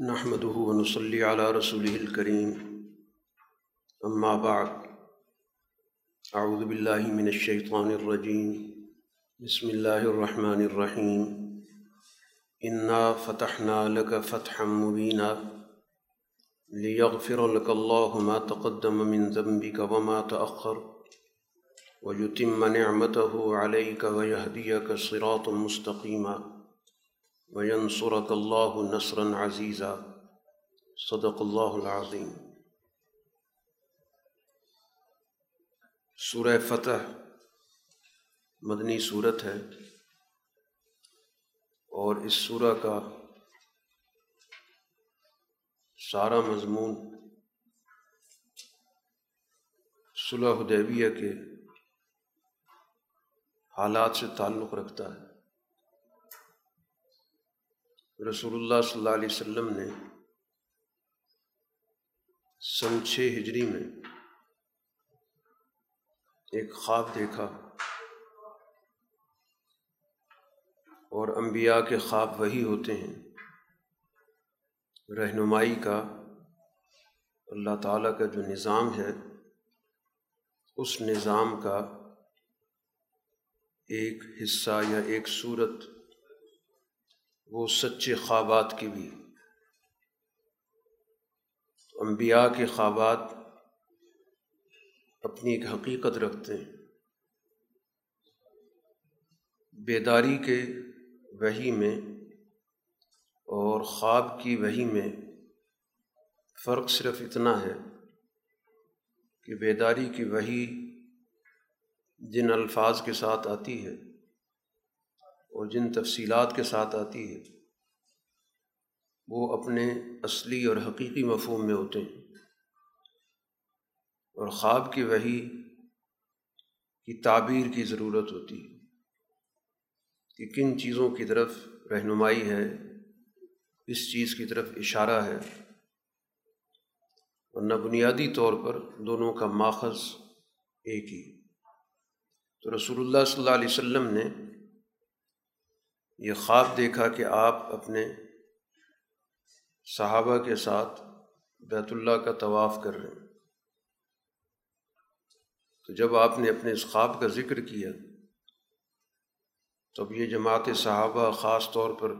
نحمده ونصلي على رسوله الكريم. أما بعد، أعوذ بالله من الشيطان الرجيم. بسم الله الرحمن الرحيم. إنا فتحنا لك فتحا مبينا ليغفر لك الله ما تقدم من ذنبك وما تأخر، ويتم نعمته عليك ويهديك صراطا مستقيما. وینصرک اللہ نصرا عزیزا صدق اللہ العظیم سورہ فتح مدنی صورت ہے اور اس سورہ کا سارا مضمون صلح حدیبیہ کے حالات سے تعلق رکھتا ہے۔ رسول اللہ صلی اللہ علیہ وسلم نے سن چھ ہجری میں ایک خواب دیکھا اور انبیاء کے خواب وہی ہوتے ہیں، رہنمائی کا اللہ تعالیٰ کا جو نظام ہے، اس نظام کا ایک حصہ یا ایک صورت وہ سچے خوابات کی بھی۔ انبیاء کے خوابات اپنی ایک حقیقت رکھتے ہیں۔ بیداری کے وہی میں اور خواب کی وہی میں فرق صرف اتنا ہے کہ بیداری کی وہی جن الفاظ کے ساتھ آتی ہے۔ اور جن تفصیلات کے ساتھ آتی ہے، وہ اپنے اصلی اور حقیقی مفہوم میں ہوتے ہیں۔ اور خواب کی وہی کی تعبیر کی ضرورت ہوتی ہے کہ کن چیزوں کی طرف رہنمائی ہے، اس چیز کی طرف اشارہ ہے۔ اور نہ بنیادی طور پر دونوں کا ماخذ ایک ہی۔ تو رسول اللہ صلی اللہ علیہ وسلم نے یہ خواب دیکھا کہ آپ اپنے صحابہ کے ساتھ بیت اللہ کا طواف کر رہے ہیں۔ تو جب آپ نے اپنے اس خواب کا ذکر کیا، تب یہ جماعت صحابہ خاص طور پر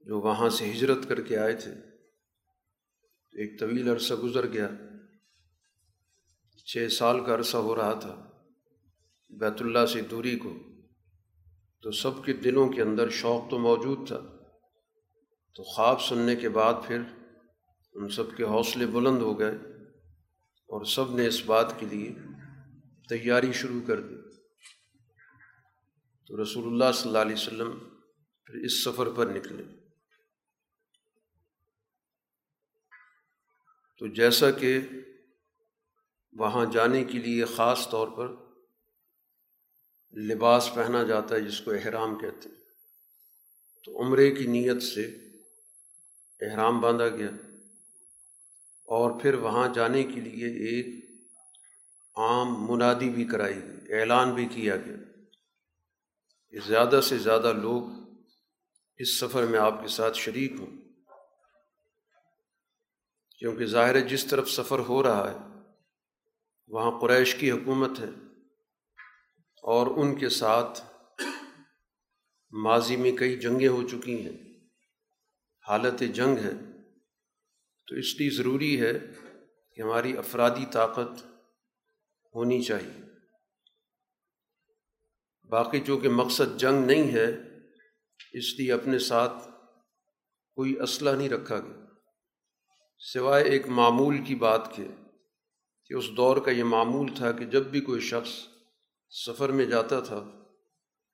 جو وہاں سے ہجرت کر کے آئے تھے، ایک طویل عرصہ گزر گیا۔ چھ سال کا عرصہ ہو رہا تھا بیت اللہ سے دوری کو۔ تو سب کے دلوں کے اندر شوق تو موجود تھا۔ تو خواب سننے کے بعد پھر ان سب کے حوصلے بلند ہو گئے اور سب نے اس بات کے لیے تیاری شروع کر دی۔ تو رسول اللہ صلی اللہ علیہ وسلم پھر اس سفر پر نکلے۔ تو جیسا کہ وہاں جانے کے لیے خاص طور پر لباس پہنا جاتا ہے جس کو احرام کہتے ہیں۔ تو عمرے کی نیت سے احرام باندھا گیا۔ اور پھر وہاں جانے کے لیے ایک عام منادی بھی کرائی گئی۔ اعلان بھی کیا گیا۔ کہ زیادہ سے زیادہ لوگ اس سفر میں آپ کے ساتھ شریک ہوں۔ کیونکہ ظاہر ہے جس طرف سفر ہو رہا ہے، وہاں قریش کی حکومت ہے۔ اور ان کے ساتھ ماضی میں کئی جنگیں ہو چکی ہیں، حالت جنگ ہے۔ تو اس لیے ضروری ہے کہ ہماری افرادی طاقت ہونی چاہیے۔ باقی جو کہ مقصد جنگ نہیں ہے، اس لیے اپنے ساتھ کوئی اسلحہ نہیں رکھا گیا۔ سوائے ایک معمول کی بات کے، کہ اس دور کا یہ معمول تھا کہ جب بھی کوئی شخص سفر میں جاتا تھا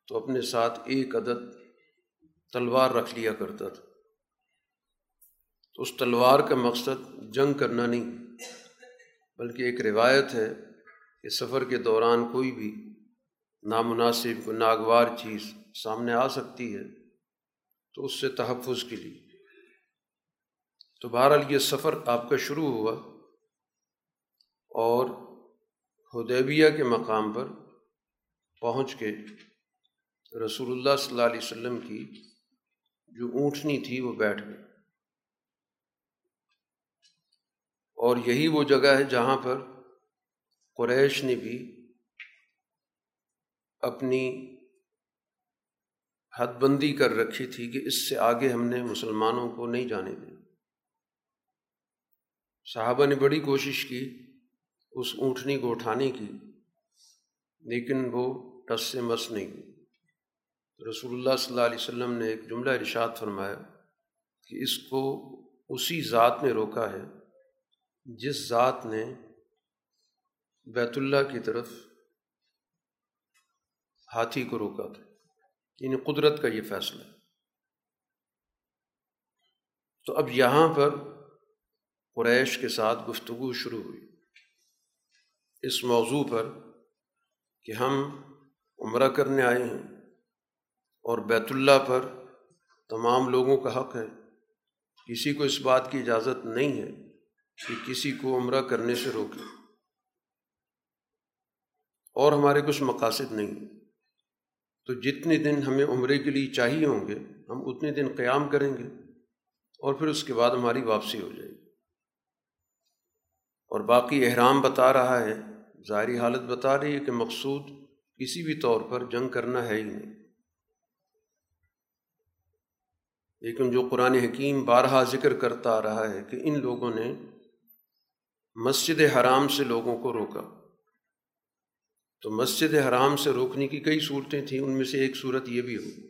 تو اپنے ساتھ ایک عدد تلوار رکھ لیا کرتا تھا۔ تو اس تلوار کا مقصد جنگ کرنا نہیں، بلکہ ایک روایت ہے کہ سفر کے دوران کوئی بھی نامناسب ناگوار چیز سامنے آ سکتی ہے تو اس سے تحفظ کے لیے۔ تو بہرحال یہ سفر آپ کا شروع ہوا اور ہدیبیہ کے مقام پر پہنچ کے رسول اللہ صلی اللہ علیہ وسلم کی جو اونٹنی تھی وہ بیٹھ گئی۔ اور یہی وہ جگہ ہے جہاں پر قریش نے بھی اپنی حد بندی کر رکھی تھی کہ اس سے آگے ہم نے مسلمانوں کو نہیں جانے دیا صحابہ نے بڑی کوشش کی اس اونٹنی کو اٹھانے کی۔ لیکن وہ ٹس سے مس نہیں ہوئی۔ رسول اللہ صلی اللہ علیہ وسلم نے ایک جملہ ارشاد فرمایا کہ اس کو اسی ذات نے روکا ہے جس ذات نے بیت اللہ کی طرف ہاتھی کو روکا تھا۔ یعنی قدرت کا یہ فیصلہ۔ تو اب یہاں پر قریش کے ساتھ گفتگو شروع ہوئی۔ اس موضوع پر کہ ہم عمرہ کرنے آئے ہیں اور بیت اللہ پر تمام لوگوں کا حق ہے۔ کسی کو اس بات کی اجازت نہیں ہے کہ کسی کو عمرہ کرنے سے روکے۔ اور ہمارے کچھ مقاصد نہیں۔ تو جتنے دن ہمیں عمرے کے لیے چاہیے ہوں گے، ہم اتنے دن قیام کریں گے اور پھر اس کے بعد ہماری واپسی ہو جائے گی۔ اور باقی احرام بتا رہا ہے ظاہری حالت بتا رہی ہے کہ مقصود کسی بھی طور پر جنگ کرنا ہے ہی نہیں۔ لیکن جو قرآن حکیم بارہا ذکر کرتا آ رہا ہے کہ ان لوگوں نے مسجد حرام سے لوگوں کو روکا۔ تو مسجد حرام سے روکنے کی کئی صورتیں تھیں، ان میں سے ایک صورت یہ بھی ہو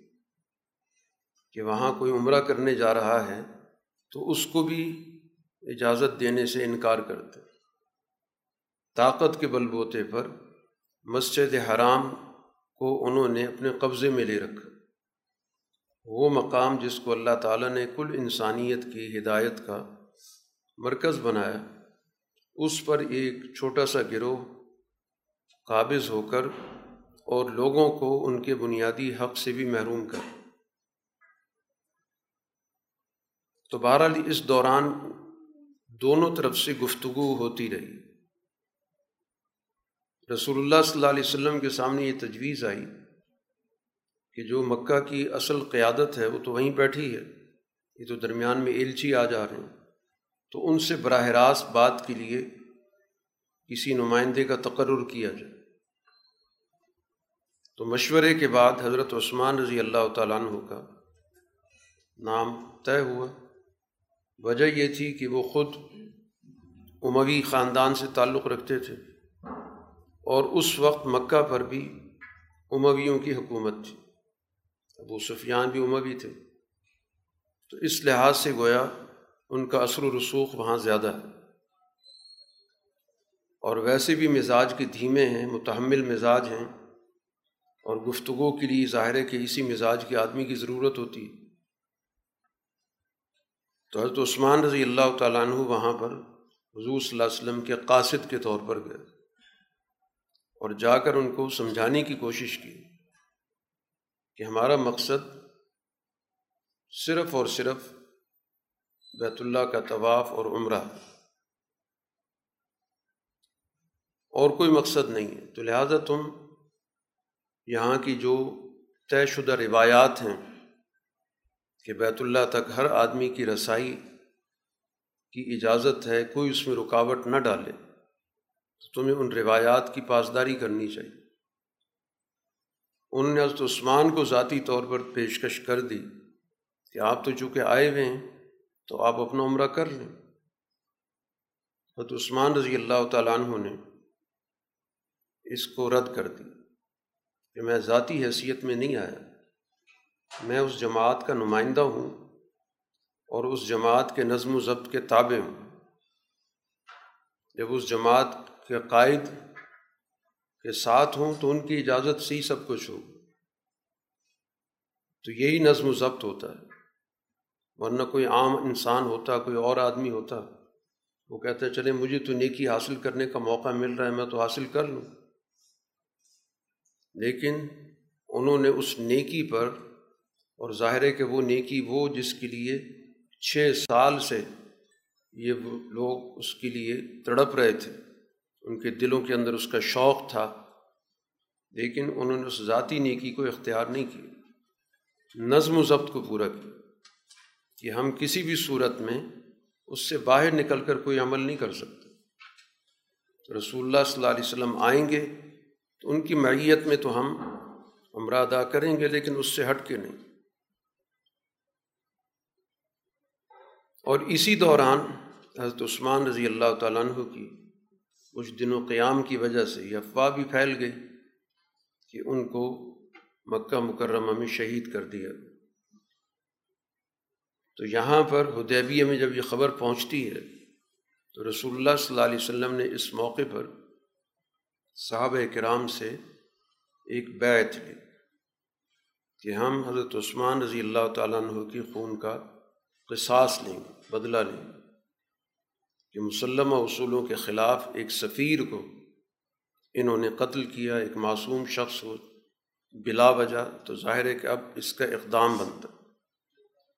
کہ وہاں کوئی عمرہ کرنے جا رہا ہے تو اس کو بھی اجازت دینے سے انکار کرتے۔ طاقت کے بل بوتے پر مسجد حرام کو انہوں نے اپنے قبضے میں لے رکھا۔ وہ مقام جس کو اللہ تعالیٰ نے کل انسانیت کی ہدایت کا مرکز بنایا، اس پر ایک چھوٹا سا گروہ قابض ہو کر اور لوگوں کو ان کے بنیادی حق سے بھی محروم کر۔ تو بہرحال اس دوران دونوں طرف سے گفتگو ہوتی رہی۔ رسول اللہ صلی اللہ علیہ وسلم کے سامنے یہ تجویز آئی کہ جو مکہ کی اصل قیادت ہے وہ تو وہیں بیٹھی ہے، یہ تو درمیان میں ایلچی آ جا رہے ہیں۔ تو ان سے براہ راست بات کے لیے کسی نمائندے کا تقرر کیا جائے۔ تو مشورے کے بعد حضرت عثمان رضی اللہ تعالیٰ عنہ کا نام طے ہوا۔ وجہ یہ تھی کہ وہ خود عموی خاندان سے تعلق رکھتے تھے۔ اور اس وقت مکہ پر بھی امویوں کی حکومت تھی۔ ابو سفیان بھی اموی تھے۔ تو اس لحاظ سے گویا ان کا اثر و رسوخ وہاں زیادہ ہے۔ اور ویسے بھی مزاج کے دھیمے ہیں، متحمل مزاج ہیں۔ اور گفتگو کے لیے ظاہر ہے کہ اسی مزاج کے آدمی کی ضرورت ہوتی ہے۔ تو حضرت عثمان رضی اللہ تعالیٰ عنہ وہاں پر حضور صلی اللہ علیہ وسلم کے قاصد کے طور پر گئے۔ اور جا کر ان کو سمجھانے کی کوشش کی کہ ہمارا مقصد صرف اور صرف بیت اللہ کا طواف اور عمرہ اور کوئی مقصد نہیں ہے۔ تو لہٰذا تم یہاں کی جو طے شدہ روایات ہیں کہ بیت اللہ تک ہر آدمی کی رسائی کی اجازت ہے، کوئی اس میں رکاوٹ نہ ڈالے۔ تو تمہیں ان روایات کی پاسداری کرنی چاہیے۔ انہوں نے حضرت عثمان کو ذاتی طور پر پیشکش کر دی کہ آپ تو چونکہ آئے ہوئے ہیں تو آپ اپنا عمرہ کر لیں۔ حضرت عثمان رضی اللہ تعالیٰ عنہ نے اس کو رد کر دی کہ میں ذاتی حیثیت میں نہیں آیا۔ میں اس جماعت کا نمائندہ ہوں اور اس جماعت کے نظم و ضبط کے تابع ہوں۔ جب اس جماعت کہ قائد کے ساتھ ہوں تو ان کی اجازت سے ہی سب کچھ ہو۔ تو یہی نظم و ضبط ہوتا ہے۔ ورنہ کوئی عام انسان ہوتا، کوئی اور آدمی ہوتا، وہ کہتا ہے چلے مجھے تو نیکی حاصل کرنے کا موقع مل رہا ہے، میں تو حاصل کر لوں۔ لیکن انہوں نے اس نیکی پر، اور ظاہر ہے کہ وہ نیکی وہ جس کے لیے چھ سال سے یہ لوگ اس کے لیے تڑپ رہے تھے۔ ان کے دلوں کے اندر اس کا شوق تھا، لیکن انہوں نے اس ذاتی نیکی کو اختیار نہیں کی نظم و ضبط کو پورا کیا کہ ہم کسی بھی صورت میں اس سے باہر نکل کر کوئی عمل نہیں کر سکتا تو رسول اللہ صلی اللہ علیہ وسلم آئیں گے تو ان کی معیت میں تو ہم عمرہ ادا کریں گے، لیکن اس سے ہٹ کے نہیں۔ اور اسی دوران حضرت عثمان رضی اللہ تعالیٰ عنہ کی کچھ دنوں قیام کی وجہ سے یہ افواہ بھی پھیل گئی کہ ان کو مکہ مکرمہ میں شہید کر دیا تو یہاں پر حدیبیہ میں جب یہ خبر پہنچتی ہے، تو رسول اللہ صلی اللہ علیہ وسلم نے اس موقع پر صحابہ کرام سے ایک بیت لی کہ ہم حضرت عثمان رضی اللہ تعالیٰ عنہ کی خون کا قصاص لیں گے، بدلہ لیں گے۔ کہ مسلمہ اصولوں کے خلاف ایک سفیر کو انہوں نے قتل کیا، ایک معصوم شخص ہو، بلا وجہ، تو ظاہر ہے کہ اب اس کا اقدام بنتا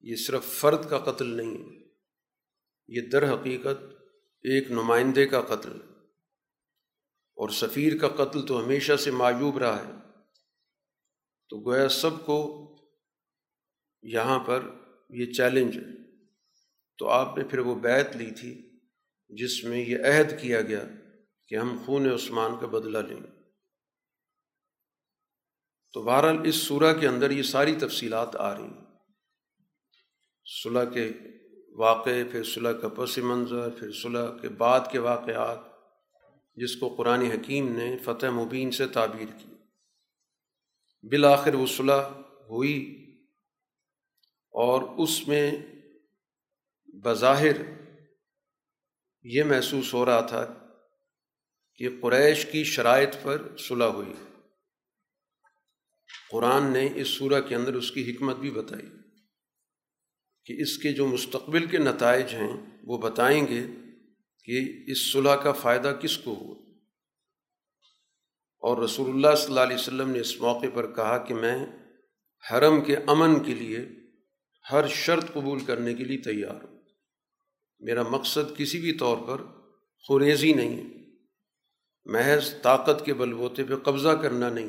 یہ صرف فرد کا قتل نہیں ہے، یہ در حقیقت ایک نمائندے کا قتل ہے۔ اور سفیر کا قتل تو ہمیشہ سے معیوب رہا ہے۔ تو گویا سب کو یہاں پر یہ چیلنج ہے۔ تو آپ نے پھر وہ بیت لی تھی جس میں یہ عہد کیا گیا کہ ہم خون عثمان کا بدلہ لیں۔ تو بہرحال اس صورح کے اندر یہ ساری تفصیلات آ رہی ہیں۔ صلح کے واقعے، پھر صلح کا پس منظر، پھر صلح کے بعد کے واقعات، جس کو قرآن حکیم نے فتح مبین سے تعبیر کی۔ بالآخر وہ صلح ہوئی اور اس میں بظاہر یہ محسوس ہو رہا تھا کہ قریش کی شرائط پر صلح ہوئی۔ قرآن نے اس صورح کے اندر اس کی حکمت بھی بتائی کہ اس کے جو مستقبل کے نتائج ہیں، وہ بتائیں گے کہ اس صلح کا فائدہ کس کو ہوا۔ اور رسول اللہ صلی اللہ علیہ وسلم نے اس موقع پر کہا کہ میں حرم کے امن کے لیے ہر شرط قبول کرنے کے لیے تیار ہوں۔ میرا مقصد کسی بھی طور پر خوریزی نہیں ہے۔ محض طاقت کے بل بوتے پہ قبضہ کرنا نہیں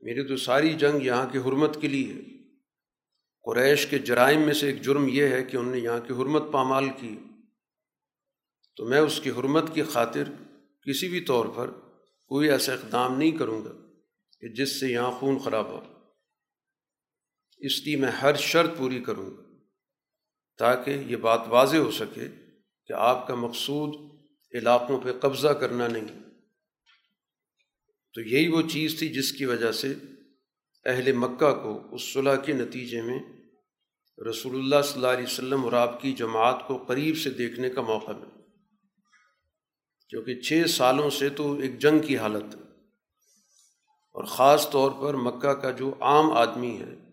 میری تو ساری جنگ یہاں کی حرمت کے لیے ہے۔ قریش کے جرائم میں سے ایک جرم یہ ہے کہ انہوں نے یہاں کی حرمت پامال کی۔ تو میں اس کی حرمت کی خاطر کسی بھی طور پر کوئی ایسا اقدام نہیں کروں گا کہ جس سے یہاں خون خراب ہو۔ اس لیے میں ہر شرط پوری کروں گا۔ تاکہ یہ بات واضح ہو سکے کہ آپ کا مقصود علاقوں پہ قبضہ کرنا نہیں۔ تو یہی وہ چیز تھی جس کی وجہ سے اہل مکہ کو اس صلح کے نتیجے میں رسول اللہ صلی اللہ علیہ وسلم اور آپ کی جماعت کو قریب سے دیکھنے کا موقع ملا۔ کیونکہ چھ سالوں سے تو ایک جنگ کی حالت ہے اور خاص طور پر مکہ کا جو عام آدمی ہے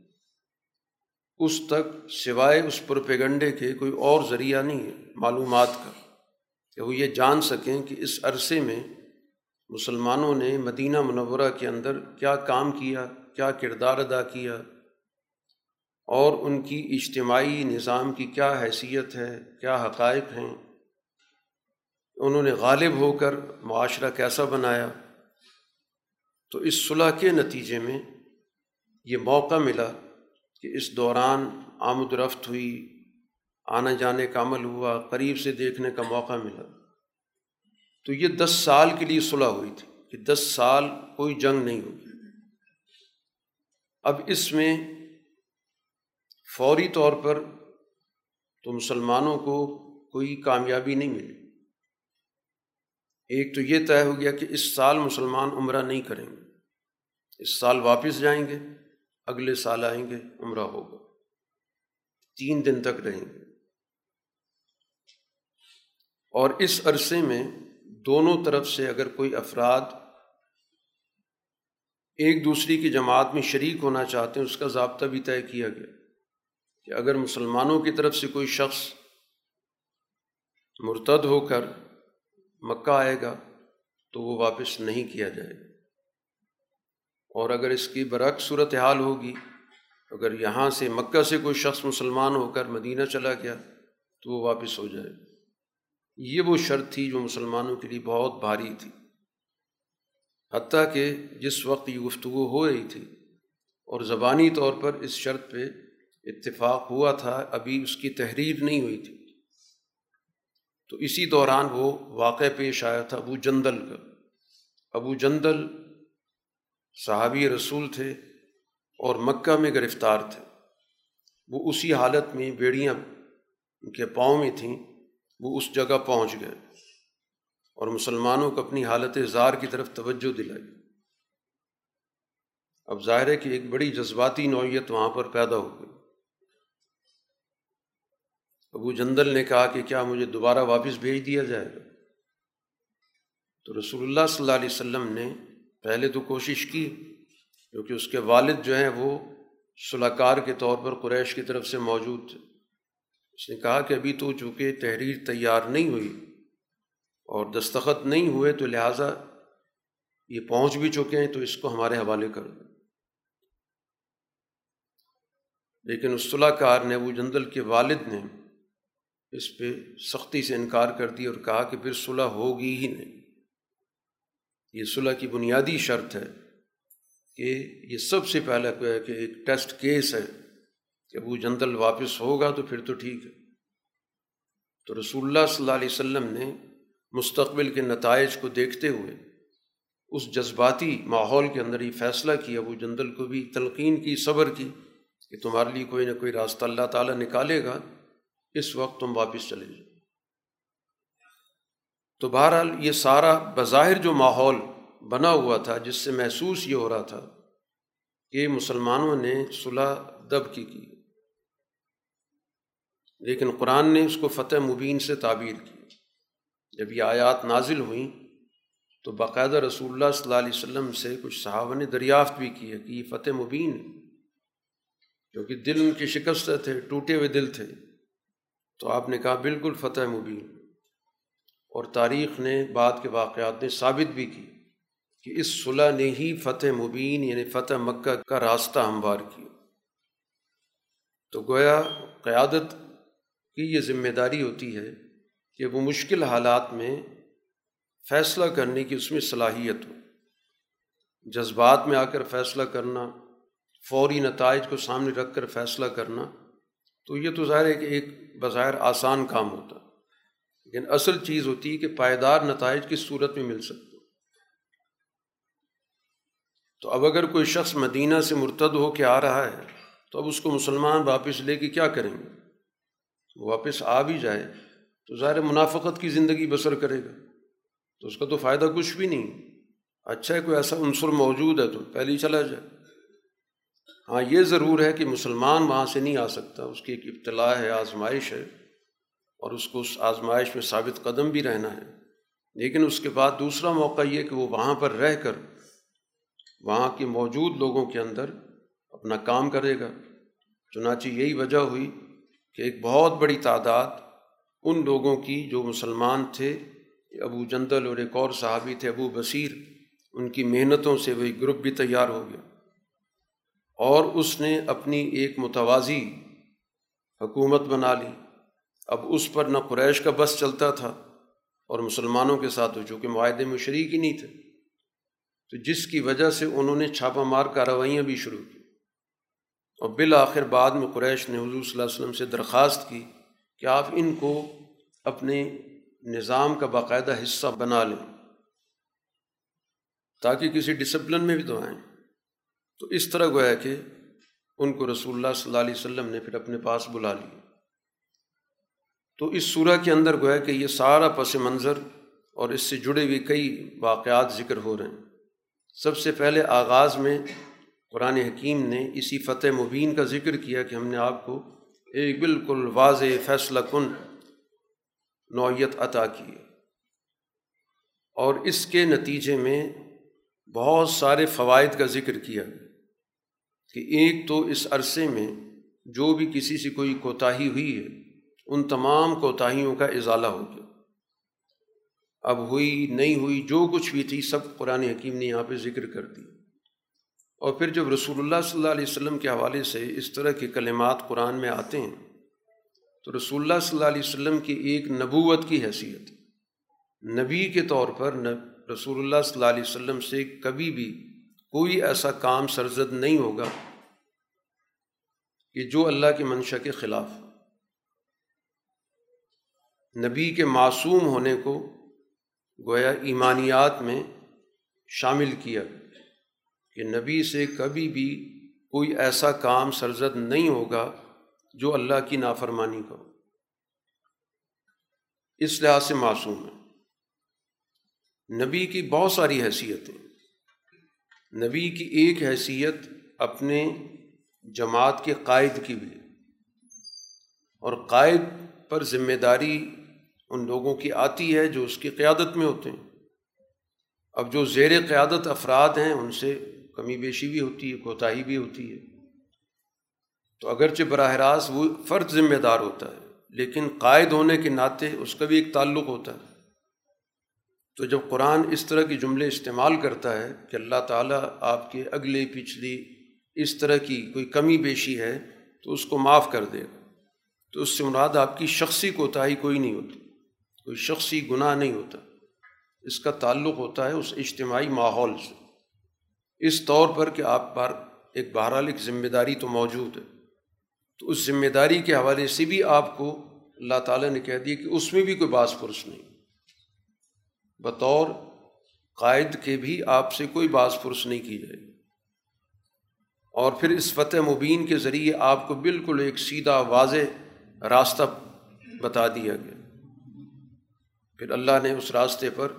اس تک سوائے اس پروپیگنڈے کے کوئی اور ذریعہ نہیں ہے، معلومات کا۔ کہ وہ یہ جان سکیں کہ اس عرصے میں مسلمانوں نے مدینہ منورہ کے اندر کیا کام کیا کیا کردار ادا کیا اور ان کی اجتماعی نظام کی کیا حیثیت ہے، کیا حقائق ہیں۔ انہوں نے غالب ہو کر معاشرہ کیسا بنایا۔ تو اس صلح کے نتیجے میں یہ موقع ملا کہ اس دوران آمد رفت ہوئی، آنے جانے کا عمل ہوا، قریب سے دیکھنے کا موقع ملا۔ تو یہ دس سال کے لیے صلح ہوئی تھی کہ دس سال کوئی جنگ نہیں ہوگی۔ اب اس میں فوری طور پر تو مسلمانوں کو کوئی کامیابی نہیں ملی۔ ایک تو یہ طے ہو گیا کہ اس سال مسلمان عمرہ نہیں کریں گے۔ اس سال واپس جائیں گے۔ اگلے سال آئیں گے، عمرہ ہوگا۔ تین دن تک رہیں گے۔ اور اس عرصے میں دونوں طرف سے اگر کوئی افراد ایک دوسری کی جماعت میں شریک ہونا چاہتے ہیں، اس کا ضابطہ بھی طے کیا گیا کہ اگر مسلمانوں کی طرف سے کوئی شخص مرتد ہو کر مکہ آئے گا تو وہ واپس نہیں کیا جائے گا۔ اور اگر اس کی برعکس صورت حال ہوگی، اگر یہاں سے مکہ سے کوئی شخص مسلمان ہو کر مدینہ چلا گیا، تو وہ واپس ہو جائے۔ یہ وہ شرط تھی جو مسلمانوں کے لیے بہت بھاری تھی۔ حتیٰ کہ جس وقت یہ گفتگو ہو رہی تھی، اور زبانی طور پر اس شرط پہ اتفاق ہوا تھا، ابھی اس کی تحریر نہیں ہوئی تھی۔ تو اسی دوران وہ واقع پیش آیا تھا ابو جندل کا۔ ابو جندل صحابی رسول تھے اور مکہ میں گرفتار تھے۔ وہ اسی حالت میں بیڑیاں ان کے پاؤں میں تھیں، وہ اس جگہ پہنچ گئے اور مسلمانوں کو اپنی حالت زار کی طرف توجہ دلائی۔ اب ظاہر ہے کہ ایک بڑی جذباتی نوعیت وہاں پر پیدا ہو گئی۔ ابو جندل نے کہا کہ کیا مجھے دوبارہ واپس بھیج دیا جائے گا؟ تو رسول اللہ صلی اللہ علیہ وسلم نے پہلے تو کوشش کی، کیونکہ اس کے والد جو ہیں وہ صلاح کار کے طور پر قریش کی طرف سے موجود تھے۔ اس نے کہا کہ ابھی تو چونکہ تحریر تیار نہیں ہوئی اور دستخط نہیں ہوئے تو لہٰذا یہ پہنچ بھی چکے ہیں تو اس کو ہمارے حوالے کر دو۔ لیکن اس صلاح کار نے ابو جندل کے والد نے اس پہ سختی سے انکار کر دی اور کہا کہ پھر صلح ہوگی ہی نہیں۔ یہ صلح کی بنیادی شرط ہے کہ یہ سب سے پہلا ہے کہ ایک ٹیسٹ کیس ہے کہ ابو جندل واپس ہوگا تو پھر تو ٹھیک ہے۔ تو رسول اللہ صلی اللہ علیہ وسلم نے مستقبل کے نتائج کو دیکھتے ہوئے اس جذباتی ماحول کے اندر یہ فیصلہ کیا، ابو جندل کو بھی تلقین کی، صبر کی کہ تمہارے لیے کوئی نہ کوئی راستہ اللہ تعالیٰ نکالے گا، اس وقت تم واپس چلے جاؤ۔ تو بہرحال یہ سارا بظاہر جو ماحول بنا ہوا تھا، جس سے محسوس یہ ہو رہا تھا کہ مسلمانوں نے صلح دب کی کی۔ لیکن قرآن نے اس کو فتح مبین سے تعبیر کی۔ جب یہ آیات نازل ہوئیں تو باقاعدہ رسول اللہ صلی اللہ علیہ وسلم سے کچھ صحابہ نے دریافت بھی کی ہے کہ یہ فتح مبین ہے۔ کیونکہ دل ان کی شکست تھے، ٹوٹے ہوئے دل تھے۔ تو آپ نے کہا بالکل فتح مبین۔ اور تاریخ نے بعد کے واقعات نے ثابت بھی کی کہ اس صلح نے ہی فتح مبین یعنی فتح مکہ کا راستہ ہموار کیا۔ تو گویا قیادت کی یہ ذمہ داری ہوتی ہے کہ وہ مشکل حالات میں فیصلہ کرنے کی اس میں صلاحیت ہو۔ جذبات میں آ کر فیصلہ کرنا، فوری نتائج کو سامنے رکھ کر فیصلہ کرنا، تو یہ تو ظاہر ہے کہ ایک بظاہر آسان کام ہوتا۔ لیکن اصل چیز ہوتی ہے کہ پائیدار نتائج کس صورت میں مل سکتے تو اب اگر کوئی شخص مدینہ سے مرتد ہو کے آ رہا ہے، تو اب اس کو مسلمان واپس لے کے کیا کریں گے؟ واپس آ بھی جائے تو ظاہر منافقت کی زندگی بسر کرے گا۔ تو اس کا تو فائدہ کچھ بھی نہیں۔ اچھا ہے کوئی ایسا عنصر موجود ہے تو پہلے ہی چلا جائے۔ ہاں یہ ضرور ہے کہ مسلمان وہاں سے نہیں آ سکتا۔ اس کی ایک ابتلاع ہے، آزمائش ہے۔ اور اس کو اس آزمائش میں ثابت قدم بھی رہنا ہے۔ لیکن اس کے بعد دوسرا موقع یہ کہ وہ وہاں پر رہ کر وہاں کے موجود لوگوں کے اندر اپنا کام کرے گا۔ چنانچہ یہی وجہ ہوئی کہ ایک بہت بڑی تعداد ان لوگوں کی جو مسلمان تھے، ابو جندل اور ایک اور صحابی تھے، ابو بصیر، ان کی محنتوں سے وہی گروپ بھی تیار ہو گیا۔ اور اس نے اپنی ایک متوازی حکومت بنا لی۔ اب اس پر نہ قریش کا بس چلتا تھا اور مسلمانوں کے ساتھ چونکہ معاہدے میں شریک ہی نہیں تھے۔ تو جس کی وجہ سے انہوں نے چھاپہ مار کارروائیاں بھی شروع کی۔ اور بالآخر بعد میں قریش نے حضور صلی اللہ علیہ وسلم سے درخواست کی کہ آپ ان کو اپنے نظام کا باقاعدہ حصہ بنا لیں، تاکہ کسی ڈسپلن میں بھی تو آئیں۔ تو اس طرح گویا کہ ان کو رسول اللہ صلی اللہ علیہ وسلم نے پھر اپنے پاس بلا لیا۔ تو اس صورح کے اندر گویا کہ یہ سارا پس منظر اور اس سے جڑے ہوئے کئی واقعات ذکر ہو رہے ہیں۔ سب سے پہلے آغاز میں قرآن حکیم نے اسی فتح مبین کا ذکر کیا کہ ہم نے آپ کو ایک بالکل واضح فیصلہ کن نوعیت عطا کی اور اس کے نتیجے میں بہت سارے فوائد کا ذکر کیا کہ ایک تو اس عرصے میں جو بھی کسی سے کوئی کوتاہی ہوئی ہے ان تمام کوتاہیوں کا ازالہ ہو گیا۔ اب ہوئی نہیں ہوئی جو کچھ بھی تھی، سب قرآن حکیم نے یہاں پہ ذکر کر دی۔ اور پھر جب رسول اللہ صلی اللہ علیہ وسلم کے حوالے سے اس طرح کے کلمات قرآن میں آتے ہیں، تو رسول اللہ صلی اللہ علیہ وسلم کی ایک نبوت کی حیثیت، نبی کے طور پر رسول اللہ صلی اللہ علیہ وسلم سے کبھی بھی کوئی ایسا کام سرزد نہیں ہوگا کہ جو اللہ کی منشا کے خلاف نبی کے معصوم ہونے کو گویا ایمانیات میں شامل کیا کہ نبی سے کبھی بھی کوئی ایسا کام سرزد نہیں ہوگا جو اللہ کی نافرمانی کا اس لحاظ سے معصوم ہے۔ نبی کی بہت ساری حیثیتیں۔ نبی کی ایک حیثیت اپنے جماعت کے قائد کی بھی۔ اور قائد پر ذمہ داری ان لوگوں کی آتی ہے جو اس کی قیادت میں ہوتے ہیں۔ اب جو زیر قیادت افراد ہیں، ان سے کمی بیشی بھی ہوتی ہے، کوتاہی بھی ہوتی ہے۔ تو اگرچہ براہ راست وہ فرد ذمہ دار ہوتا ہے، لیکن قائد ہونے کے ناطے اس کا بھی ایک تعلق ہوتا ہے۔ تو جب قرآن اس طرح کی جملے استعمال کرتا ہے کہ اللہ تعالیٰ آپ کے اگلے پچھلی اس طرح کی کوئی کمی بیشی ہے، تو اس کو معاف کر دے گا۔ تو اس سے مراد آپ کی شخصی کوتاہی کوئی نہیں ہوتی۔ کوئی شخصی گناہ نہیں ہوتا۔ اس کا تعلق ہوتا ہے اس اجتماعی ماحول سے۔ اس طور پر کہ آپ پر ایک بہرحال ایک ذمہ داری تو موجود ہے۔ تو اس ذمہ داری کے حوالے سے بھی آپ کو اللہ تعالیٰ نے کہہ دیا کہ اس میں بھی کوئی باس پرس نہیں۔ بطور قائد کے بھی آپ سے کوئی باس پرس نہیں کی جائے۔ گی اور پھر اس فتح مبین کے ذریعے آپ کو بالکل ایک سیدھا واضح راستہ بتا دیا گیا۔ پھر اللہ نے اس راستے پر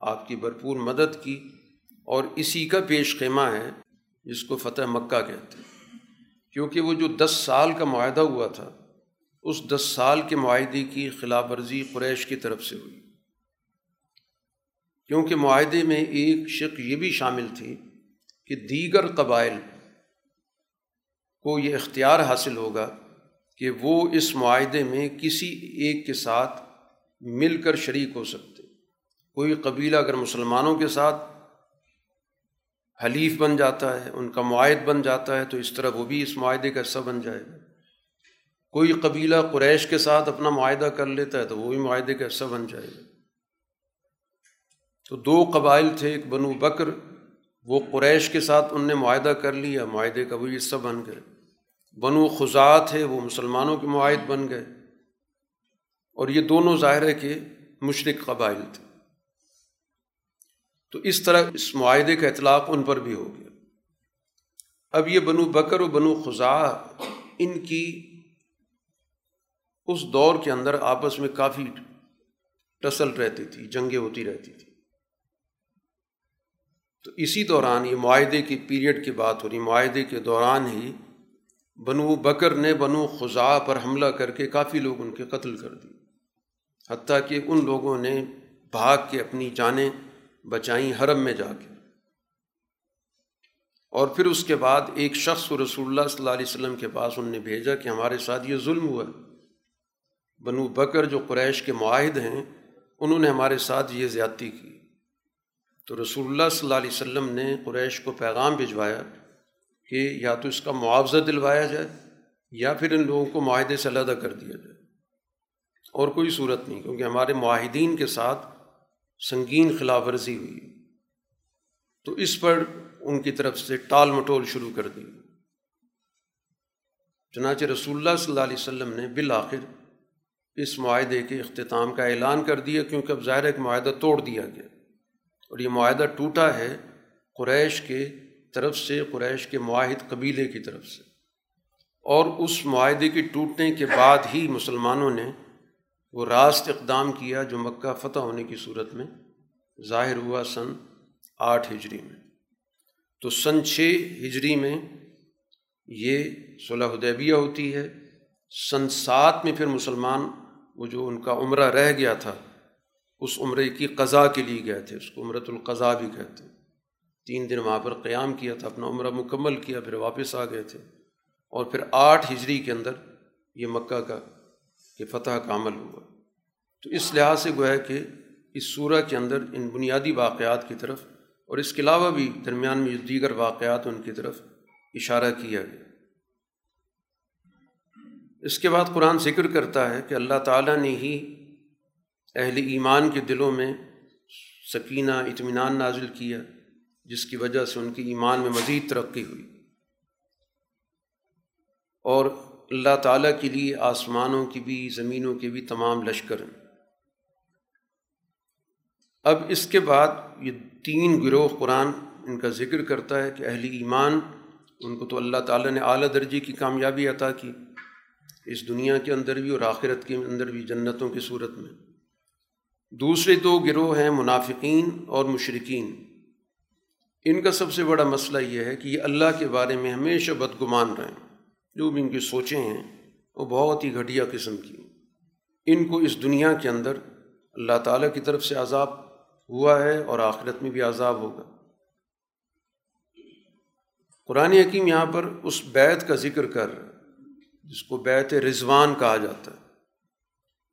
آپ کی بھرپور مدد کی اور اسی کا پیش خیمہ ہے جس کو فتح مکہ کہتے ہیں۔ کیونکہ وہ جو دس سال کا معاہدہ ہوا تھا، اس دس سال کے معاہدے کی خلاف ورزی قریش کی طرف سے ہوئی۔ کیونکہ معاہدے میں ایک شک یہ بھی شامل تھی کہ دیگر قبائل کو یہ اختیار حاصل ہوگا کہ وہ اس معاہدے میں کسی ایک کے ساتھ مل کر شریک ہو سکتے۔ کوئی قبیلہ اگر مسلمانوں کے ساتھ حلیف بن جاتا ہے، ان کا معاہد بن جاتا ہے، تو اس طرح وہ بھی اس معاہدے کا حصہ بن جائے گا۔ کوئی قبیلہ قریش کے ساتھ اپنا معاہدہ کر لیتا ہے تو وہ بھی معاہدے کا حصہ بن جائے گا۔ تو دو قبائل تھے، ایک بنو بکر، وہ قریش کے ساتھ ان نے معاہدہ کر لیا، معاہدے کا وہ حصہ بن گئے۔ بنو خزا تھے، وہ مسلمانوں کے معاہد بن گئے۔ اور یہ دونوں ظاہر ہے کہ مشرق قبائل تھے۔ تو اس طرح اس معاہدے کا اطلاق ان پر بھی ہو گیا۔ اب یہ بنو بکر و بنو خزا ان کی اس دور کے اندر آپس میں کافی ٹسل رہتی تھی، جنگیں ہوتی رہتی تھی۔ تو اسی دوران یہ معاہدے کی پیریڈ کی بات ہو رہی، معاہدے کے دوران ہی بنو بکر نے بنو خزا پر حملہ کر کے کافی لوگ ان کے قتل کر دی حتیٰ کہ ان لوگوں نے بھاگ کے اپنی جانیں بچائیں حرم میں جا کے۔ اور پھر اس کے بعد ایک شخص رسول اللہ صلی اللہ علیہ وسلم کے پاس ان نے بھیجا کہ ہمارے ساتھ یہ ظلم ہوا بنو بکر جو قریش کے معاہد ہیں، انہوں نے ہمارے ساتھ یہ زیادتی کی۔ تو رسول اللہ صلی اللہ علیہ وسلم نے قریش کو پیغام بھجوایا کہ یا تو اس کا معاوضہ دلوایا جائے یا پھر ان لوگوں کو معاہدے سے علیحدہ کر دیا جائے۔ اور کوئی صورت نہیں، کیونکہ ہمارے معاہدین کے ساتھ سنگین خلاف ورزی ہوئی۔ تو اس پر ان کی طرف سے ٹال مٹول شروع کر دی۔ چنانچہ رسول اللہ صلی اللہ علیہ وسلم نے بالآخر اس معاہدے کے اختتام کا اعلان کر دیا، کیونکہ اب ظاہر ایک معاہدہ توڑ دیا گیا۔ اور یہ معاہدہ ٹوٹا ہے قریش کے طرف سے، قریش کے معاہد قبیلے کی طرف سے۔ اور اس معاہدے کے ٹوٹنے کے بعد ہی مسلمانوں نے وہ راست اقدام کیا جو مکہ فتح ہونے کی صورت میں ظاہر ہوا سن آٹھ ہجری میں۔ تو سن چھ ہجری میں یہ صلح حدیبیہ ہوتی ہے۔ سن سات میں پھر مسلمان وہ جو ان کا عمرہ رہ گیا تھا، اس عمرے کی قضا کے لیے گئے تھے، اس کو عمرۃ القضا بھی کہتے ہیں۔ تین دن وہاں پر قیام کیا تھا، اپنا عمرہ مکمل کیا، پھر واپس آ گئے تھے۔ اور پھر آٹھ ہجری کے اندر یہ مکہ کا کہ فتح کا عمل ہوا۔ تو اس لحاظ سے گویا کہ اس صورح کے اندر ان بنیادی واقعات کی طرف اور اس کے علاوہ بھی درمیان میں جو دیگر واقعات ان کی طرف اشارہ کیا گیا۔ اس کے بعد قرآن ذکر کرتا ہے کہ اللہ تعالیٰ نے ہی اہل ایمان کے دلوں میں سکینہ، اطمینان نازل کیا، جس کی وجہ سے ان کی ایمان میں مزید ترقی ہوئی۔ اور اللہ تعالیٰ کے لیے آسمانوں کی بھی زمینوں کے بھی تمام لشکر ہیں۔ اب اس کے بعد یہ تین گروہ قرآن ان کا ذکر کرتا ہے کہ اہل ایمان، ان کو تو اللہ تعالیٰ نے اعلیٰ درجے کی کامیابی عطا کی اس دنیا کے اندر بھی اور آخرت کے اندر بھی، جنتوں کی صورت میں۔ دوسرے دو گروہ ہیں منافقین اور مشرقین ان کا سب سے بڑا مسئلہ یہ ہے کہ یہ اللہ کے بارے میں ہمیشہ بدگمان رہیں۔ جو بھی ان کی سوچیں ہیں، وہ بہت ہی گھٹیا قسم کی ان کو اس دنیا کے اندر اللہ تعالیٰ کی طرف سے عذاب ہوا ہے اور آخرت میں بھی عذاب ہوگا۔ قرآن حکیم یہاں پر اس بیت کا ذکر کر جس کو بیت رضوان کہا جاتا ہے۔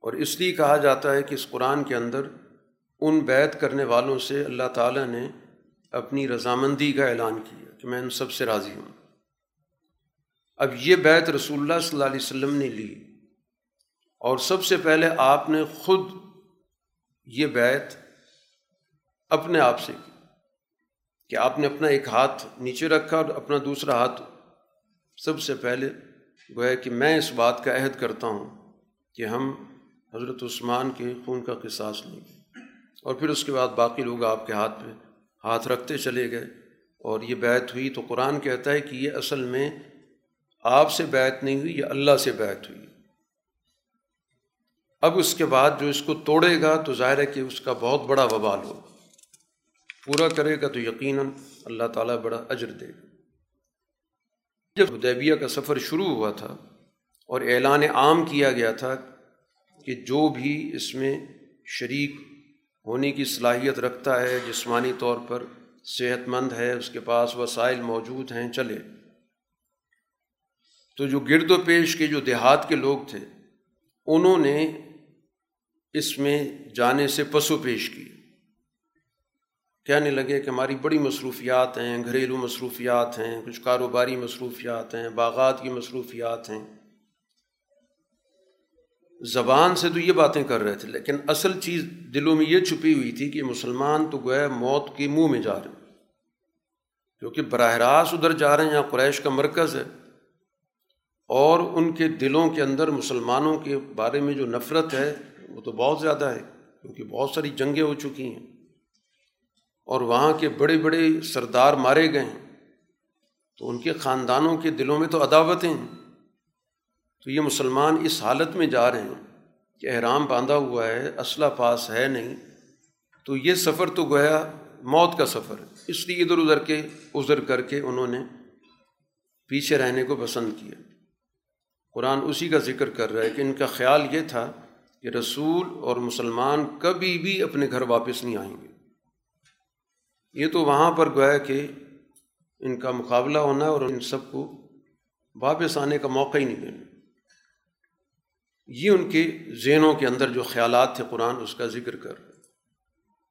اور اس لیے کہا جاتا ہے کہ اس قرآن کے اندر ان بیت کرنے والوں سے اللہ تعالیٰ نے اپنی رضامندی کا اعلان کیا کہ میں ان سب سے راضی ہوں۔ اب یہ بیت رسول اللہ صلی اللہ علیہ وسلم نے لی۔ اور سب سے پہلے آپ نے خود یہ بیت اپنے آپ سے کی کہ آپ نے اپنا ایک ہاتھ نیچے رکھا اور اپنا دوسرا ہاتھ سب سے پہلے گویا کہ میں اس بات کا عہد کرتا ہوں کہ ہم حضرت عثمان کے خون کا قصاص لیں گے۔ اور پھر اس کے بعد باقی لوگ آپ کے ہاتھ پہ ہاتھ رکھتے چلے گئے۔ اور یہ بیت ہوئی تو قرآن کہتا ہے کہ یہ اصل میں آپ سے بیت نہیں ہوئی یہ اللہ سے بیت ہوئی۔ اب اس کے بعد جو اس کو توڑے گا تو ظاہر ہے کہ اس کا بہت بڑا وبال ہو پورا کرے گا تو یقیناً اللہ تعالیٰ بڑا اجر دے گا۔ جب ادیبیہ کا سفر شروع ہوا تھا اور اعلان عام کیا گیا تھا کہ جو بھی اس میں شریک ہونے کی صلاحیت رکھتا ہے، جسمانی طور پر صحت مند ہے، اس کے پاس وسائل موجود ہیں، چلے۔ تو جو گرد و پیش کے جو دیہات کے لوگ تھے، انہوں نے اس میں جانے سے پسو پیش کی۔ کہنے لگے کہ ہماری بڑی مصروفیات ہیں، گھریلو مصروفیات ہیں، کچھ کاروباری مصروفیات ہیں، باغات کی مصروفیات ہیں۔ زبان سے تو یہ باتیں کر رہے تھے، لیکن اصل چیز دلوں میں یہ چھپی ہوئی تھی کہ مسلمان تو گویا موت کے منہ میں جا رہے ہیں۔ کیونکہ براہ راست ادھر جا رہے ہیں، یہاں قریش کا مرکز ہے۔ اور ان کے دلوں کے اندر مسلمانوں کے بارے میں جو نفرت ہے، وہ تو بہت زیادہ ہے، کیونکہ بہت ساری جنگیں ہو چکی ہیں۔ اور وہاں کے بڑے بڑے سردار مارے گئے ہیں۔ تو ان کے خاندانوں کے دلوں میں تو عداوتیں ہیں۔ تو یہ مسلمان اس حالت میں جا رہے ہیں کہ احرام باندھا ہوا ہے اسلحہ پاس ہے نہیں۔ تو یہ سفر تو گویا موت کا سفر ہے۔ اس لیے ادھر ادھر کے ادھر کر کے انہوں نے پیچھے رہنے کو پسند کیا۔ قرآن اسی کا ذکر کر رہا ہے کہ ان کا خیال یہ تھا کہ رسول اور مسلمان کبھی بھی اپنے گھر واپس نہیں آئیں گے۔ یہ تو وہاں پر گویا کہ ان کا مقابلہ ہونا اور ان سب کو واپس آنے کا موقع ہی نہیں دینا یہ ان کے ذہنوں کے اندر جو خیالات تھے قرآن اس کا ذکر کر رہے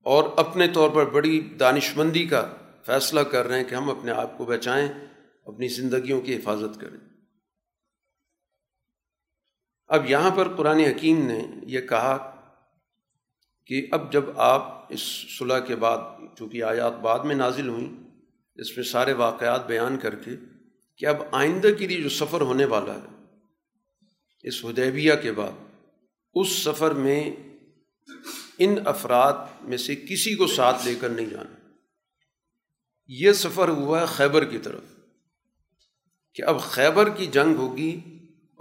اور اپنے طور پر بڑی دانش مندی کا فیصلہ کر رہے ہیں کہ ہم اپنے آپ کو بچائیں، اپنی زندگیوں کی حفاظت کریں۔ اب یہاں پر قرآن حکیم نے یہ کہا کہ اب جب آپ اس صلح کے بعد، چونکہ آیات بعد میں نازل ہوئیں، اس میں سارے واقعات بیان کر کے کہ اب آئندہ کے لیے جو سفر ہونے والا ہے، اس ہدیبیہ کے بعد، اس سفر میں ان افراد میں سے کسی کو ساتھ لے کر نہیں جانا۔ یہ سفر ہوا ہے خیبر کی طرف کہ اب خیبر کی جنگ ہوگی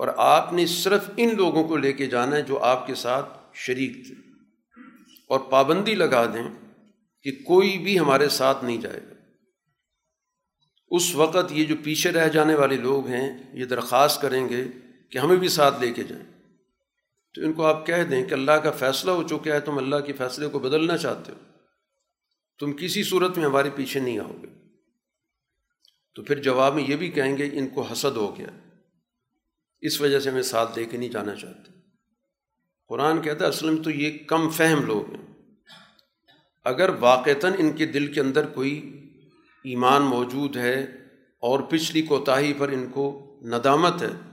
اور آپ نے صرف ان لوگوں کو لے کے جانا ہے جو آپ کے ساتھ شریک تھے۔ اور پابندی لگا دیں کہ کوئی بھی ہمارے ساتھ نہیں جائے گا۔ اس وقت یہ جو پیچھے رہ جانے والے لوگ ہیں، یہ درخواست کریں گے کہ ہمیں بھی ساتھ لے کے جائیں۔ تو ان کو آپ کہہ دیں کہ اللہ کا فیصلہ ہو چکا ہے، تم اللہ کے فیصلے کو بدلنا چاہتے ہو۔ تم کسی صورت میں ہمارے پیچھے نہیں آؤ گے۔ تو پھر جواب میں یہ بھی کہیں گے، ان کو حسد ہو گیا۔ اس وجہ سے ہمیں ساتھ دے کے نہیں جانا چاہتے۔ قرآن کہتا ہے، اصل میں تو یہ کم فہم لوگ ہیں۔ اگر واقعتاً ان کے دل کے اندر کوئی ایمان موجود ہے اور پچھلی کوتاہی پر ان کو ندامت ہے،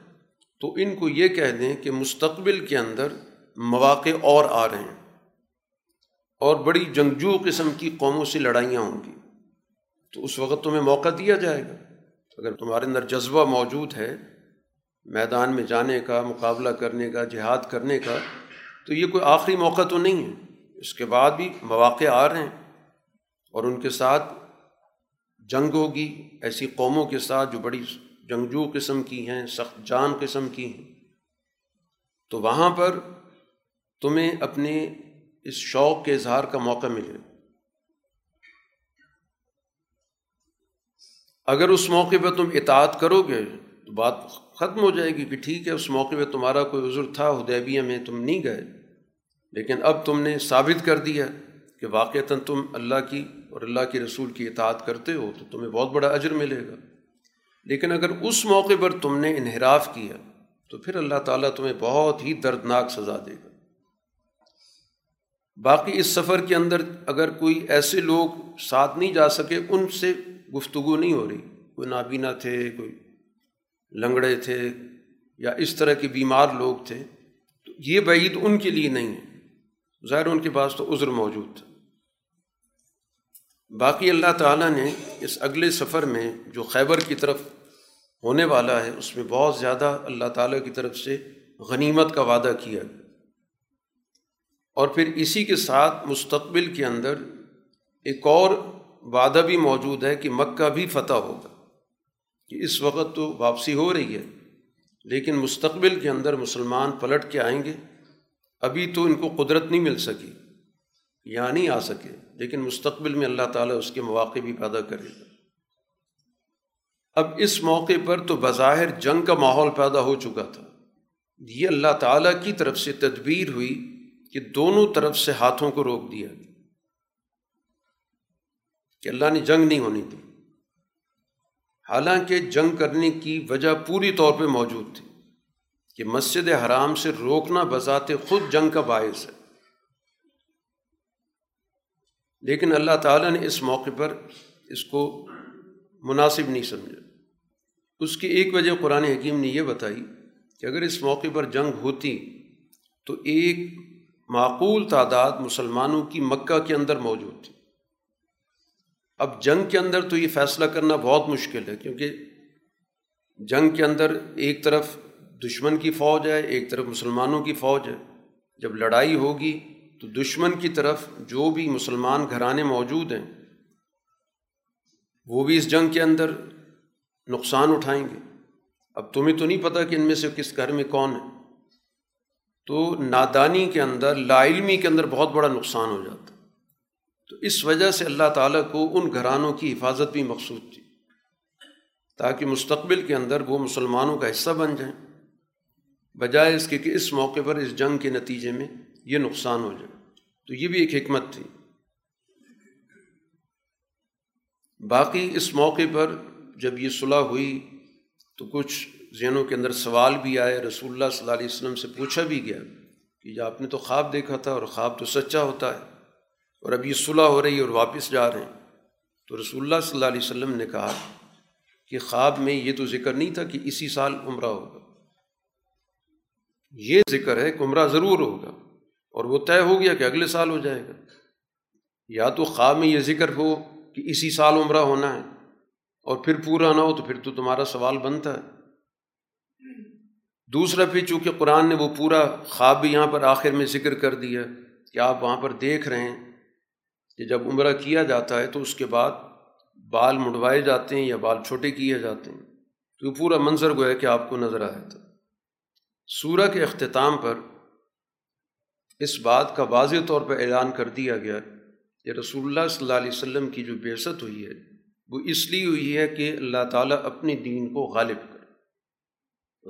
تو ان کو یہ کہہ دیں کہ مستقبل کے اندر مواقع اور آ رہے ہیں۔ اور بڑی جنگجو قسم کی قوموں سے لڑائیاں ہوں گی۔ تو اس وقت تمہیں موقع دیا جائے گا۔ اگر تمہارے اندر جذبہ موجود ہے میدان میں جانے کا، مقابلہ کرنے کا، جہاد کرنے کا، تو یہ کوئی آخری موقع تو نہیں ہے۔ اس کے بعد بھی مواقع آ رہے ہیں اور ان کے ساتھ جنگ ہوگی۔ ایسی قوموں کے ساتھ جو بڑی جنگجو قسم کی ہیں، سخت جان قسم کی ہیں۔ تو وہاں پر تمہیں اپنے اس شوق کے اظہار کا موقع ملے۔ اگر اس موقع پہ تم اطاعت کرو گے تو بات ختم ہو جائے گی کہ ٹھیک ہے، اس موقع پہ تمہارا کوئی عذر تھا حدیبیہ میں، تم نہیں گئے۔ لیکن اب تم نے ثابت کر دیا کہ واقعتاً تم اللہ کی اور اللہ کے رسول کی اطاعت کرتے ہو تو تمہیں بہت بڑا اجر ملے گا۔ لیکن اگر اس موقع پر تم نے انحراف کیا تو پھر اللہ تعالیٰ تمہیں بہت ہی دردناک سزا دے گا۔ باقی اس سفر کے اندر اگر کوئی ایسے لوگ ساتھ نہیں جا سکے، ان سے گفتگو نہیں ہو رہی۔ کوئی نابینا تھے، کوئی لنگڑے تھے یا اس طرح کے بیمار لوگ تھے، تو یہ بعید ان کے لیے نہیں ہے۔ ظاہر ان کے پاس تو عذر موجود تھا۔ باقی اللہ تعالیٰ نے اس اگلے سفر میں جو خیبر کی طرف ہونے والا ہے، اس میں بہت زیادہ اللہ تعالیٰ کی طرف سے غنیمت کا وعدہ کیا۔ اور پھر اسی کے ساتھ مستقبل کے اندر ایک اور وعدہ بھی موجود ہے کہ مکہ بھی فتح ہوگا۔ کہ اس وقت تو واپسی ہو رہی ہے، لیکن مستقبل کے اندر مسلمان پلٹ کے آئیں گے۔ ابھی تو ان کو قدرت نہیں مل سکی، یا نہیں آ سکے، لیکن مستقبل میں اللہ تعالیٰ اس کے مواقع بھی پیدا کرے گا۔ اب اس موقع پر تو بظاہر جنگ کا ماحول پیدا ہو چکا تھا۔ یہ اللہ تعالیٰ کی طرف سے تدبیر ہوئی کہ دونوں طرف سے ہاتھوں کو روک دیا کہ اللہ نے جنگ نہیں ہونی تھی۔ حالانکہ جنگ کرنے کی وجہ پوری طور پہ موجود تھی کہ مسجد حرام سے روکنا بذات خود جنگ کا باعث ہے۔ لیکن اللہ تعالیٰ نے اس موقع پر اس کو مناسب نہیں سمجھا۔ اس کی ایک وجہ قرآن حکیم نے یہ بتائی کہ اگر اس موقع پر جنگ ہوتی تو ایک معقول تعداد مسلمانوں کی مکہ کے اندر موجود تھی۔ اب جنگ کے اندر تو یہ فیصلہ کرنا بہت مشکل ہے، کیونکہ جنگ کے اندر ایک طرف دشمن کی فوج ہے، ایک طرف مسلمانوں کی فوج ہے۔ جب لڑائی ہوگی تو دشمن کی طرف جو بھی مسلمان گھرانے موجود ہیں، وہ بھی اس جنگ کے اندر نقصان اٹھائیں گے۔ اب تمہیں تو نہیں پتہ کہ ان میں سے کس گھر میں کون ہے۔ تو نادانی کے اندر، لا علمی کے اندر بہت بڑا نقصان ہو جاتا۔ تو اس وجہ سے اللہ تعالیٰ کو ان گھرانوں کی حفاظت بھی مقصود تھی تاکہ مستقبل کے اندر وہ مسلمانوں کا حصہ بن جائیں۔ بجائے اس کے کہ اس موقع پر اس جنگ کے نتیجے میں یہ نقصان ہو جائے۔ تو یہ بھی ایک حکمت تھی۔ باقی اس موقع پر جب یہ صلح ہوئی تو کچھ ذہنوں کے اندر سوال بھی آئے۔ رسول اللہ صلی اللہ علیہ وسلم سے پوچھا بھی گیا کہ آپ نے تو خواب دیکھا تھا اور خواب تو سچا ہوتا ہے۔ اور اب یہ صلح ہو رہی ہے اور واپس جا رہے ہیں۔ تو رسول اللہ صلی اللہ علیہ وسلم نے کہا کہ خواب میں یہ تو ذکر نہیں تھا کہ اسی سال عمرہ ہوگا۔ یہ ذکر ہے کہ عمرہ ضرور ہوگا اور وہ طے ہو گیا کہ اگلے سال ہو جائے گا۔ یا تو خواب میں یہ ذکر ہو کہ اسی سال عمرہ ہونا ہے اور پھر پورا نہ ہو تو پھر تو تمہارا سوال بنتا ہے۔ دوسرا پھر چونکہ قرآن نے وہ پورا خواب بھی یہاں پر آخر میں ذکر کر دیا کہ آپ وہاں پر دیکھ رہے ہیں کہ جب عمرہ کیا جاتا ہے تو اس کے بعد بال مڑوائے جاتے ہیں یا بال چھوٹے کیے جاتے ہیں۔ تو پورا منظر گویا کہ آپ کو نظر آیا تھا۔ سورہ کے اختتام پر اس بات کا واضح طور پر اعلان کر دیا گیا کہ رسول اللہ صلی اللہ علیہ وسلم کی جو بیست ہوئی ہے، وہ اس لیے ہوئی ہے کہ اللہ تعالیٰ اپنے دین کو غالب کر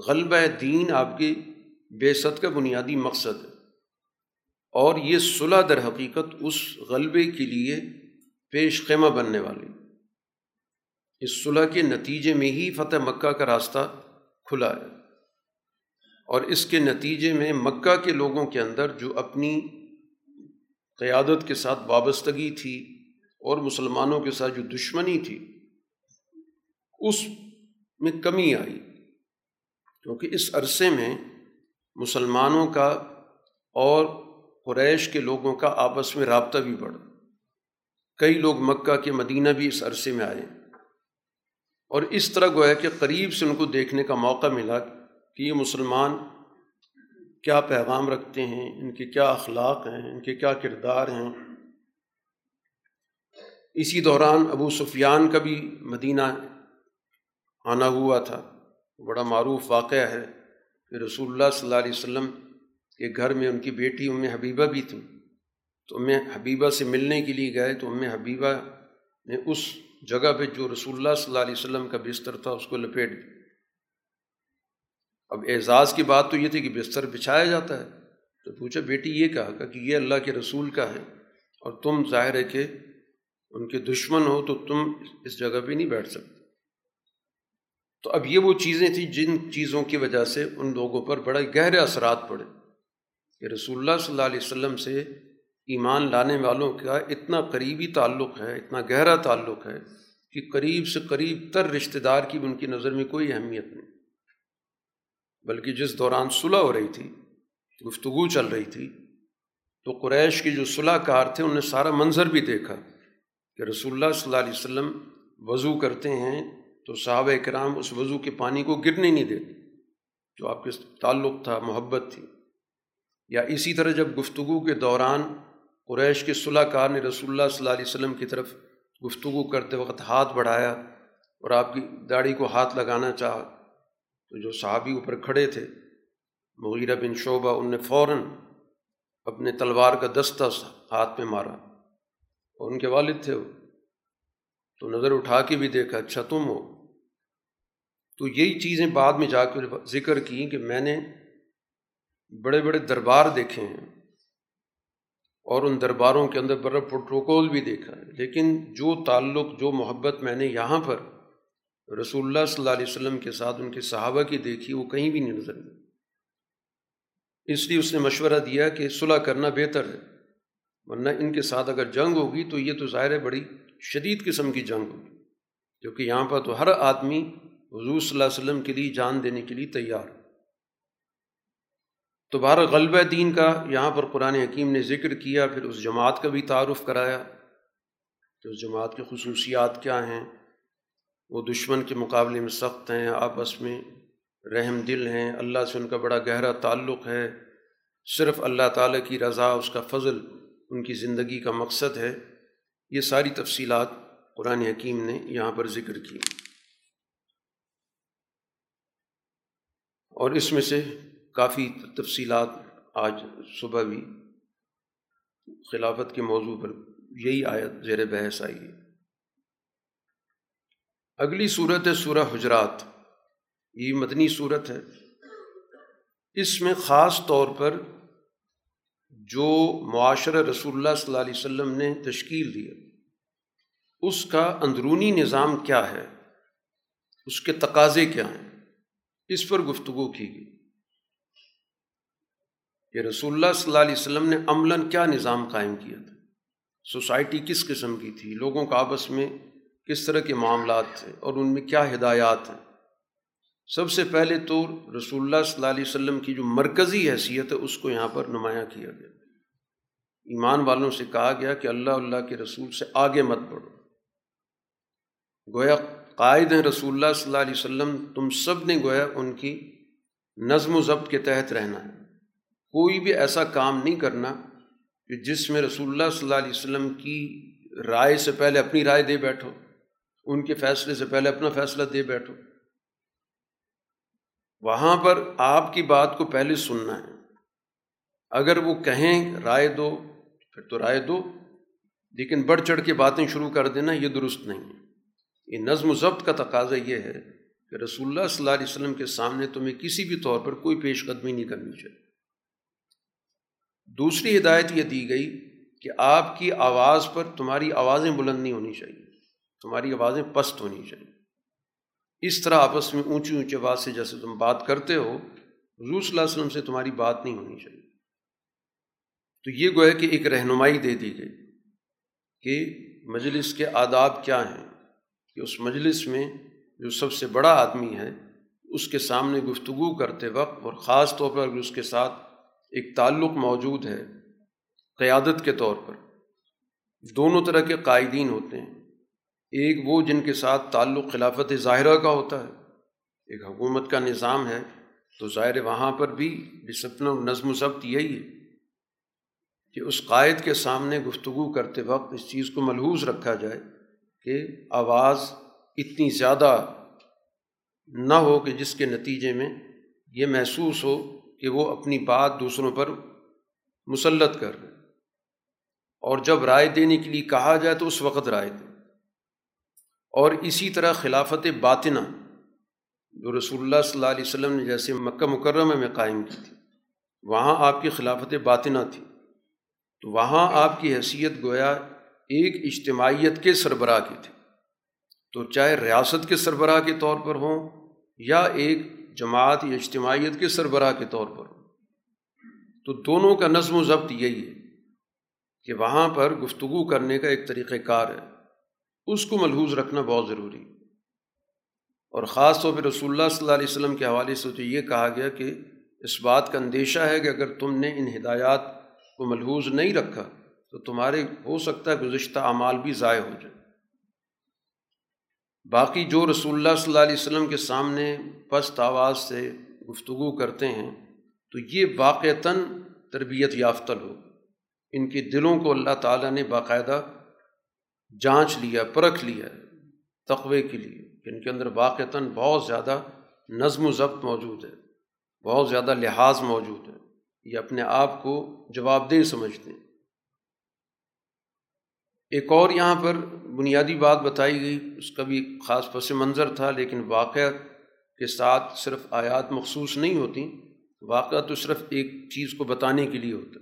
غلبہ دین آپ کی بیست کا بنیادی مقصد ہے۔ اور یہ صلح در حقیقت اس غلبے کے لیے پیش خیمہ بننے والی اس صلح کے نتیجے میں ہی فتح مکہ کا راستہ کھلا ہے۔ اور اس کے نتیجے میں مکہ کے لوگوں کے اندر جو اپنی قیادت کے ساتھ وابستگی تھی اور مسلمانوں کے ساتھ جو دشمنی تھی، اس میں کمی آئی۔ کیونکہ اس عرصے میں مسلمانوں کا اور قریش کے لوگوں کا آپس میں رابطہ بھی بڑھا کئی لوگ مکہ کے مدینہ بھی اس عرصے میں آئے۔ اور اس طرح گویا کہ قریب سے ان کو دیکھنے کا موقع ملا کہ یہ مسلمان کیا پیغام رکھتے ہیں، ان کے کیا اخلاق ہیں، ان کے کیا کردار ہیں۔ اسی دوران ابو سفیان کا بھی مدینہ آنا ہوا تھا۔ بڑا معروف واقعہ ہے کہ رسول اللہ صلی اللہ علیہ وسلم کے گھر میں ان کی بیٹی ام حبیبہ بھی تھیں تو ام حبیبہ سے ملنے کے لیے گئے تو ام حبیبہ نے اس جگہ پہ جو رسول اللہ صلی اللہ علیہ وسلم کا بستر تھا اس کو لپیٹ دی اب اعزاز کی بات تو یہ تھی کہ بستر بچھایا جاتا ہے۔ تو پوچھا، بیٹی، یہ کہا کہ یہ اللہ کے رسول کا ہے اور تم ظاہر ہے کہ ان کے دشمن ہو تو تم اس جگہ پہ نہیں بیٹھ سکتے۔ تو اب یہ وہ چیزیں تھیں جن چیزوں کی وجہ سے ان لوگوں پر بڑے گہرے اثرات پڑے۔ کہ رسول اللہ صلی اللہ علیہ وسلم سے ایمان لانے والوں کا اتنا قریبی تعلق ہے، اتنا گہرا تعلق ہے کہ قریب سے قریب تر رشتہ دار کی ان کی نظر میں کوئی اہمیت نہیں۔ بلکہ جس دوران صلح ہو رہی تھی، گفتگو چل رہی تھی، تو قریش کے جو صلح کار تھے، انہوں نے سارا منظر بھی دیکھا کہ رسول اللہ صلی اللہ علیہ وسلم وضو کرتے ہیں تو صحابہ کرام اس وضو کے پانی کو گرنے نہیں دیتے، جو آپ کے تعلق تھا، محبت تھی۔ یا اسی طرح جب گفتگو کے دوران قریش کے صلاح کار نے رسول اللہ صلی اللہ علیہ وسلم کی طرف گفتگو کرتے وقت ہاتھ بڑھایا اور آپ کی داڑھی کو ہاتھ لگانا چاہا، تو جو صحابی اوپر کھڑے تھے، مغیرہ بن شعبہ، ان نے فوراً اپنے تلوار کا دستہ ہاتھ میں مارا اور ان کے والد تھے وہ۔ تو نظر اٹھا کے بھی دیکھا اچھا تم ہو۔ تو یہی چیزیں بعد میں جا کر ذکر کی کہ میں نے بڑے بڑے دربار دیکھے ہیں اور ان درباروں کے اندر بڑا پروٹوکول بھی دیکھا ہے۔ لیکن جو تعلق، جو محبت میں نے یہاں پر رسول اللہ صلی اللہ علیہ وسلم کے ساتھ ان کے صحابہ کی دیکھی، وہ کہیں بھی نہیں نظر اس لیے اس نے مشورہ دیا کہ صلح کرنا بہتر ہے، ورنہ ان کے ساتھ اگر جنگ ہوگی تو یہ تو ظاہر ہے بڑی شدید قسم کی جنگ ہوگی۔ کیونکہ یہاں پر تو ہر آدمی حضور صلی اللہ علیہ وسلم کے لیے جان دینے کے لیے تیار تو بہر غلبہ دین کا یہاں پر قرآن حکیم نے ذکر کیا، پھر اس جماعت کا بھی تعارف کرایا۔ کہ اس جماعت کی خصوصیات کیا ہیں؟ وہ دشمن کے مقابلے میں سخت ہیں، آپس میں رحم دل ہیں، اللہ سے ان کا بڑا گہرا تعلق ہے۔ صرف اللہ تعالیٰ کی رضا، اس کا فضل، ان کی زندگی کا مقصد ہے۔ یہ ساری تفصیلات قرآن حکیم نے یہاں پر ذکر کی۔ اور اس میں سے کافی تفصیلات آج صبح بھی خلافت کے موضوع پر یہی آیت زیر بحث آئی ہے۔ اگلی صورت ہے سورہ حجرات۔ یہ مدنی صورت ہے۔ اس میں خاص طور پر جو معاشرہ رسول اللہ صلی اللہ علیہ وسلم نے تشکیل دیا، اس کا اندرونی نظام کیا ہے؟ اس کے تقاضے کیا ہیں؟ اس پر گفتگو کی گئی۔ کہ رسول اللہ صلی اللہ علیہ وسلم نے عملاً کیا نظام قائم کیا تھا؟ سوسائٹی کس قسم کی تھی؟ لوگوں کا آپس میں کس طرح کے معاملات تھے اور ان میں کیا ہدایات ہیں؟ سب سے پہلے تو رسول اللہ صلی اللہ علیہ وسلم کی جو مرکزی حیثیت ہے، اس کو یہاں پر نمایاں کیا گیا۔ ایمان والوں سے کہا گیا کہ اللہ اللہ کے رسول سے آگے مت بڑھو۔ گویا قائد ہیں رسول اللہ صلی اللہ علیہ وسلم، تم سب نے گویا ان کی نظم و ضبط کے تحت رہنا ہے۔ کوئی بھی ایسا کام نہیں کرنا کہ جس میں رسول اللہ صلی اللہ علیہ وسلم کی رائے سے پہلے اپنی رائے دے بیٹھو، ان کے فیصلے سے پہلے اپنا فیصلہ دے بیٹھو۔ وہاں پر آپ کی بات کو پہلے سننا ہے۔ اگر وہ کہیں رائے دو، پھر تو رائے دو، لیکن بڑھ چڑھ کے باتیں شروع کر دینا یہ درست نہیں ہے۔ یہ نظم و ضبط کا تقاضا یہ ہے کہ رسول اللہ صلی اللہ علیہ وسلم کے سامنے تمہیں کسی بھی طور پر کوئی پیش قدمی نہیں کرنی چاہیے۔ دوسری ہدایت یہ دی گئی کہ آپ کی آواز پر تمہاری آوازیں بلند نہیں ہونی چاہیے، تمہاری آوازیں پست ہونی چاہیے۔ اس طرح آپس میں اونچی اونچی آواز سے جیسے تم بات کرتے ہو، حضور صلی اللہ علیہ وسلم سے تمہاری بات نہیں ہونی چاہیے۔ تو یہ گویا کہ ایک رہنمائی دے دی گئی کہ مجلس کے آداب کیا ہیں، کہ اس مجلس میں جو سب سے بڑا آدمی ہے، اس کے سامنے گفتگو کرتے وقت اور خاص طور پر اس کے ساتھ ایک تعلق موجود ہے قیادت کے طور پر۔ دونوں طرح کے قائدین ہوتے ہیں۔ ایک وہ جن کے ساتھ تعلق خلافت ظاہرہ کا ہوتا ہے۔ ایک حکومت کا نظام ہے، تو ظاہر وہاں پر بھی ڈسپلن و نظم و ضبط یہی ہے کہ اس قائد کے سامنے گفتگو کرتے وقت اس چیز کو ملحوظ رکھا جائے کہ آواز اتنی زیادہ نہ ہو کہ جس کے نتیجے میں یہ محسوس ہو کہ وہ اپنی بات دوسروں پر مسلط کر رہے اور جب رائے دینے کے لیے کہا جائے تو اس وقت رائے دیں اور اسی طرح خلافت باطنہ جو رسول اللہ صلی اللہ علیہ وسلم نے جیسے مکہ مکرمہ میں قائم کی تھی، وہاں آپ کی خلافت باطنہ تھی۔ تو وہاں آپ کی حیثیت گویا ایک اجتماعیت کے سربراہ کی تھی تو چاہے ریاست کے سربراہ کے طور پر ہوں یا ایک جماعت یا اجتماعیت کے سربراہ کے طور پر۔ تو دونوں کا نظم و ضبط یہی ہے کہ وہاں پر گفتگو کرنے کا ایک طریقۂ کار ہے۔ اس کو ملحوظ رکھنا بہت ضروری اور خاص طور پہ رسول اللہ صلی اللہ علیہ وسلم کے حوالے سے تو یہ کہا گیا کہ اس بات کا اندیشہ ہے کہ اگر تم نے ان ہدایات کو ملحوظ نہیں رکھا تو تمہارے ہو سکتا ہے گزشتہ اعمال بھی ضائع ہو جائے۔ باقی جو رسول اللہ صلی اللہ علیہ وسلم کے سامنے پست آواز سے گفتگو کرتے ہیں، تو یہ واقعتاً تربیت یافتہ لوگ، ان کے دلوں کو اللہ تعالیٰ نے باقاعدہ جانچ لیا، پرکھ لیا تقوے کے لیے ان کے اندر واقعتاً بہت زیادہ نظم و ضبط موجود ہے، بہت زیادہ لحاظ موجود ہے، یہ اپنے آپ کو جواب دہ سمجھتے ہیں۔ ایک اور یہاں پر بنیادی بات بتائی گئی، اس کا بھی خاص پس منظر تھا، لیکن واقعہ کے ساتھ صرف آیات مخصوص نہیں ہوتی واقعہ تو صرف ایک چیز کو بتانے کے لیے ہوتا،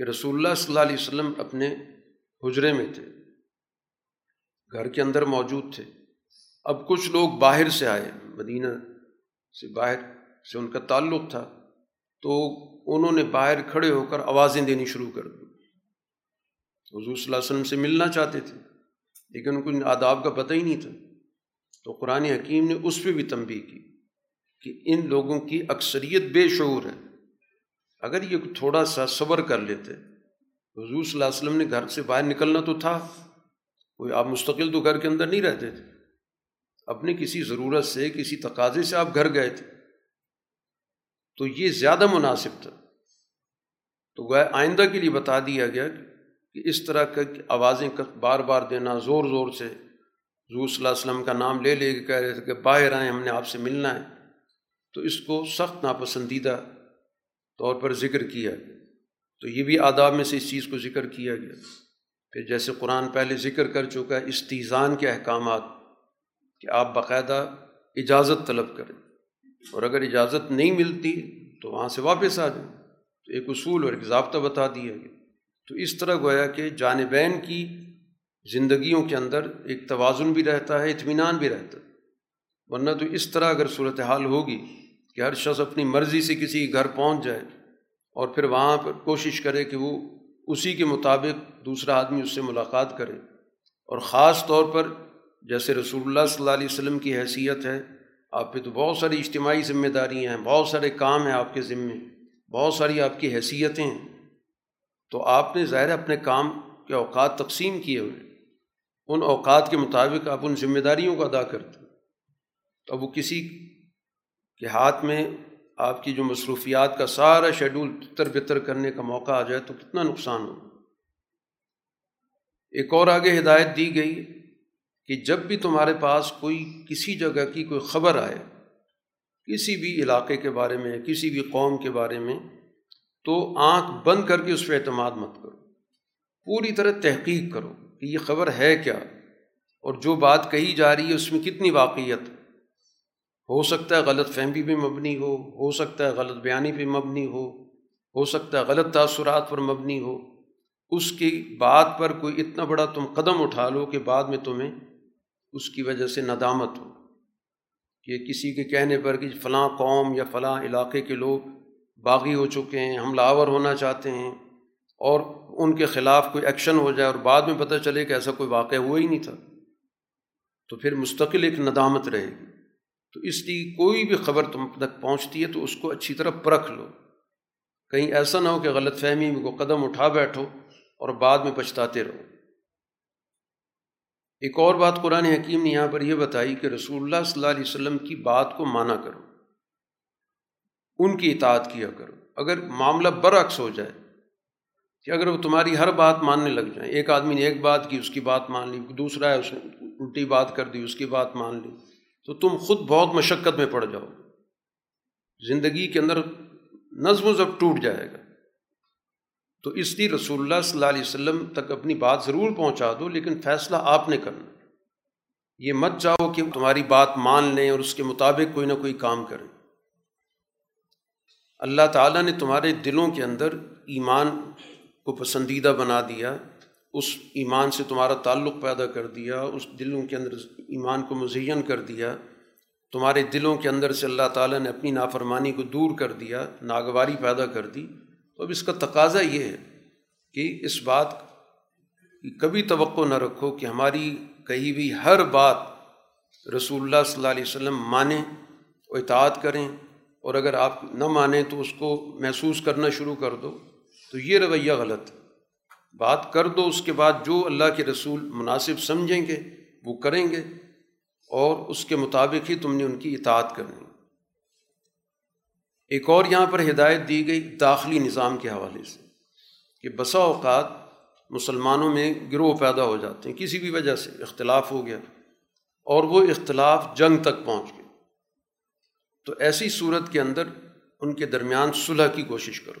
کہ رسول اللہ صلی اللہ علیہ وسلم اپنے حجرے میں تھے، گھر کے اندر موجود تھے۔ اب کچھ لوگ باہر سے آئے، مدینہ سے باہر سے ان کا تعلق تھا، تو انہوں نے باہر کھڑے ہو کر آوازیں دینی شروع کر دی۔ حضور صلی اللہ علیہ وسلم سے ملنا چاہتے تھے، لیکن ان کو آداب کا پتہ ہی نہیں تھا۔ تو قرآن حکیم نے اس پہ بھی تنبیہ کی کہ ان لوگوں کی اکثریت بے شعور ہے اگر یہ تھوڑا سا صبر کر لیتے، حضور صلی اللہ علیہ وسلم نے گھر سے باہر نکلنا تو تھا، کوئی آپ مستقل تو گھر کے اندر نہیں رہتے تھے۔ اپنے کسی ضرورت سے، کسی تقاضے سے آپ گھر گئے تھے۔ تو یہ زیادہ مناسب تھا۔ تو وہ آئندہ کے لیے بتا دیا گیا کہ کہ اس طرح کا آوازیں بار بار دینا، زور زور سے۔ حضور صلی اللہ علیہ وسلم کا نام لے لے کے کہہ رہے تھے کہ باہر آئیں، ہم نے آپ سے ملنا ہے۔ تو اس کو سخت ناپسندیدہ طور پر ذکر کیا۔ تو یہ بھی آداب میں سے اس چیز کو ذکر کیا گیا۔ پھر جیسے قرآن پہلے ذکر کر چکا ہے، استیزان کے احکامات، کہ آپ باقاعدہ اجازت طلب کریں۔ اور اگر اجازت نہیں ملتی تو وہاں سے واپس آ جائیں۔ تو ایک اصول اور ایک ضابطہ بتا دیا گیا۔ تو اس طرح گویا کہ جانبین کی زندگیوں کے اندر ایک توازن بھی رہتا ہے، اطمینان بھی رہتا ہے۔ ورنہ تو اس طرح اگر صورت حال ہوگی کہ ہر شخص اپنی مرضی سے کسی گھر پہنچ جائے اور پھر وہاں پر کوشش کرے کہ وہ اسی کے مطابق دوسرا آدمی اس سے ملاقات کرے۔ اور خاص طور پر جیسے رسول اللہ صلی اللہ علیہ وسلم کی حیثیت ہے، آپ پہ تو بہت ساری اجتماعی ذمہ داریاں ہیں، بہت سارے کام ہیں آپ کے ذمے، بہت ساری آپ کی حیثیتیں ہیں۔ تو آپ نے ظاہر اپنے کام کے اوقات تقسیم کیے ہوئے ان اوقات کے مطابق آپ ان ذمہ داریوں کو ادا کرتے تو وہ کسی کے ہاتھ میں آپ کی جو مصروفیات کا سارا شیڈول تر بتر کرنے کا موقع آ جائے تو کتنا نقصان ہو ایک اور آگے ہدایت دی گئی کہ جب بھی تمہارے پاس کوئی کسی جگہ کی کوئی خبر آئے، کسی بھی علاقے کے بارے میں، کسی بھی قوم کے بارے میں تو آنکھ بند کر کے اس پہ اعتماد مت کرو۔ پوری طرح تحقیق کرو کہ یہ خبر ہے کیا۔ اور جو بات کہی جا رہی ہے اس میں کتنی واقعیت۔ ہو سکتا ہے غلط فہمی پہ مبنی ہو ہو سکتا ہے غلط بیانی پہ مبنی ہو ہو سکتا ہے غلط تاثرات پر مبنی ہو۔ اس کی بات پر کوئی اتنا بڑا تم قدم اٹھا لو کہ بعد میں تمہیں اس کی وجہ سے ندامت ہو۔ کہ کسی کے کہنے پر کہ فلاں قوم یا فلاں علاقے کے لوگ باغی ہو چکے ہیں حملہ آور ہونا چاہتے ہیں اور ان کے خلاف کوئی ایکشن ہو جائے اور بعد میں پتہ چلے کہ ایسا کوئی واقعہ ہوا ہی نہیں تھا۔ تو پھر مستقل ایک ندامت رہے گی۔ تو اس لیے کوئی بھی خبر تم تک پہنچتی ہے تو اس کو اچھی طرح پرکھ لو۔ کہیں ایسا نہ ہو کہ غلط فہمی میں کو قدم اٹھا بیٹھو اور بعد میں پچھتاتے رہو۔ ایک اور بات قرآن حکیم نے یہاں پر یہ بتائی کہ رسول اللہ صلی اللہ علیہ وسلم کی بات کو مانا کرو۔ ان کی اطاعت کیا کرو۔ اگر معاملہ برعکس ہو جائے کہ اگر وہ تمہاری ہر بات ماننے لگ جائیں، ایک آدمی نے ایک بات کی، اس کی بات مان لی، دوسرا ہے، اس نے الٹی بات کر دی، اس کی بات مان لی، تو تم خود بہت مشقت میں پڑ جاؤ۔ زندگی کے اندر نظم و ضبط ٹوٹ جائے گا۔ تو اس لیے رسول اللہ صلی اللہ علیہ وسلم تک اپنی بات ضرور پہنچا دو، لیکن فیصلہ آپ نے کرنا۔ یہ مت جاؤ کہ تمہاری بات مان لیں اور اس کے مطابق کوئی نہ کوئی کام کریں۔ اللہ تعالیٰ نے تمہارے دلوں کے اندر ایمان کو پسندیدہ بنا دیا، اس ایمان سے تمہارا تعلق پیدا کر دیا، اس دلوں کے اندر ایمان کو مزین کر دیا۔ تمہارے دلوں کے اندر سے اللہ تعالیٰ نے اپنی نافرمانی کو دور کر دیا، ناگواری پیدا کر دی۔ تو اب اس کا تقاضا یہ ہے کہ اس بات کی کبھی توقع نہ رکھو کہ ہماری کہی بھی ہر بات رسول اللہ صلی اللہ علیہ وسلم مانیں اور اطاعت کریں۔ اور اگر آپ نہ مانیں تو اس کو محسوس کرنا شروع کر دو، تو یہ رویہ غلط بات کر دو، اس کے بعد جو اللہ کے رسول مناسب سمجھیں گے، وہ کریں گے، اور اس کے مطابق ہی تم نے ان کی اطاعت کرنی ایک اور یہاں پر ہدایت دی گئی داخلی نظام کے حوالے سے کہ بسا اوقات مسلمانوں میں گروہ پیدا ہو جاتے ہیں، کسی بھی وجہ سے اختلاف ہو گیا اور وہ اختلاف جنگ تک پہنچ گئے۔ تو ایسی صورت کے اندر ان کے درمیان صلح کی کوشش کرو۔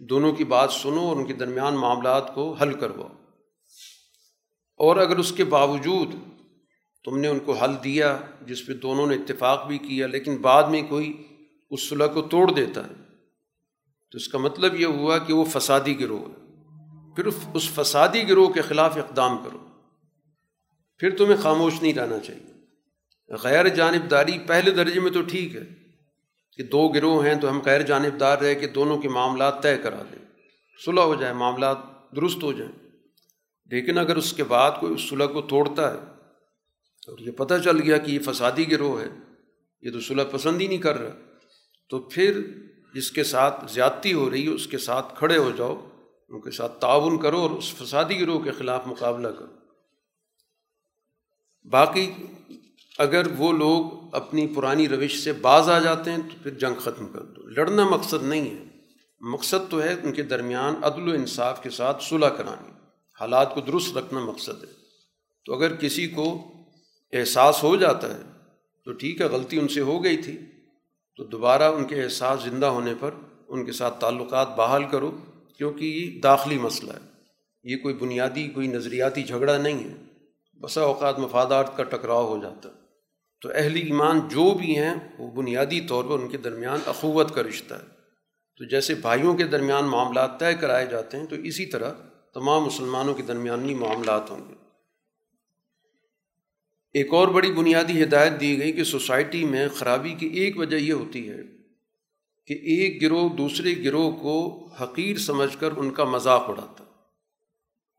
دونوں کی بات سنو اور ان کے درمیان معاملات کو حل کرواؤ۔ اور اگر اس کے باوجود تم نے ان کو حل دیا جس پہ دونوں نے اتفاق بھی کیا، لیکن بعد میں کوئی اس صلح کو توڑ دیتا ہے، تو اس کا مطلب یہ ہوا کہ وہ فسادی گروہ ہے۔ پھر اس فسادی گروہ کے خلاف اقدام کرو۔ پھر تمہیں خاموش نہیں رہنا چاہیے۔ غیر جانبداری پہلے درجے میں تو ٹھیک ہے کہ دو گروہ ہیں تو ہم غیر جانبدار رہے کہ دونوں کے معاملات طے کرا دیں۔ صلح ہو جائے، معاملات درست ہو جائیں۔ لیکن اگر اس کے بعد کوئی اس صلح کو توڑتا ہے اور یہ پتہ چل گیا کہ یہ فسادی گروہ ہے، یہ تو صلح پسند ہی نہیں کر رہا، تو پھر جس کے ساتھ زیادتی ہو رہی ہے، اس کے ساتھ کھڑے ہو جاؤ، ان کے ساتھ تعاون کرو اور اس فسادی گروہ کے خلاف مقابلہ کرو۔ باقی اگر وہ لوگ اپنی پرانی روش سے باز آ جاتے ہیں تو پھر جنگ ختم کر دو۔ لڑنا مقصد نہیں ہے۔ مقصد تو ہے ان کے درمیان عدل و انصاف کے ساتھ صلح کرانی۔ حالات کو درست رکھنا مقصد ہے۔ تو اگر کسی کو احساس ہو جاتا ہے تو ٹھیک ہے، غلطی ان سے ہو گئی تھی۔ تو دوبارہ ان کے احساس زندہ ہونے پر ان کے ساتھ تعلقات بحال کرو، کیونکہ یہ داخلی مسئلہ ہے۔ یہ کوئی بنیادی، کوئی نظریاتی جھگڑا نہیں ہے۔ بسا اوقات مفادات کا ٹکراؤ ہو جاتا۔ ہے تو اہل ایمان جو بھی ہیں، وہ بنیادی طور پر ان کے درمیان اخوت کا رشتہ ہے۔ تو جیسے بھائیوں کے درمیان معاملات طے کرائے جاتے ہیں، تو اسی طرح تمام مسلمانوں کے درمیانی معاملات ہوں گے۔ ایک اور بڑی بنیادی ہدایت دی گئی کہ سوسائٹی میں خرابی کی ایک وجہ یہ ہوتی ہے کہ ایک گروہ دوسرے گروہ کو حقیر سمجھ کر ان کا مذاق اڑاتا۔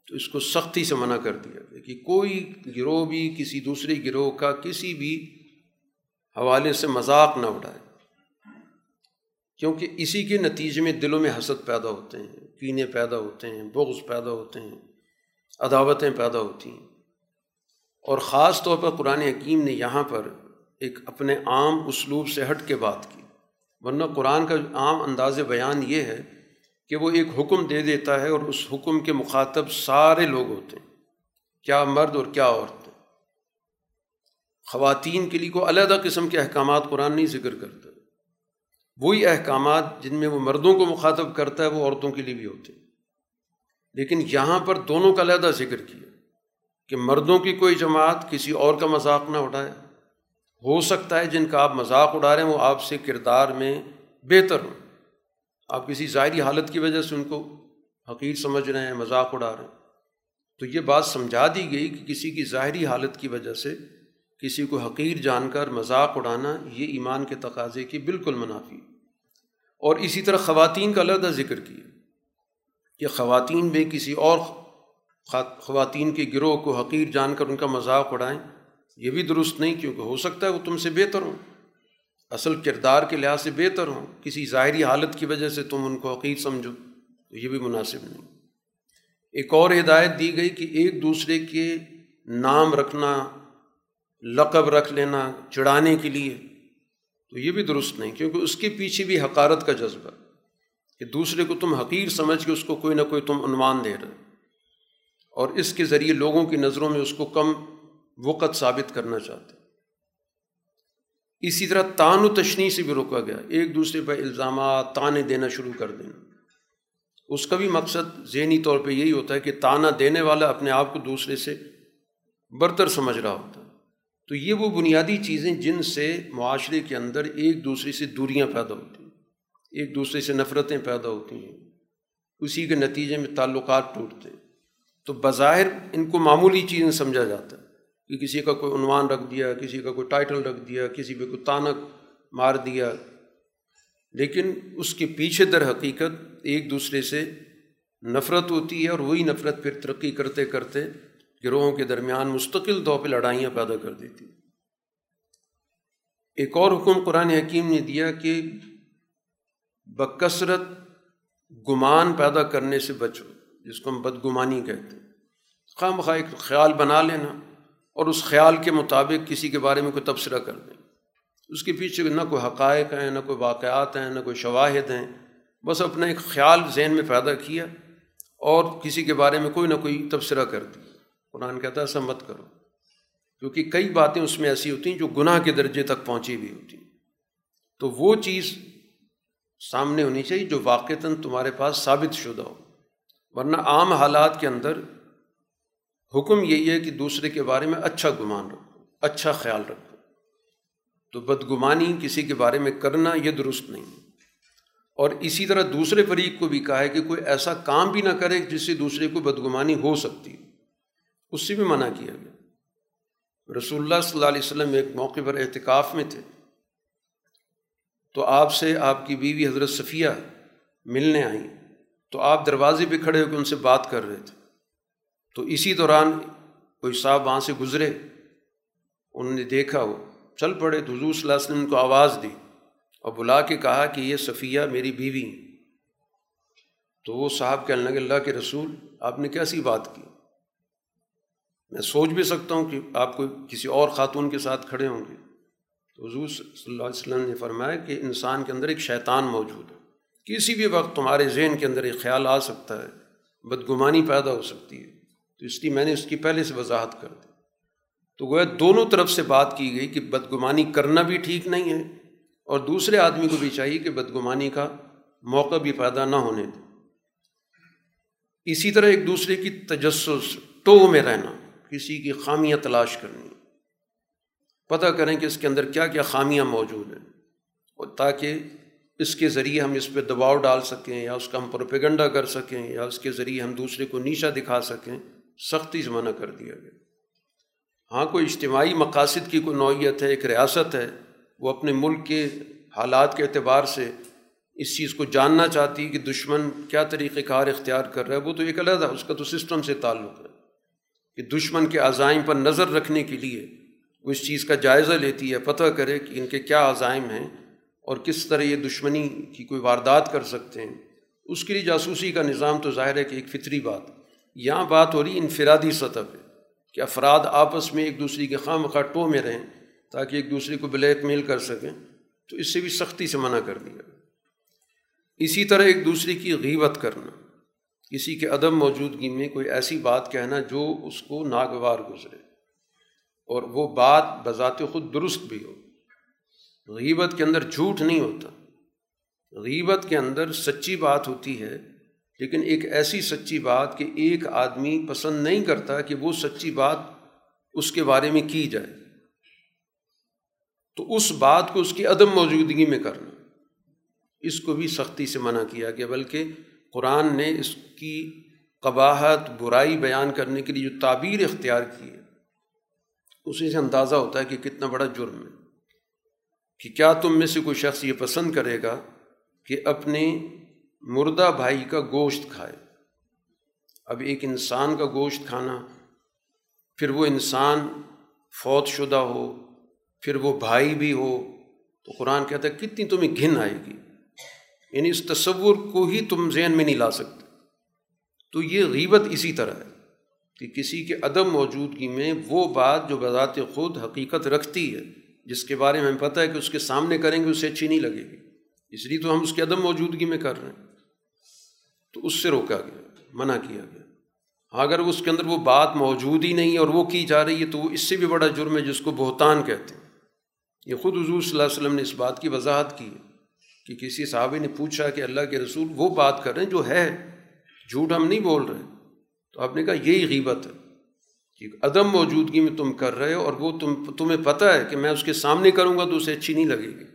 تو اس کو سختی سے منع کر دیا۔ گیا کہ کوئی گروہ بھی، کسی دوسرے گروہ کا کسی بھی حوالے سے مذاق نہ اڑائے۔ کیونکہ اسی کے نتیجے میں دلوں میں حسد پیدا ہوتے ہیں، کینے پیدا ہوتے ہیں، بغض پیدا ہوتے ہیں، عداوتیں پیدا ہوتی ہیں۔ اور خاص طور پر قرآن حکیم نے یہاں پر ایک اپنے عام اسلوب سے ہٹ کے بات کی۔ ورنہ قرآن کا عام انداز بیان یہ ہے کہ وہ ایک حکم دے دیتا ہے اور اس حکم کے مخاطب سارے لوگ ہوتے ہیں۔ کیا مرد اور کیا عورتیں۔ خواتین کے لیے کوئی علیحدہ قسم کے احکامات قرآن نہیں ذکر کرتا۔ وہی احکامات جن میں وہ مردوں کو مخاطب کرتا ہے، وہ عورتوں کے لیے بھی ہوتے ہیں۔ لیکن یہاں پر دونوں کا علیحدہ ذکر کیا کہ مردوں کی کوئی جماعت کسی اور کا مذاق نہ اٹھائے ہو سکتا ہے جن کا آپ مذاق اڑا رہے ہیں، وہ آپ سے کردار میں بہتر ہوں۔ آپ کسی ظاہری حالت کی وجہ سے ان کو حقیر سمجھ رہے ہیں، مذاق اڑا رہے ہیں۔ تو یہ بات سمجھا دی گئی کہ کسی کی ظاہری حالت کی وجہ سے کسی کو حقیر جان کر مذاق اڑانا یہ ایمان کے تقاضے کی بالکل منافی۔ اور اسی طرح خواتین کا علیحدہ ذکر کیا کہ خواتین میں کسی اور خواتین کے گروہ کو حقیر جان کر ان کا مذاق اڑائیں، یہ بھی درست نہیں کیونکہ ہو سکتا ہے وہ تم سے بہتر ہوں۔ اصل کردار کے لحاظ سے بہتر ہوں، کسی ظاہری حالت کی وجہ سے تم ان کو حقیر سمجھو۔ تو یہ بھی مناسب نہیں۔ ایک اور ہدایت دی گئی کہ ایک دوسرے کے نام رکھنا، لقب رکھ لینا، چڑھانے کے لیے، تو یہ بھی درست نہیں، کیونکہ اس کے پیچھے بھی حقارت کا جذبہ کہ دوسرے کو تم حقیر سمجھ کے اس کو کوئی نہ کوئی تم عنوان دے رہے اور اس کے ذریعے لوگوں کی نظروں میں اس کو کم وقت ثابت کرنا چاہتے اسی طرح تان و تشنی سے بھی روکا گیا۔ ایک دوسرے پہ الزامات، تانے دینا شروع کر دینا۔ اس کا بھی مقصد ذہنی طور پہ یہی ہوتا ہے کہ تانا دینے والا اپنے آپ کو دوسرے سے برتر سمجھ رہا ہوتا ہے۔ تو یہ وہ بنیادی چیزیں جن سے معاشرے کے اندر ایک دوسرے سے دوریاں پیدا ہوتی ہیں، ایک دوسرے سے نفرتیں پیدا ہوتی ہیں۔ اسی کے نتیجے میں تعلقات ٹوٹتے ہیں۔ تو بظاہر ان کو معمولی چیزیں سمجھا جاتا ہے۔ کہ کسی کا کوئی عنوان رکھ دیا، کسی کا کوئی ٹائٹل رکھ دیا، کسی پہ کوئی تانک مار دیا۔ لیکن اس کے پیچھے در حقیقت ایک دوسرے سے نفرت ہوتی ہے اور وہی نفرت پھر ترقی کرتے کرتے گروہوں کے درمیان مستقل طور پہ لڑائیاں پیدا کر دیتی۔ ایک اور حکم قرآن حکیم نے دیا کہ بکثرت گمان پیدا کرنے سے بچو، جس کو ہم بدگمانی کہتے ہیں۔ خواہ مخواہ ایک خیال بنا لینا۔ اور اس خیال کے مطابق کسی کے بارے میں کوئی تبصرہ کر دیں۔ اس کے پیچھے نہ کوئی حقائق ہیں، نہ کوئی واقعات ہیں، نہ کوئی شواہد ہیں۔ بس اپنا ایک خیال ذہن میں پیدا کیا اور کسی کے بارے میں کوئی نہ کوئی تبصرہ کر دیا۔ قرآن کہتا ہے، ایسا مت کرو۔ کیونکہ کئی باتیں اس میں ایسی ہوتی ہیں جو گناہ کے درجے تک پہنچی ہوئی ہوتی ہیں۔ تو وہ چیز سامنے ہونی چاہیے جو واقعتاً تمہارے پاس ثابت شدہ ہو۔ ورنہ عام حالات کے اندر حکم یہی ہے کہ دوسرے کے بارے میں اچھا گمان رکھو اچھا خیال رکھو۔ تو بدگمانی کسی کے بارے میں کرنا یہ درست نہیں۔ اور اسی طرح دوسرے فریق کو بھی کہا ہے کہ کوئی ایسا کام بھی نہ کرے جس سے دوسرے کو بدگمانی ہو سکتی۔ اس سے بھی منع کیا گیا۔ رسول اللہ صلی اللہ علیہ وسلم ایک موقع پر احتکاف میں تھے۔ تو آپ سے آپ کی بیوی حضرت صفیہ ملنے آئیں۔ تو آپ دروازے پہ کھڑے ہو کے ان سے بات کر رہے تھے۔ تو اسی دوران کوئی صاحب وہاں سے گزرے، انہوں نے دیکھا، وہ چل پڑے۔ تو حضور صلی اللہ علیہ وسلم کو آواز دی اور بلا کے کہا کہ یہ صفیہ میری بیوی ہیں۔ تو وہ صاحب کہنے لگے، اللہ کے رسول، آپ نے کیسی بات کی؟ میں سوچ بھی سکتا ہوں کہ آپ کو کسی اور خاتون کے ساتھ کھڑے ہوں گے۔ تو حضور صلی اللہ علیہ وسلم نے فرمایا کہ انسان کے اندر ایک شیطان موجود ہے۔ کسی بھی وقت تمہارے ذہن کے اندر ایک خیال آ سکتا ہے، بدگمانی پیدا ہو سکتی ہے۔ تو اس لیے میں نے اس کی پہلے سے وضاحت کر دی۔ تو گویا دونوں طرف سے بات کی گئی کہ بدگمانی کرنا بھی ٹھیک نہیں ہے اور دوسرے آدمی کو بھی چاہیے کہ بدگمانی کا موقع بھی پیدا نہ ہونے دے۔ اسی طرح ایک دوسرے کی تجسس ٹو میں رہنا، کسی کی خامیاں تلاش کرنی۔ پتہ کریں کہ اس کے اندر کیا کیا خامیاں موجود ہیں۔ اور تاکہ اس کے ذریعے ہم اس پہ دباؤ ڈال سکیں یا اس کا ہم پروپیگنڈا کر سکیں یا اس کے ذریعے ہم دوسرے کو نیچا دکھا سکیں۔ سختی سے منع کر دیا گیا۔ ہاں کوئی اجتماعی مقاصد کی کوئی نوعیت ہے، ایک ریاست ہے، وہ اپنے ملک کے حالات کے اعتبار سے اس چیز کو جاننا چاہتی ہے کہ دشمن کیا طریقۂ کار اختیار کر رہا ہے، وہ تو ایک علیحدہ، اس کا تو سسٹم سے تعلق ہے کہ دشمن کے عزائم پر نظر رکھنے کے لیے وہ اس چیز کا جائزہ لیتی ہے، پتہ کرے کہ ان کے کیا عزائم ہیں اور کس طرح یہ دشمنی کی کوئی واردات کر سکتے ہیں۔ اس کے لیے جاسوسی کا نظام تو ظاہر ہے کہ ایک فطری بات ہے۔ یہاں بات ہو رہی انفرادی سطح پہ کہ افراد آپس میں ایک دوسرے کے خواہ مخواہ ٹو میں رہیں تاکہ ایک دوسرے کو بلیک میل کر سکیں، تو اس سے بھی سختی سے منع کر دیا اسی طرح ایک دوسرے کی غیبت کرنا، کسی کے عدم موجودگی میں کوئی ایسی بات کہنا جو اس کو ناگوار گزرے۔ اور وہ بات بذات خود درست بھی ہو۔ غیبت کے اندر جھوٹ نہیں ہوتا۔ غیبت کے اندر سچی بات ہوتی ہے لیکن ایک ایسی سچی بات کہ ایک آدمی پسند نہیں کرتا کہ وہ سچی بات اس کے بارے میں کی جائے۔ تو اس بات کو اس کی عدم موجودگی میں کرنا۔ اس کو بھی سختی سے منع کیا گیا، بلکہ قرآن نے اس کی قباحت، برائی بیان کرنے کے لیے جو تعبیر اختیار کی ہے، اسی سے اندازہ ہوتا ہے کہ کتنا بڑا جرم ہے۔ کہ کیا تم میں سے کوئی شخص یہ پسند کرے گا کہ اپنے مردہ بھائی کا گوشت کھائے۔ اب ایک انسان کا گوشت کھانا، پھر وہ انسان فوت شدہ ہو، پھر وہ بھائی بھی ہو، تو قرآن کہتا ہے، کتنی تمہیں گھن آئے گی؟ یعنی اس تصور کو ہی تم ذہن میں نہیں لا سکتے۔ تو یہ غیبت اسی طرح ہے کہ کسی کے عدم موجودگی میں وہ بات جو بذات خود حقیقت رکھتی ہے، جس کے بارے میں ہمیں پتہ ہے کہ اس کے سامنے کریں گے، اسے اچھی نہیں لگے گی۔ اس لیے تو ہم اس کے عدم موجودگی میں کر رہے ہیں۔ تو اس سے روکا گیا، منع کیا گیا۔ اگر اس کے اندر وہ بات موجود ہی نہیں اور وہ کی جا رہی ہے تو وہ اس سے بھی بڑا جرم ہے جس کو بہتان کہتے ہیں۔ یہ خود حضور صلی اللہ علیہ وسلم نے اس بات کی وضاحت کی کہ کسی صحابی نے پوچھا کہ اللہ کے رسول وہ بات کر رہے ہیں جو ہے، جھوٹ ہم نہیں بول رہے۔ تو آپ نے کہا یہی غیبت ہے کہ عدم موجودگی میں تم کر رہے ہو اور وہ تم، تمہیں پتہ ہے کہ میں اس کے سامنے کروں گا تو اسے اچھی نہیں لگے گی۔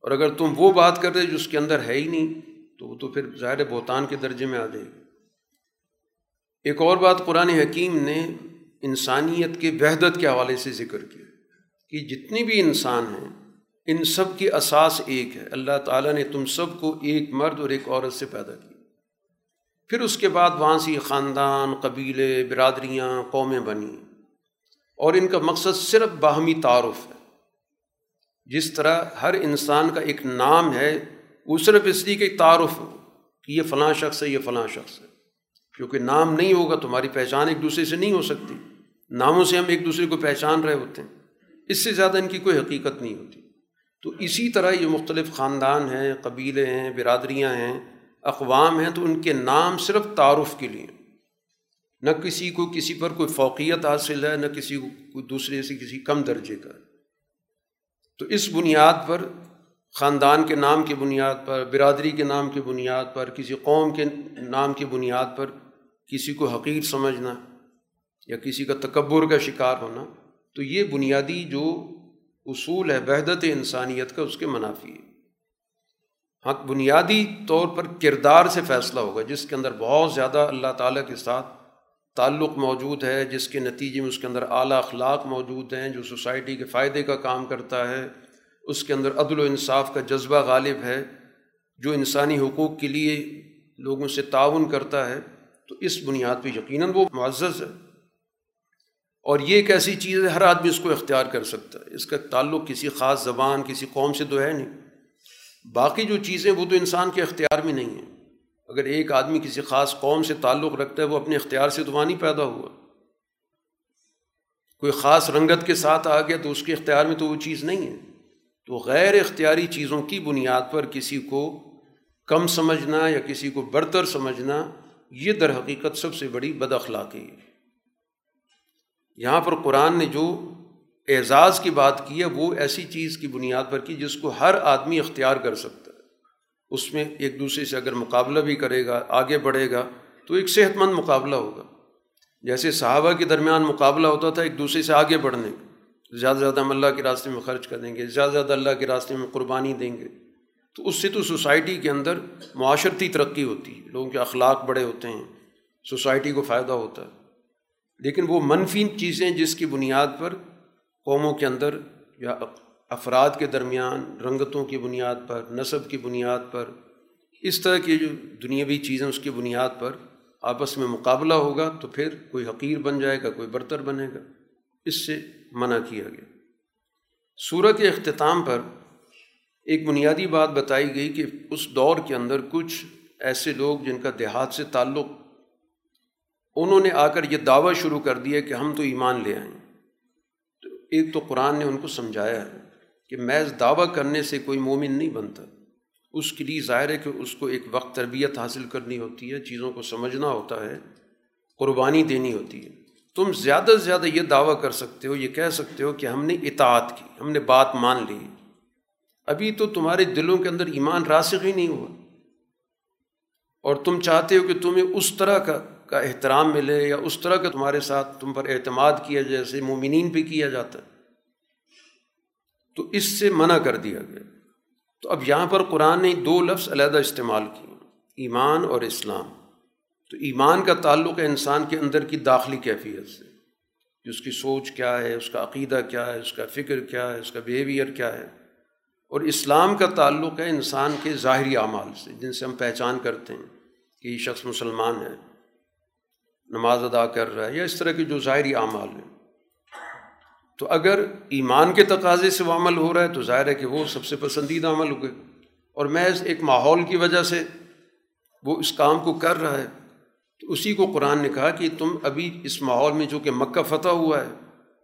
اور اگر تم وہ بات کر رہے جو اس کے اندر ہے ہی نہیں تو وہ تو پھر ظاہر بہتان کے درجے میں آ جائے گی ایک اور بات قرآن حکیم نے انسانیت کے وحدت کے حوالے سے ذکر کیا کہ جتنی بھی انسان ہیں، ان سب کی اساس ایک ہے۔ اللہ تعالیٰ نے تم سب کو ایک مرد اور ایک عورت سے پیدا کیا۔ پھر اس کے بعد وہاں سے خاندان، قبیلے، برادریاں، قومیں بنی اور ان کا مقصد صرف باہمی تعارف ہے۔ جس طرح ہر انسان کا ایک نام ہے وہ صرف اس لیے کہ تعارف ہو کہ یہ فلاں شخص ہے، یہ فلاں شخص ہے۔ کیونکہ نام نہیں ہوگا تمہاری پہچان ایک دوسرے سے نہیں ہو سکتی۔ ناموں سے ہم ایک دوسرے کو پہچان رہے ہوتے ہیں۔ اس سے زیادہ ان کی کوئی حقیقت نہیں ہوتی۔ تو اسی طرح یہ مختلف خاندان ہیں، قبیلے ہیں، برادریاں ہیں، اقوام ہیں، تو ان کے نام صرف تعارف کے لیے۔ نہ کسی کو کسی پر کوئی فوقیت حاصل ہے، نہ کسی کو دوسرے سے کسی کم درجے کا۔ تو اس بنیاد پر خاندان کے نام کی بنیاد پر، برادری کے نام کی بنیاد پر، کسی قوم کے نام کی بنیاد پر کسی کو حقیر سمجھنا یا کسی کا تکبر کا شکار ہونا، تو یہ بنیادی جو اصول ہے، وحدت انسانیت کا، اس کے منافی ہے۔ ہاں بنیادی طور پر کردار سے فیصلہ ہوگا، جس کے اندر بہت زیادہ اللہ تعالیٰ کے ساتھ تعلق موجود ہے، جس کے نتیجے میں اس کے اندر اعلیٰ اخلاق موجود ہیں، جو سوسائٹی کے فائدے کا کام کرتا ہے۔ اس کے اندر عدل و انصاف کا جذبہ غالب ہے، جو انسانی حقوق کے لیے لوگوں سے تعاون کرتا ہے، تو اس بنیاد پہ یقیناً وہ معزز ہے۔ اور یہ ایک ایسی چیز ہے، ہر آدمی اس کو اختیار کر سکتا ہے۔ اس کا تعلق کسی خاص زبان، کسی قوم سے تو ہے نہیں۔ باقی جو چیزیں، وہ تو انسان کے اختیار میں نہیں ہیں۔ اگر ایک آدمی کسی خاص قوم سے تعلق رکھتا ہے، وہ اپنے اختیار سے تو وہاں نہیں پیدا ہوا۔ کوئی خاص رنگت کے ساتھ آ گیا تو اس کے اختیار میں تو وہ چیز نہیں ہے۔ تو غیر اختیاری چیزوں کی بنیاد پر کسی کو کم سمجھنا یا کسی کو برتر سمجھنا، یہ در حقیقت سب سے بڑی بد اخلاقی ہے۔ یہاں پر قرآن نے جو اعزاز کی بات کی ہے، وہ ایسی چیز کی بنیاد پر کی جس کو ہر آدمی اختیار کر سکتا ہے۔ اس میں ایک دوسرے سے اگر مقابلہ بھی کرے گا، آگے بڑھے گا، تو ایک صحت مند مقابلہ ہوگا۔ جیسے صحابہ کے درمیان مقابلہ ہوتا تھا، ایک دوسرے سے آگے بڑھنے کا۔ زیادہ سے زیادہ ہم اللہ کے راستے میں خرچ کریں گے، زیادہ سے زیادہ اللہ کے راستے میں قربانی دیں گے۔ تو اس سے تو سوسائٹی کے اندر معاشرتی ترقی ہوتی ہے۔ لوگوں کے اخلاق بڑے ہوتے ہیں، سوسائٹی کو فائدہ ہوتا ہے۔ لیکن وہ منفی چیزیں جس کی بنیاد پر قوموں کے اندر یا افراد کے درمیان، رنگتوں کی بنیاد پر، نصب کی بنیاد پر، اس طرح کی جو دنیاوی چیزیں اس کی بنیاد پر آپس میں مقابلہ ہوگا تو پھر کوئی حقیر بن جائے گا، کوئی برتر بنے گا۔ اس سے منع کیا گیا۔ سورہ کے اختتام پر ایک بنیادی بات بتائی گئی کہ اس دور کے اندر کچھ ایسے لوگ جن کا دیہات سے تعلق انہوں نے آ کر یہ دعویٰ شروع کر دیا کہ ہم تو ایمان لے آئیں۔ تو ایک تو قرآن نے ان کو سمجھایا ہے کہ محض دعویٰ کرنے سے کوئی مومن نہیں بنتا۔ اس کے لیے ظاہر ہے کہ اس کو ایک وقت تربیت حاصل کرنی ہوتی ہے، چیزوں کو سمجھنا ہوتا ہے، قربانی دینی ہوتی ہے۔ تم زیادہ سے زیادہ یہ دعویٰ کر سکتے ہو، یہ کہہ سکتے ہو کہ ہم نے اطاعت کی، ہم نے بات مان لی۔ ابھی تو تمہارے دلوں کے اندر ایمان راسخ ہی نہیں ہوا۔ اور تم چاہتے ہو کہ تمہیں اس طرح کا کا احترام ملے یا اس طرح کا تمہارے ساتھ تم پر اعتماد کیا جیسے مومنین پہ کیا جاتا ہے۔ تو اس سے منع کر دیا گیا۔ تو اب یہاں پر قرآن نے دو لفظ علیحدہ استعمال کیے، ایمان اور اسلام۔ تو ایمان کا تعلق ہے انسان کے اندر کی داخلی کیفیت سے۔ کہ اس کی سوچ کیا ہے، اس کا عقیدہ کیا ہے، اس کا فکر کیا ہے، اس کا بیہیویئر کیا ہے۔ اور اسلام کا تعلق ہے انسان کے ظاہری اعمال سے، جن سے ہم پہچان کرتے ہیں کہ یہ شخص مسلمان ہے، نماز ادا کر رہا ہے یا اس طرح کے جو ظاہری اعمال ہیں۔ تو اگر ایمان کے تقاضے سے وہ عمل ہو رہا ہے، تو ظاہر ہے کہ وہ سب سے پسندیدہ عمل ہو گئے۔ اور محض ایک ماحول کی وجہ سے وہ اس کام کو کر رہا ہے۔ تو اسی کو قرآن نے کہا کہ تم ابھی اس ماحول میں جو کہ مکہ فتح ہوا ہے،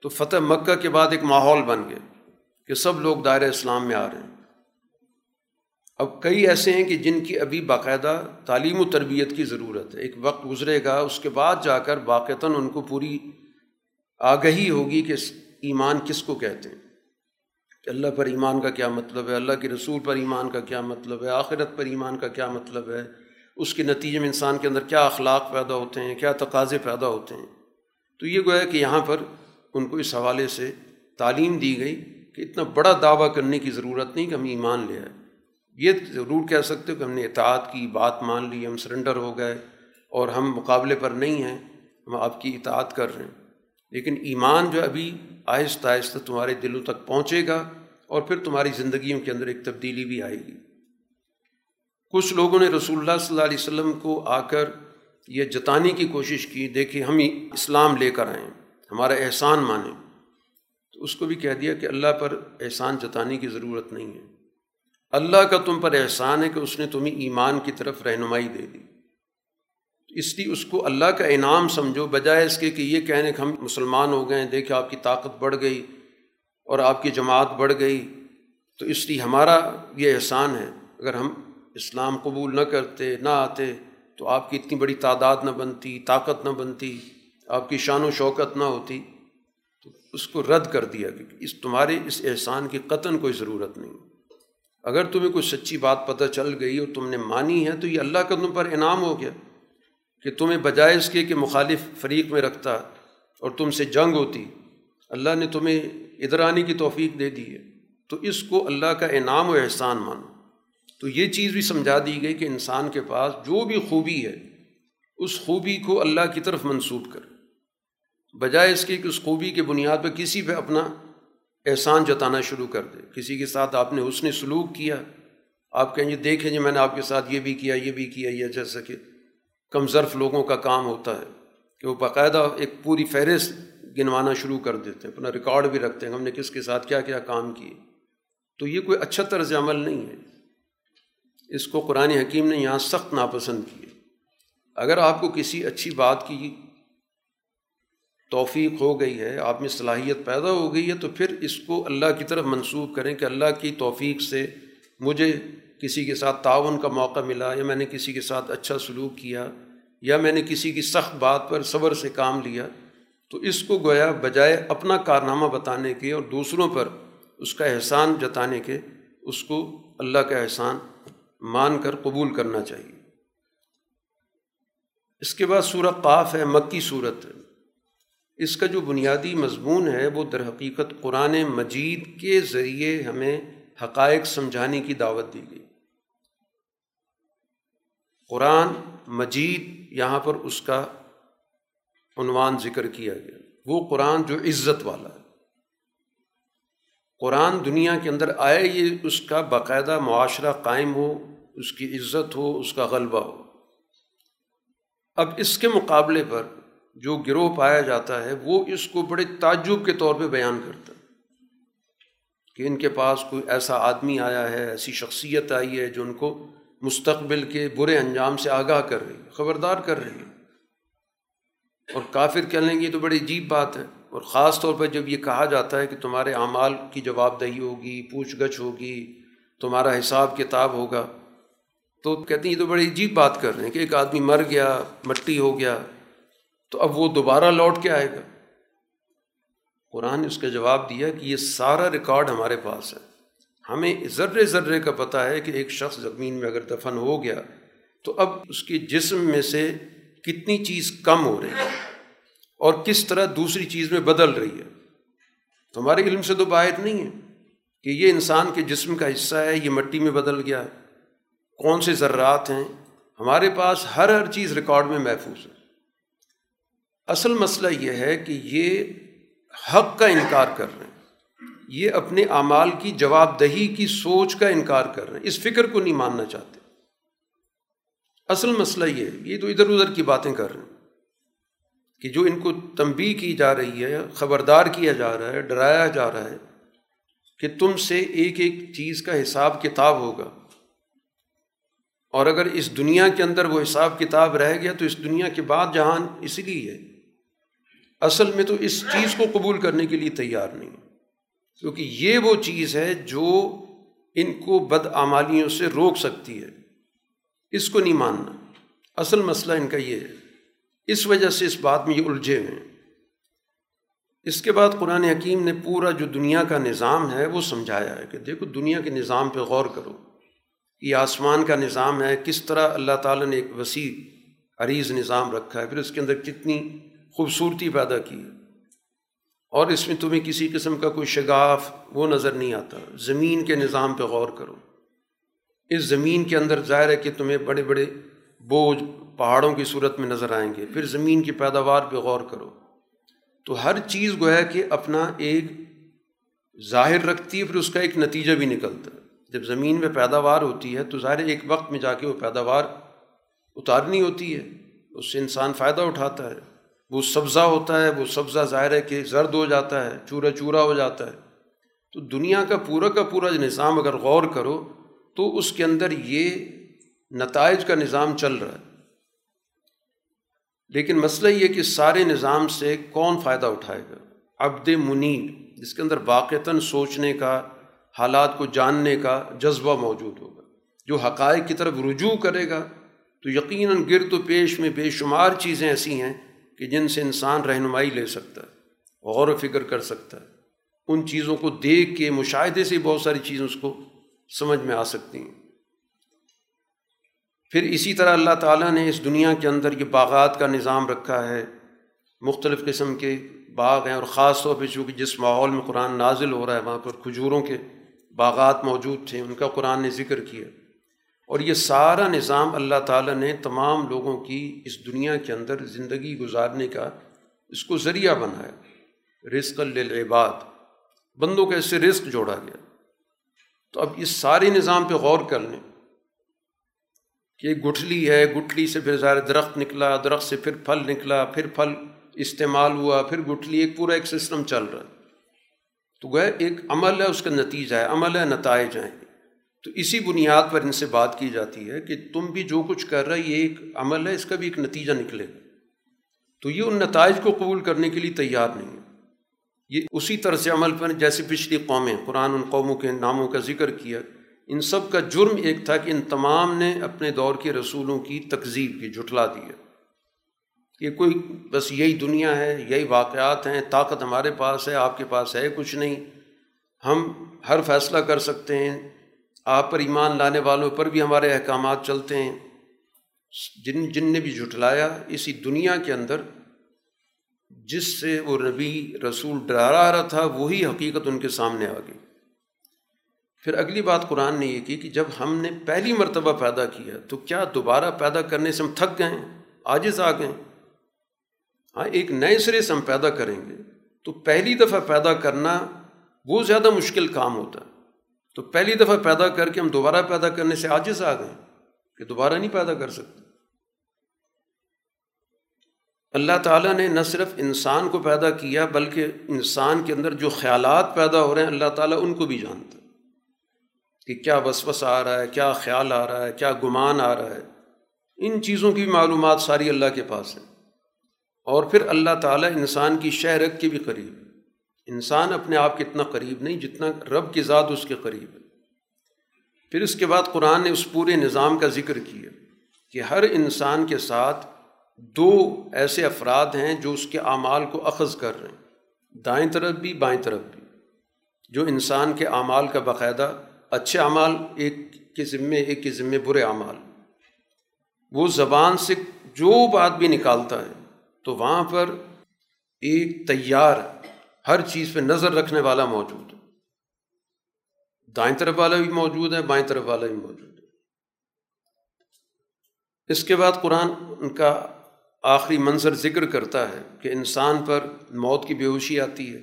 تو فتح مکہ کے بعد ایک ماحول بن گیا کہ سب لوگ دائرۂ اسلام میں آ رہے ہیں۔ اب کئی ایسے ہیں کہ جن کی ابھی باقاعدہ تعلیم و تربیت کی ضرورت ہے۔ ایک وقت گزرے گا، اس کے بعد جا کر واقعتاً ان کو پوری آگہی ہوگی کہ ایمان کس کو کہتے ہیں۔ کہ اللہ پر ایمان کا کیا مطلب ہے؟ اللہ کے رسول پر ایمان کا کیا مطلب ہے؟ آخرت پر ایمان کا کیا مطلب ہے؟ اس کے نتیجے میں انسان کے اندر کیا اخلاق پیدا ہوتے ہیں، کیا تقاضے پیدا ہوتے ہیں۔ تو یہ گویا کہ یہاں پر ان کو اس حوالے سے تعلیم دی گئی کہ اتنا بڑا دعویٰ کرنے کی ضرورت نہیں کہ ہم ایمان لے آئے۔ یہ ضرور کہہ سکتے ہو کہ ہم نے اطاعت کی، بات مان لی، ہم سرنڈر ہو گئے اور ہم مقابلے پر نہیں ہیں، ہم آپ کی اطاعت کر رہے ہیں۔ لیکن ایمان جو ابھی آہستہ آہستہ تمہارے دلوں تک پہنچے گا اور پھر تمہاری زندگیوں کے اندر ایک تبدیلی بھی آئے گی۔ کچھ لوگوں نے رسول اللہ صلی اللہ علیہ وسلم کو آ کر یہ جتانے کی کوشش کی، دیکھیں ہم اسلام لے کر آئیں ہمارا احسان مانیں۔ تو اس کو بھی کہہ دیا کہ اللہ پر احسان جتانے کی ضرورت نہیں ہے۔ اللہ کا تم پر احسان ہے کہ اس نے تمہیں ایمان کی طرف رہنمائی دے دی۔ اس لیے اس کو اللہ کا انعام سمجھو، بجائے اس کے کہ یہ کہنے کہ ہم مسلمان ہو گئے ہیں، دیکھیں آپ کی طاقت بڑھ گئی اور آپ کی جماعت بڑھ گئی۔ تو اس لیے ہمارا یہ احسان ہے، اگر ہم اسلام قبول نہ کرتے، نہ آتے، تو آپ کی اتنی بڑی تعداد نہ بنتی، طاقت نہ بنتی، آپ کی شان و شوکت نہ ہوتی، تو اس کو رد کر دیا کہ اس تمہارے، اس احسان کی قطن کوئی ضرورت نہیں۔ اگر تمہیں کوئی سچی بات پتہ چل گئی اور تم نے مانی ہے، تو یہ اللہ کا تم پر انعام ہو گیا کہ تمہیں بجائے اس کے کہ مخالف فریق میں رکھتا اور تم سے جنگ ہوتی۔ اللہ نے تمہیں ادھر آنے کی توفیق دے دی ہے، تو اس کو اللہ کا انعام و احسان مانو۔ تو یہ چیز بھی سمجھا دی گئی کہ انسان کے پاس جو بھی خوبی ہے، اس خوبی کو اللہ کی طرف منسوب کر۔ بجائے اس کے کہ اس خوبی کے بنیاد پہ کسی پہ اپنا احسان جتانا شروع کر دے۔ کسی کے ساتھ آپ نے اس نے سلوک کیا، آپ کہیں گے، دیکھیں جی میں نے آپ کے ساتھ یہ بھی کیا، یہ بھی کیا، یہ جیسا کہ کم ظرف لوگوں کا کام ہوتا ہے کہ وہ باقاعدہ ایک پوری فہرست گنوانا شروع کر دیتے ہیں، اپنا ریکارڈ بھی رکھتے ہیں، ہم نے کس کے ساتھ کیا کیا کام کیے۔ تو یہ کوئی اچھا طرز عمل نہیں ہے۔ اس کو قرآن حکیم نے یہاں سخت ناپسند کیے اگر آپ کو کسی اچھی بات کی توفیق ہو گئی ہے، آپ میں صلاحیت پیدا ہو گئی ہے، تو پھر اس کو اللہ کی طرف منسوخ کریں کہ اللہ کی توفیق سے مجھے کسی کے ساتھ تعاون کا موقع ملا، یا میں نے کسی کے ساتھ اچھا سلوک کیا، یا میں نے کسی کی سخت بات پر صبر سے کام لیا۔ تو اس کو گویا بجائے اپنا کارنامہ بتانے کے اور دوسروں پر اس کا احسان جتانے کے، اس کو اللہ کا احسان مان کر قبول کرنا چاہیے۔ اس کے بعد سورہ قاف ہے، مکی صورت ہے۔ اس کا جو بنیادی مضمون ہے، وہ در حقیقت قرآن مجید کے ذریعے ہمیں حقائق سمجھانے کی دعوت دی گئی۔ قرآن مجید یہاں پر اس کا عنوان ذکر کیا گیا۔ وہ قرآن جو عزت والا ہے۔ قرآن دنیا کے اندر آئے، یہ اس کا باقاعدہ معاشرہ قائم ہو۔ اس کی عزت ہو، اس کا غلبہ ہو۔ اب اس کے مقابلے پر جو گروہ پایا جاتا ہے، وہ اس کو بڑے تعجب کے طور پہ بیان کرتا ہے کہ ان کے پاس کوئی ایسا آدمی آیا ہے، ایسی شخصیت آئی ہے جو ان کو مستقبل کے برے انجام سے آگاہ کر رہی ہے، خبردار کر رہی ہے۔ اور کافر کہہ لیں گے تو بڑی عجیب بات ہے۔ اور خاص طور پر جب یہ کہا جاتا ہے کہ تمہارے اعمال کی جواب دہی ہوگی، پوچھ گچھ ہوگی، تمہارا حساب کتاب ہوگا تو کہتے ہیں یہ تو بڑی عجیب بات کر رہے ہیں کہ ایک آدمی مر گیا، مٹی ہو گیا، تو اب وہ دوبارہ لوٹ کے آئے گا۔ قرآن نے اس کا جواب دیا کہ یہ سارا ریکارڈ ہمارے پاس ہے۔ ہمیں ذرے ذرے کا پتہ ہے کہ ایک شخص زمین میں اگر دفن ہو گیا تو اب اس کے جسم میں سے کتنی چیز کم ہو رہی ہے اور کس طرح دوسری چیز میں بدل رہی ہے۔ تو ہمارے علم سے تو باہر نہیں ہے کہ یہ انسان کے جسم کا حصہ ہے، یہ مٹی میں بدل گیا۔ کون سے ذرات ہیں؟ ہمارے پاس ہر ہر چیز ریکارڈ میں محفوظ ہے۔ اصل مسئلہ یہ ہے کہ یہ حق کا انکار کر رہے ہیں۔ یہ اپنے اعمال کی جواب دہی کی سوچ کا انکار کر رہے ہیں۔ اس فکر کو نہیں ماننا چاہتے۔ اصل مسئلہ یہ ہے، یہ تو ادھر ادھر کی باتیں کر رہے ہیں۔ کہ جو ان کو تنبی کی جا رہی ہے، خبردار کیا جا رہا ہے، ڈرایا جا رہا ہے، کہ تم سے ایک ایک چیز کا حساب کتاب ہوگا۔ اور اگر اس دنیا کے اندر وہ حساب کتاب رہ گیا تو اس دنیا کے بعد جہان اسی لیے ہے۔ اصل میں تو اس چیز کو قبول کرنے کے لیے تیار نہیں۔ کیونکہ یہ وہ چیز ہے جو ان کو بدعمالیوں سے روک سکتی ہے۔ اس کو نہیں ماننا۔ اصل مسئلہ ان کا یہ ہے۔ اس وجہ سے اس بات میں یہ الجھے ہوئے ہیں۔ اس کے بعد قرآن حکیم نے پورا جو دنیا کا نظام ہے وہ سمجھایا ہے کہ دیکھو دنیا کے نظام پہ غور کرو۔ یہ آسمان کا نظام ہے، کس طرح اللہ تعالیٰ نے ایک وسیع، عریض نظام رکھا ہے، پھر اس کے اندر کتنی خوبصورتی پیدا کی ہے۔ اور اس میں تمہیں کسی قسم کا کوئی شگاف وہ نظر نہیں آتا۔ زمین کے نظام پہ غور کرو۔ اس زمین کے اندر ظاہر ہے کہ تمہیں بڑے بڑے بوجھ پہاڑوں کی صورت میں نظر آئیں گے۔ پھر زمین کی پیداوار پہ غور کرو۔ تو ہر چیز گویا کہ اپنا ایک ظاہر رکھتی ہے، پھر اس کا ایک نتیجہ بھی نکلتا ہے۔ جب زمین میں پیداوار ہوتی ہے تو ظاہر ایک وقت میں جا کے وہ پیداوار اتارنی ہوتی ہے، اس سے انسان فائدہ اٹھاتا ہے۔ وہ سبزہ ہوتا ہے، وہ سبزہ ظاہر ہے کہ زرد ہو جاتا ہے، چورا چورا ہو جاتا ہے۔ تو دنیا کا پورا کا پورا نظام اگر غور کرو تو اس کے اندر یہ نتائج کا نظام چل رہا ہے۔ لیکن مسئلہ یہ کہ سارے نظام سے کون فائدہ اٹھائے گا؟ عبد منیب جس کے اندر واقعتاً سوچنے کا حالات کو جاننے کا جذبہ موجود ہوگا۔ جو حقائق کی طرف رجوع کرے گا، تو یقیناً گرد و پیش میں بے شمار چیزیں ایسی ہیں کہ جن سے انسان رہنمائی لے سکتا ہے، غور و فکر کر سکتا ہے۔ ان چیزوں کو دیکھ کے مشاہدے سے بہت ساری چیزیں اس کو سمجھ میں آ سکتی ہیں۔ پھر اسی طرح اللہ تعالیٰ نے اس دنیا کے اندر یہ باغات کا نظام رکھا ہے۔ مختلف قسم کے باغ ہیں اور خاص طور پہ چونکہ جس ماحول میں قرآن نازل ہو رہا ہے، وہاں پر کھجوروں کے باغات موجود تھے، ان کا قرآن نے ذکر کیا۔ اور یہ سارا نظام اللہ تعالیٰ نے تمام لوگوں کی اس دنیا کے اندر زندگی گزارنے کا اس کو ذریعہ بنایا۔ رزق للعباد، بندوں کا اس سے رزق جوڑا گیا۔ تو اب اس سارے نظام پہ غور کر لیں کہ گٹھلی ہے، گٹھلی سے پھر ظاہر درخت نکلا، درخت سے پھر پھل نکلا، پھر پھل استعمال ہوا، پھر گٹھلی، ایک پورا ایک سسٹم چل رہا ہے۔ تو گئے ایک عمل ہے، اس کا نتیجہ ہے، عمل ہے، نتائج ہیں۔ تو اسی بنیاد پر ان سے بات کی جاتی ہے کہ تم بھی جو کچھ کر رہا ہے یہ ایک عمل ہے، اس کا بھی ایک نتیجہ نکلے گا۔ تو یہ ان نتائج کو قبول کرنے کے لیے تیار نہیں ہے۔ یہ اسی طرز عمل پر، جیسے پچھلی قومیں، قرآن ان قوموں کے ناموں کا ذکر کیا، ان سب کا جرم ایک تھا کہ ان تمام نے اپنے دور کے رسولوں کی تقزیب کی، جھٹلا دی ہے کہ کوئی بس یہی دنیا ہے، یہی واقعات ہیں، طاقت ہمارے پاس ہے، آپ کے پاس ہے، کچھ نہیں۔ ہم ہر فیصلہ کر سکتے ہیں۔ آپ پر ایمان لانے والوں پر بھی ہمارے احکامات چلتے ہیں۔ جن جن نے بھی جھٹلایا اسی دنیا کے اندر، جس سے وہ نبی رسول ڈرا رہا تھا، وہی حقیقت ان کے سامنے آ گئی۔ پھر اگلی بات قرآن نے یہ کی کہ جب ہم نے پہلی مرتبہ پیدا کیا تو کیا دوبارہ پیدا کرنے سے ہم تھک گئے آجز آ گئے ہاں ایک نئے سرے سے ہم پیدا کریں گے، تو پہلی دفعہ پیدا کرنا وہ زیادہ مشکل کام ہوتا ہے۔ تو پہلی دفعہ پیدا کر کے ہم دوبارہ پیدا کرنے سے آجز آ گئے کہ دوبارہ نہیں پیدا کر سکتے۔ اللہ تعالیٰ نے نہ صرف انسان کو پیدا کیا، بلکہ انسان کے اندر جو خیالات پیدا ہو رہے ہیں، اللہ تعالیٰ ان کو بھی جانتا کہ کیا وسوس آ رہا ہے، کیا خیال آ رہا ہے، کیا گمان آ رہا ہے۔ ان چیزوں کی معلومات ساری اللہ کے پاس ہے۔ اور پھر اللہ تعالیٰ انسان کی شہرت کے بھی قریب انسان اپنے آپ کے اتنا قریب نہیں جتنا رب کی ذات اس کے قریب ہے۔ پھر اس کے بعد قرآن نے اس پورے نظام کا ذکر کیا کہ ہر انسان کے ساتھ دو ایسے افراد ہیں جو اس کے اعمال کو اخذ کر رہے ہیں۔ دائیں طرف بھی، بائیں طرف بھی۔ جو انسان کے اعمال کا باقاعدہ اچھے اعمال، ایک کے ذمے، ایک کے ذمے برے اعمال۔ وہ زبان سے جو بات بھی نکالتا ہے تو وہاں پر ایک تیار ہر چیز پہ نظر رکھنے والا موجود ہے۔ دائیں طرف والا بھی موجود ہے، بائیں طرف والا بھی موجود ہے۔ اس کے بعد قرآن ان کا آخری منظر ذکر کرتا ہے کہ انسان پر موت کی بے ہوشی آتی ہے۔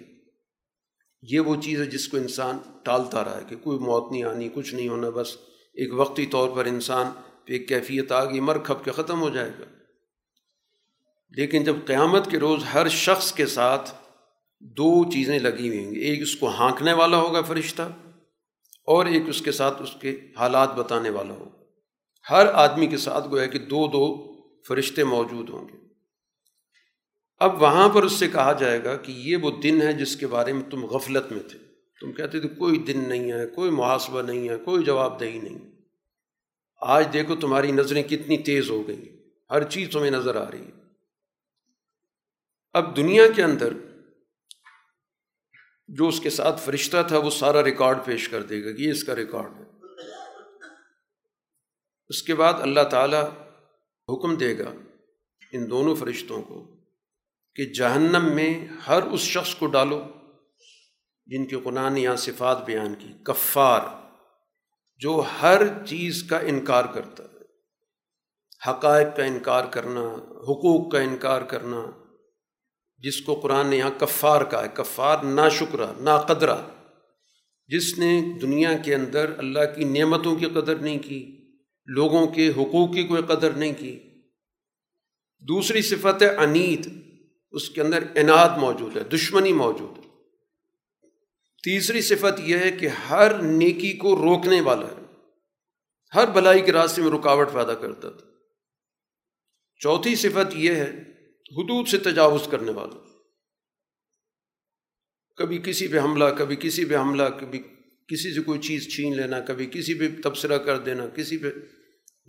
یہ وہ چیز ہے جس کو انسان ٹالتا رہا ہے کہ کوئی موت نہیں آنی، کچھ نہیں ہونا، بس ایک وقتی طور پر انسان پہ ایک کیفیت آ گئی مر کھپ کے ختم ہو جائے گا۔ لیکن جب قیامت کے روز ہر شخص کے ساتھ دو چیزیں لگی ہوئی ہیں ایک اس کو ہانکنے والا ہوگا فرشتہ اور ایک اس کے ساتھ اس کے حالات بتانے والا ہوگا۔ ہر آدمی کے ساتھ گویا کہ دو دو فرشتے موجود ہوں گے۔ اب وہاں پر اس سے کہا جائے گا کہ یہ وہ دن ہے جس کے بارے میں تم غفلت میں تھے۔ تم کہتے تھے کوئی دن نہیں ہے، کوئی محاسبہ نہیں ہے، کوئی جواب دہی نہیں۔ آج دیکھو تمہاری نظریں کتنی تیز ہو گئی ہر چیز تمہیں نظر آ رہی ہے۔ اب دنیا کے اندر جو اس کے ساتھ فرشتہ تھا، وہ سارا ریکارڈ پیش کر دے گا کہ یہ اس کا ریکارڈ ہے۔ اس کے بعد اللہ تعالیٰ حکم دے گا ان دونوں فرشتوں کو کہ جہنم میں ہر اس شخص کو ڈالو جن کے قرآن یا صفات بیان کی۔ کفار، جو ہر چیز کا انکار کرتا ہے۔ حقائق کا انکار کرنا، حقوق کا انکار کرنا۔ جس کو قرآن نے یہاں کفار کہا ہے، کفار نا شکرہ، نا قدرہ۔ جس نے دنیا کے اندر اللہ کی نعمتوں کی قدر نہیں کی، لوگوں کے حقوق کی کوئی قدر نہیں کی۔ دوسری صفت ہے انیت، اس کے اندر انعد موجود ہے، دشمنی موجود ہے۔ تیسری صفت یہ ہے کہ ہر نیکی کو روکنے والا ہے۔ ہر بلائی کے راستے میں رکاوٹ پیدا کرتا تھا۔ چوتھی صفت یہ ہے حدود سے تجاوز کرنے والا کبھی کسی پہ حملہ، کبھی کسی پہ حملہ، کبھی کسی سے کوئی چیز چھین لینا، کبھی کسی پہ تبصرہ کر دینا، کسی پہ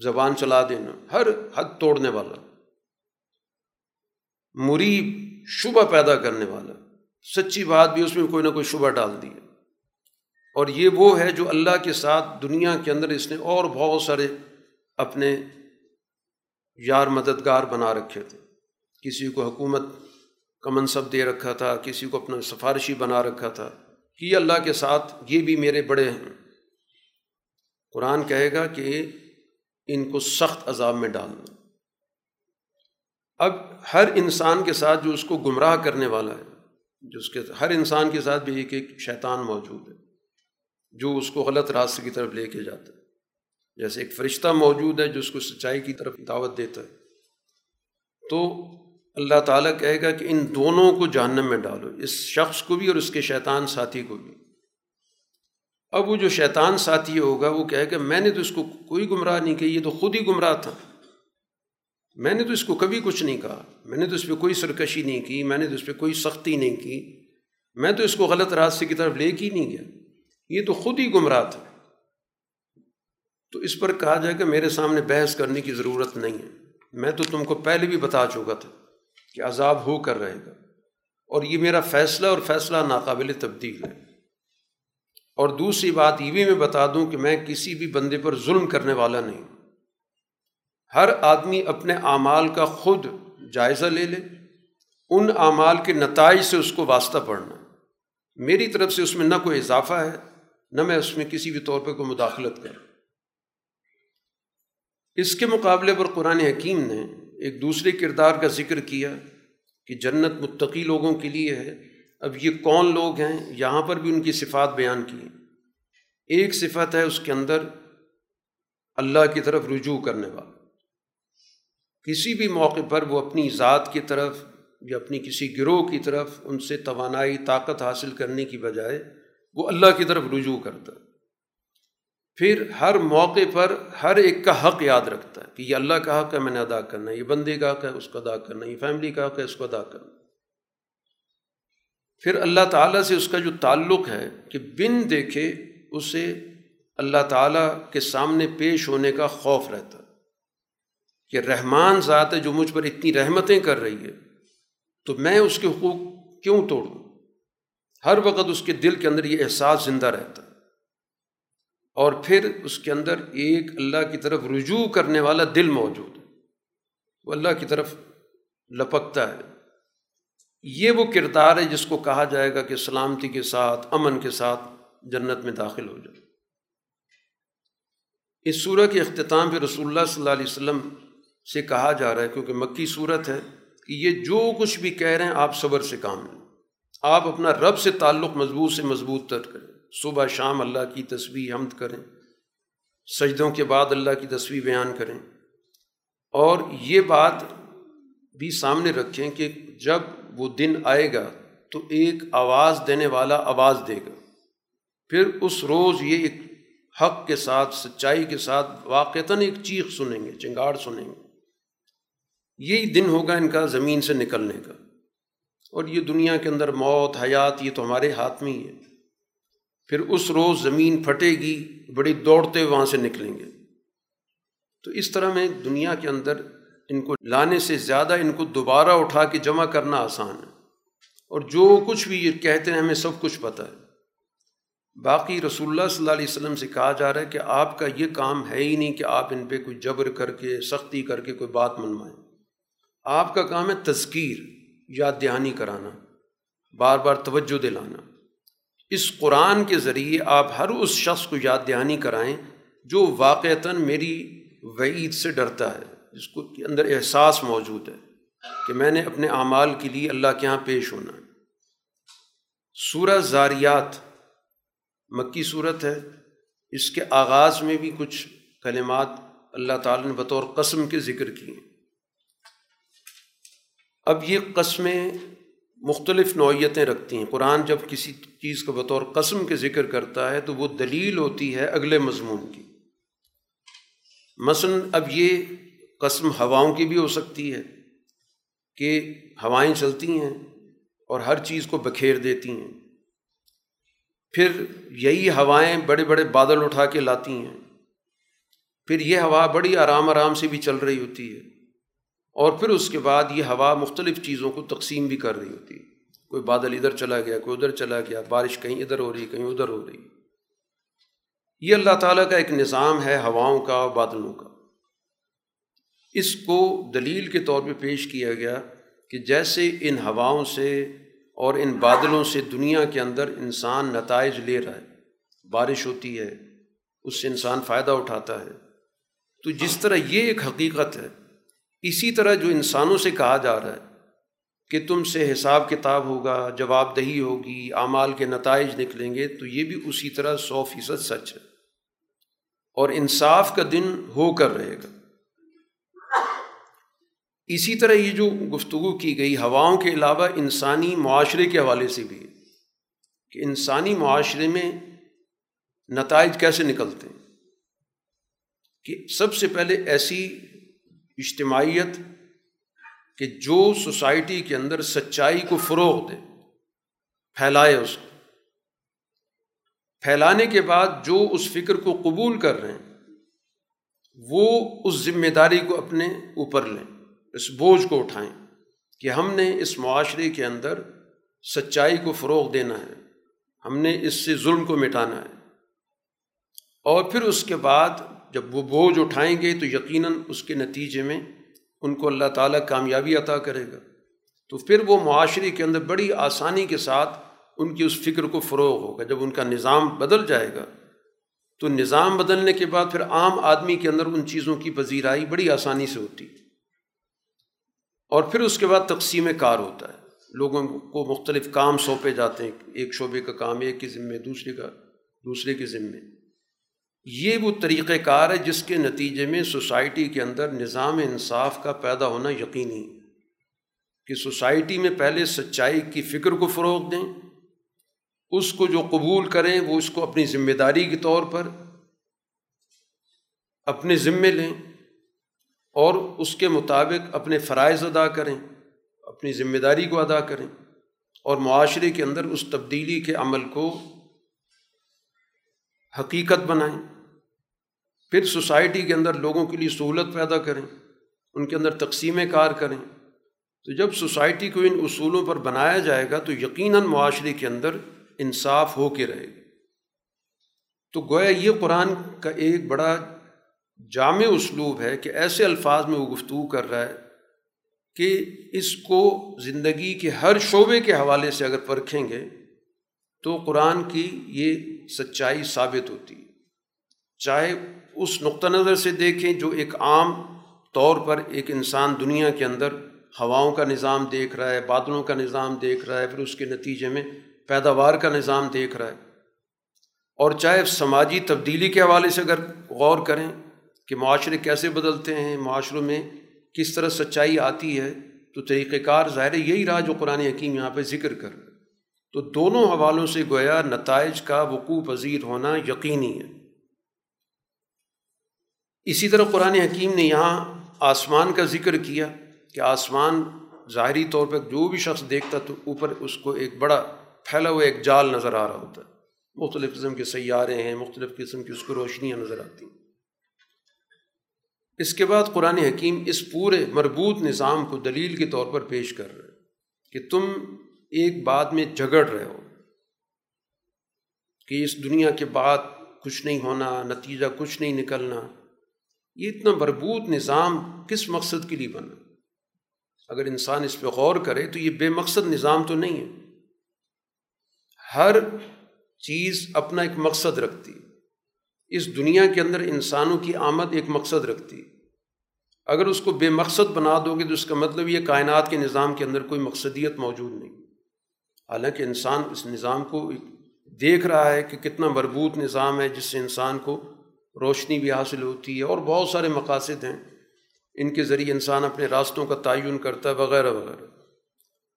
زبان چلا دینا، ہر حد توڑنے والا۔ مریب شبہ پیدا کرنے والا۔ سچی بات بھی اس میں کوئی نہ کوئی شبہ ڈال دی اور یہ وہ ہے جو اللہ کے ساتھ دنیا کے اندر اس نے اور بہت سارے اپنے یار مددگار بنا رکھے تھے۔ کسی کو حکومت کا منصب دے رکھا تھا، کسی کو اپنا سفارشی بنا رکھا تھا۔ کہ یہ اللہ کے ساتھ یہ بھی میرے بڑے ہیں۔ قرآن کہے گا کہ ان کو سخت عذاب میں ڈالنا اب ہر انسان کے ساتھ جو اس کو گمراہ کرنے والا ہے، جو اس کے ہر انسان کے ساتھ بھی ایک ایک شیطان موجود ہے، جو اس کو غلط راستے کی طرف لے کے جاتا ہے۔ جیسے ایک فرشتہ موجود ہے، جو اس کو سچائی کی طرف دعوت دیتا ہے۔ تو اللہ تعالیٰ کہے گا کہ ان دونوں کو جہنم میں ڈالو، اس شخص کو بھی اور اس کے شیطان ساتھی کو بھی۔ اب وہ جو شیطان ساتھی ہوگا، وہ کہے گا، میں نے تو اس کو کوئی گمراہ نہیں کہ یہ تو خود ہی گمراہ تھا۔ میں نے تو اس کو کبھی کچھ نہیں کہا، میں نے تو اس پہ کوئی سرکشی نہیں کی، میں نے تو اس پہ کوئی سختی نہیں کی۔ میں تو اس کو غلط راستے کی طرف لے کے ہی نہیں گیا۔ یہ تو خود ہی گمراہ تھا۔ تو اس پر کہا جائے کہ میرے سامنے بحث کرنے کی ضرورت نہیں ہے۔ میں تو تم کو پہلے بھی بتا چکا تھا۔ کہ عذاب ہو کر رہے گا۔ اور یہ میرا فیصلہ اور فیصلہ ناقابل تبدیل ہے۔ اور دوسری بات یہ بھی میں بتا دوں کہ میں کسی بھی بندے پر ظلم کرنے والا نہیں۔ ہر آدمی اپنے اعمال کا خود جائزہ لے لے، ان اعمال کے نتائج سے اس کو واسطہ پڑھنا۔ میری طرف سے اس میں نہ کوئی اضافہ ہے، نہ میں اس میں کسی بھی طور پہ کوئی مداخلت کروں۔ اس کے مقابلے پر قرآن حکیم نے ایک دوسرے کردار کا ذکر کیا کہ جنت متقی لوگوں کے لیے ہے۔ اب یہ کون لوگ ہیں؟ یہاں پر بھی ان کی صفات بیان کی ایک صفت ہے اس کے اندر اللہ کی طرف رجوع کرنے والا۔ کسی بھی موقع پر وہ اپنی ذات کی طرف یا اپنی کسی گروہ کی طرف ان سے توانائی، طاقت حاصل کرنے کی بجائے وہ اللہ کی طرف رجوع کرتا۔ ہے پھر ہر موقع پر ہر ایک کا حق یاد رکھتا ہے کہ یہ اللہ کا حق ہے، میں نے ادا کرنا ہے، یہ بندے کا حق ہے، اس کو ادا کرنا ہے، یہ فیملی کا حق ہے، اس کو ادا کرنا پھر اللہ تعالیٰ سے اس کا جو تعلق ہے کہ بن دیکھے اسے اللہ تعالیٰ کے سامنے پیش ہونے کا خوف رہتا کہ رحمان ذات ہے جو مجھ پر اتنی رحمتیں کر رہی ہے، تو میں اس کے حقوق کیوں توڑوں؟ ہر وقت اس کے دل کے اندر یہ احساس زندہ رہتا اور پھر اس کے اندر ایک اللہ کی طرف رجوع کرنے والا دل موجود ہے۔ وہ اللہ کی طرف لپکتا ہے۔ یہ وہ کردار ہے جس کو کہا جائے گا کہ سلامتی کے ساتھ، امن کے ساتھ جنت میں داخل ہو جائے۔ اس صورت کے اختتام پہ رسول اللہ صلی اللہ علیہ وسلم سے کہا جا رہا ہے، کیونکہ مکی صورت ہے کہ یہ جو کچھ بھی کہہ رہے ہیں، آپ صبر سے کام لیں۔ آپ اپنا رب سے تعلق مضبوط سے مضبوط تر کریں۔ صبح شام اللہ کی تصویر حمد کریں، سجدوں کے بعد اللہ کی تصویر بیان کریں۔ اور یہ بات بھی سامنے رکھیں کہ جب وہ دن آئے گا تو ایک آواز دینے والا آواز دے گا۔ پھر اس روز یہ ایک حق کے ساتھ، سچائی کے ساتھ واقعتاً ایک چیخ سنیں گے چنگاڑ سنیں گے۔ یہی دن ہوگا ان کا زمین سے نکلنے کا۔ اور یہ دنیا کے اندر موت، حیات، یہ تو ہمارے ہاتھ میں ہی ہے۔ پھر اس روز زمین پھٹے گی، بڑی دوڑتے وہاں سے نکلیں گے۔ تو اس طرح میں دنیا کے اندر ان کو لانے سے زیادہ ان کو دوبارہ اٹھا کے جمع کرنا آسان ہے۔ اور جو کچھ بھی یہ کہتے ہیں، ہمیں سب کچھ پتہ ہے۔ باقی رسول اللہ صلی اللہ علیہ وسلم سے کہا جا رہا ہے کہ آپ کا یہ کام ہے ہی نہیں کہ آپ ان پہ کوئی جبر کر کے، سختی کر کے کوئی بات منوائیں۔ آپ کا کام ہے تذکیر، یاد دہانی کرانا، بار بار توجہ دلانا۔ اس قرآن کے ذریعے آپ ہر اس شخص کو یاد دہانی کرائیں جو واقعتاً میری وعید سے ڈرتا ہے، جس کو کے اندر احساس موجود ہے کہ میں نے اپنے اعمال کے لیے اللہ کے یہاں پیش ہونا ہے۔ سورہ زاریات، مکی صورت ہے۔ اس کے آغاز میں بھی کچھ کلمات اللہ تعالیٰ نے بطور قسم کے ذکر کیے اب یہ قسمیں مختلف نوعیتیں رکھتی ہیں۔ قرآن جب کسی چیز کو بطور قسم کے ذکر کرتا ہے تو وہ دلیل ہوتی ہے اگلے مضمون کی۔ مثلاً اب یہ قسم ہواؤں کی بھی ہو سکتی ہے کہ ہوائیں چلتی ہیں اور ہر چیز کو بکھیر دیتی ہیں۔ پھر یہی ہوائیں بڑے بڑے بادل اٹھا کے لاتی ہیں۔ پھر یہ ہوا بڑی آرام آرام سے بھی چل رہی ہوتی ہے۔ اور پھر اس کے بعد یہ ہوا مختلف چیزوں کو تقسیم بھی کر رہی ہوتی۔ ہے کوئی بادل ادھر چلا گیا، کوئی ادھر چلا گیا، بارش کہیں ادھر ہو رہی، کہیں ادھر ہو رہی۔ یہ اللہ تعالیٰ کا ایک نظام ہے ہواؤں کا اور بادلوں کا۔ اس کو دلیل کے طور پہ پیش کیا گیا کہ جیسے ان ہواؤں سے اور ان بادلوں سے دنیا کے اندر انسان نتائج لے رہا ہے، بارش ہوتی ہے، اس سے انسان فائدہ اٹھاتا ہے۔ تو جس طرح یہ ایک حقیقت ہے اسی طرح جو انسانوں سے کہا جا رہا ہے کہ تم سے حساب کتاب ہوگا، جواب دہی ہوگی، اعمال کے نتائج نکلیں گے، تو یہ بھی اسی طرح سو فیصد سچ ہے۔ اور انصاف کا دن ہو کر رہے گا۔ اسی طرح یہ جو گفتگو کی گئی ہواؤں کے علاوہ انسانی معاشرے کے حوالے سے بھی کہ انسانی معاشرے میں نتائج کیسے نکلتے ہیں۔ کہ سب سے پہلے ایسی اجتماعیت کہ جو سوسائٹی کے اندر سچائی کو فروغ دے، پھیلائے اس کو۔ پھیلانے کے بعد جو اس فکر کو قبول کر رہے ہیں، وہ اس ذمہ داری کو اپنے اوپر لیں، اس بوجھ کو اٹھائیں کہ ہم نے اس معاشرے کے اندر سچائی کو فروغ دینا ہے، ہم نے اس سے ظلم کو مٹانا ہے۔ اور پھر اس کے بعد جب وہ بوجھ اٹھائیں گے تو یقیناً اس کے نتیجے میں ان کو اللہ تعالیٰ کامیابی عطا کرے گا۔ تو پھر وہ معاشرے کے اندر بڑی آسانی کے ساتھ ان کی اس فکر کو فروغ ہوگا۔ جب ان کا نظام بدل جائے گا، تو نظام بدلنے کے بعد پھر عام آدمی کے اندر ان چیزوں کی پذیرائی بڑی آسانی سے ہوتی۔ اور پھر اس کے بعد تقسیم کار ہوتا ہے۔ لوگوں کو مختلف کام سونپے جاتے ہیں، ایک شعبے کا کام، ایک کے ذمے، دوسرے کا، دوسرے کے ذمے۔ یہ وہ طریقۂ کار ہے جس کے نتیجے میں سوسائٹی کے اندر نظام انصاف کا پیدا ہونا یقینی کہ سوسائٹی میں پہلے سچائی کی فکر کو فروغ دیں، اس کو جو قبول کریں وہ اس کو اپنی ذمہ داری کے طور پر اپنے ذمے لیں اور اس کے مطابق اپنے فرائض ادا کریں، اپنی ذمہ داری کو ادا کریں اور معاشرے کے اندر اس تبدیلی کے عمل کو حقیقت بنائیں۔ پھر سوسائٹی کے اندر لوگوں کے لیے سہولت پیدا کریں، ان کے اندر تقسیم کار کریں۔ تو جب سوسائٹی کو ان اصولوں پر بنایا جائے گا تو یقیناً معاشرے کے اندر انصاف ہو کے رہے گا تو گویا یہ قرآن کا ایک بڑا جامع اسلوب ہے کہ ایسے الفاظ میں وہ گفتگو کر رہا ہے کہ اس کو زندگی کے ہر شعبے کے حوالے سے اگر پرکھیں گے تو قرآن کی یہ سچائی ثابت ہوتی ہے۔ چاہے اس نقطہ نظر سے دیکھیں جو ایک عام طور پر ایک انسان دنیا کے اندر ہواؤں کا نظام دیکھ رہا ہے، بادلوں کا نظام دیکھ رہا ہے، پھر اس کے نتیجے میں پیداوار کا نظام دیکھ رہا ہے۔ اور چاہے سماجی تبدیلی کے حوالے سے اگر غور کریں کہ معاشرے کیسے بدلتے ہیں، معاشروں میں کس طرح سچائی آتی ہے، تو طریقۂ کار ظاہر یہی رہا جو قرآن حکیم یہاں پہ ذکر کر۔ تو دونوں حوالوں سے گویا نتائج کا وقوع پذیر ہونا یقینی ہے۔ اسی طرح قرآن حکیم نے یہاں آسمان کا ذکر کیا کہ آسمان ظاہری طور پر جو بھی شخص دیکھتا تو اوپر اس کو ایک بڑا پھیلا ہوا ایک جال نظر آ رہا ہوتا ہے۔ مختلف قسم کے سیارے ہیں، مختلف قسم کی اس کو روشنیاں نظر آتی ہیں۔ اس کے بعد قرآن حکیم اس پورے مربوط نظام کو دلیل کے طور پر پیش کر رہے کہ تم ایک بات میں جھگڑ رہے ہو، کہ اس دنیا کے بعد کچھ نہیں ہونا، نتیجہ کچھ نہیں نکلنا۔ یہ اتنا مربوط نظام کس مقصد کے لیے بنا اگر انسان اس پہ غور کرے تو یہ بے مقصد نظام تو نہیں ہے۔ ہر چیز اپنا ایک مقصد رکھتی اس دنیا کے اندر انسانوں کی آمد ایک مقصد رکھتی اگر اس کو بے مقصد بنا دو گے تو اس کا مطلب یہ کائنات کے نظام کے اندر کوئی مقصدیت موجود نہیں۔ حالانکہ انسان اس نظام کو دیکھ رہا ہے کہ کتنا مربوط نظام ہے جس سے انسان کو روشنی بھی حاصل ہوتی ہے اور بہت سارے مقاصد ہیں۔ ان کے ذریعے انسان اپنے راستوں کا تعین کرتا ہے، وغیرہ وغیرہ۔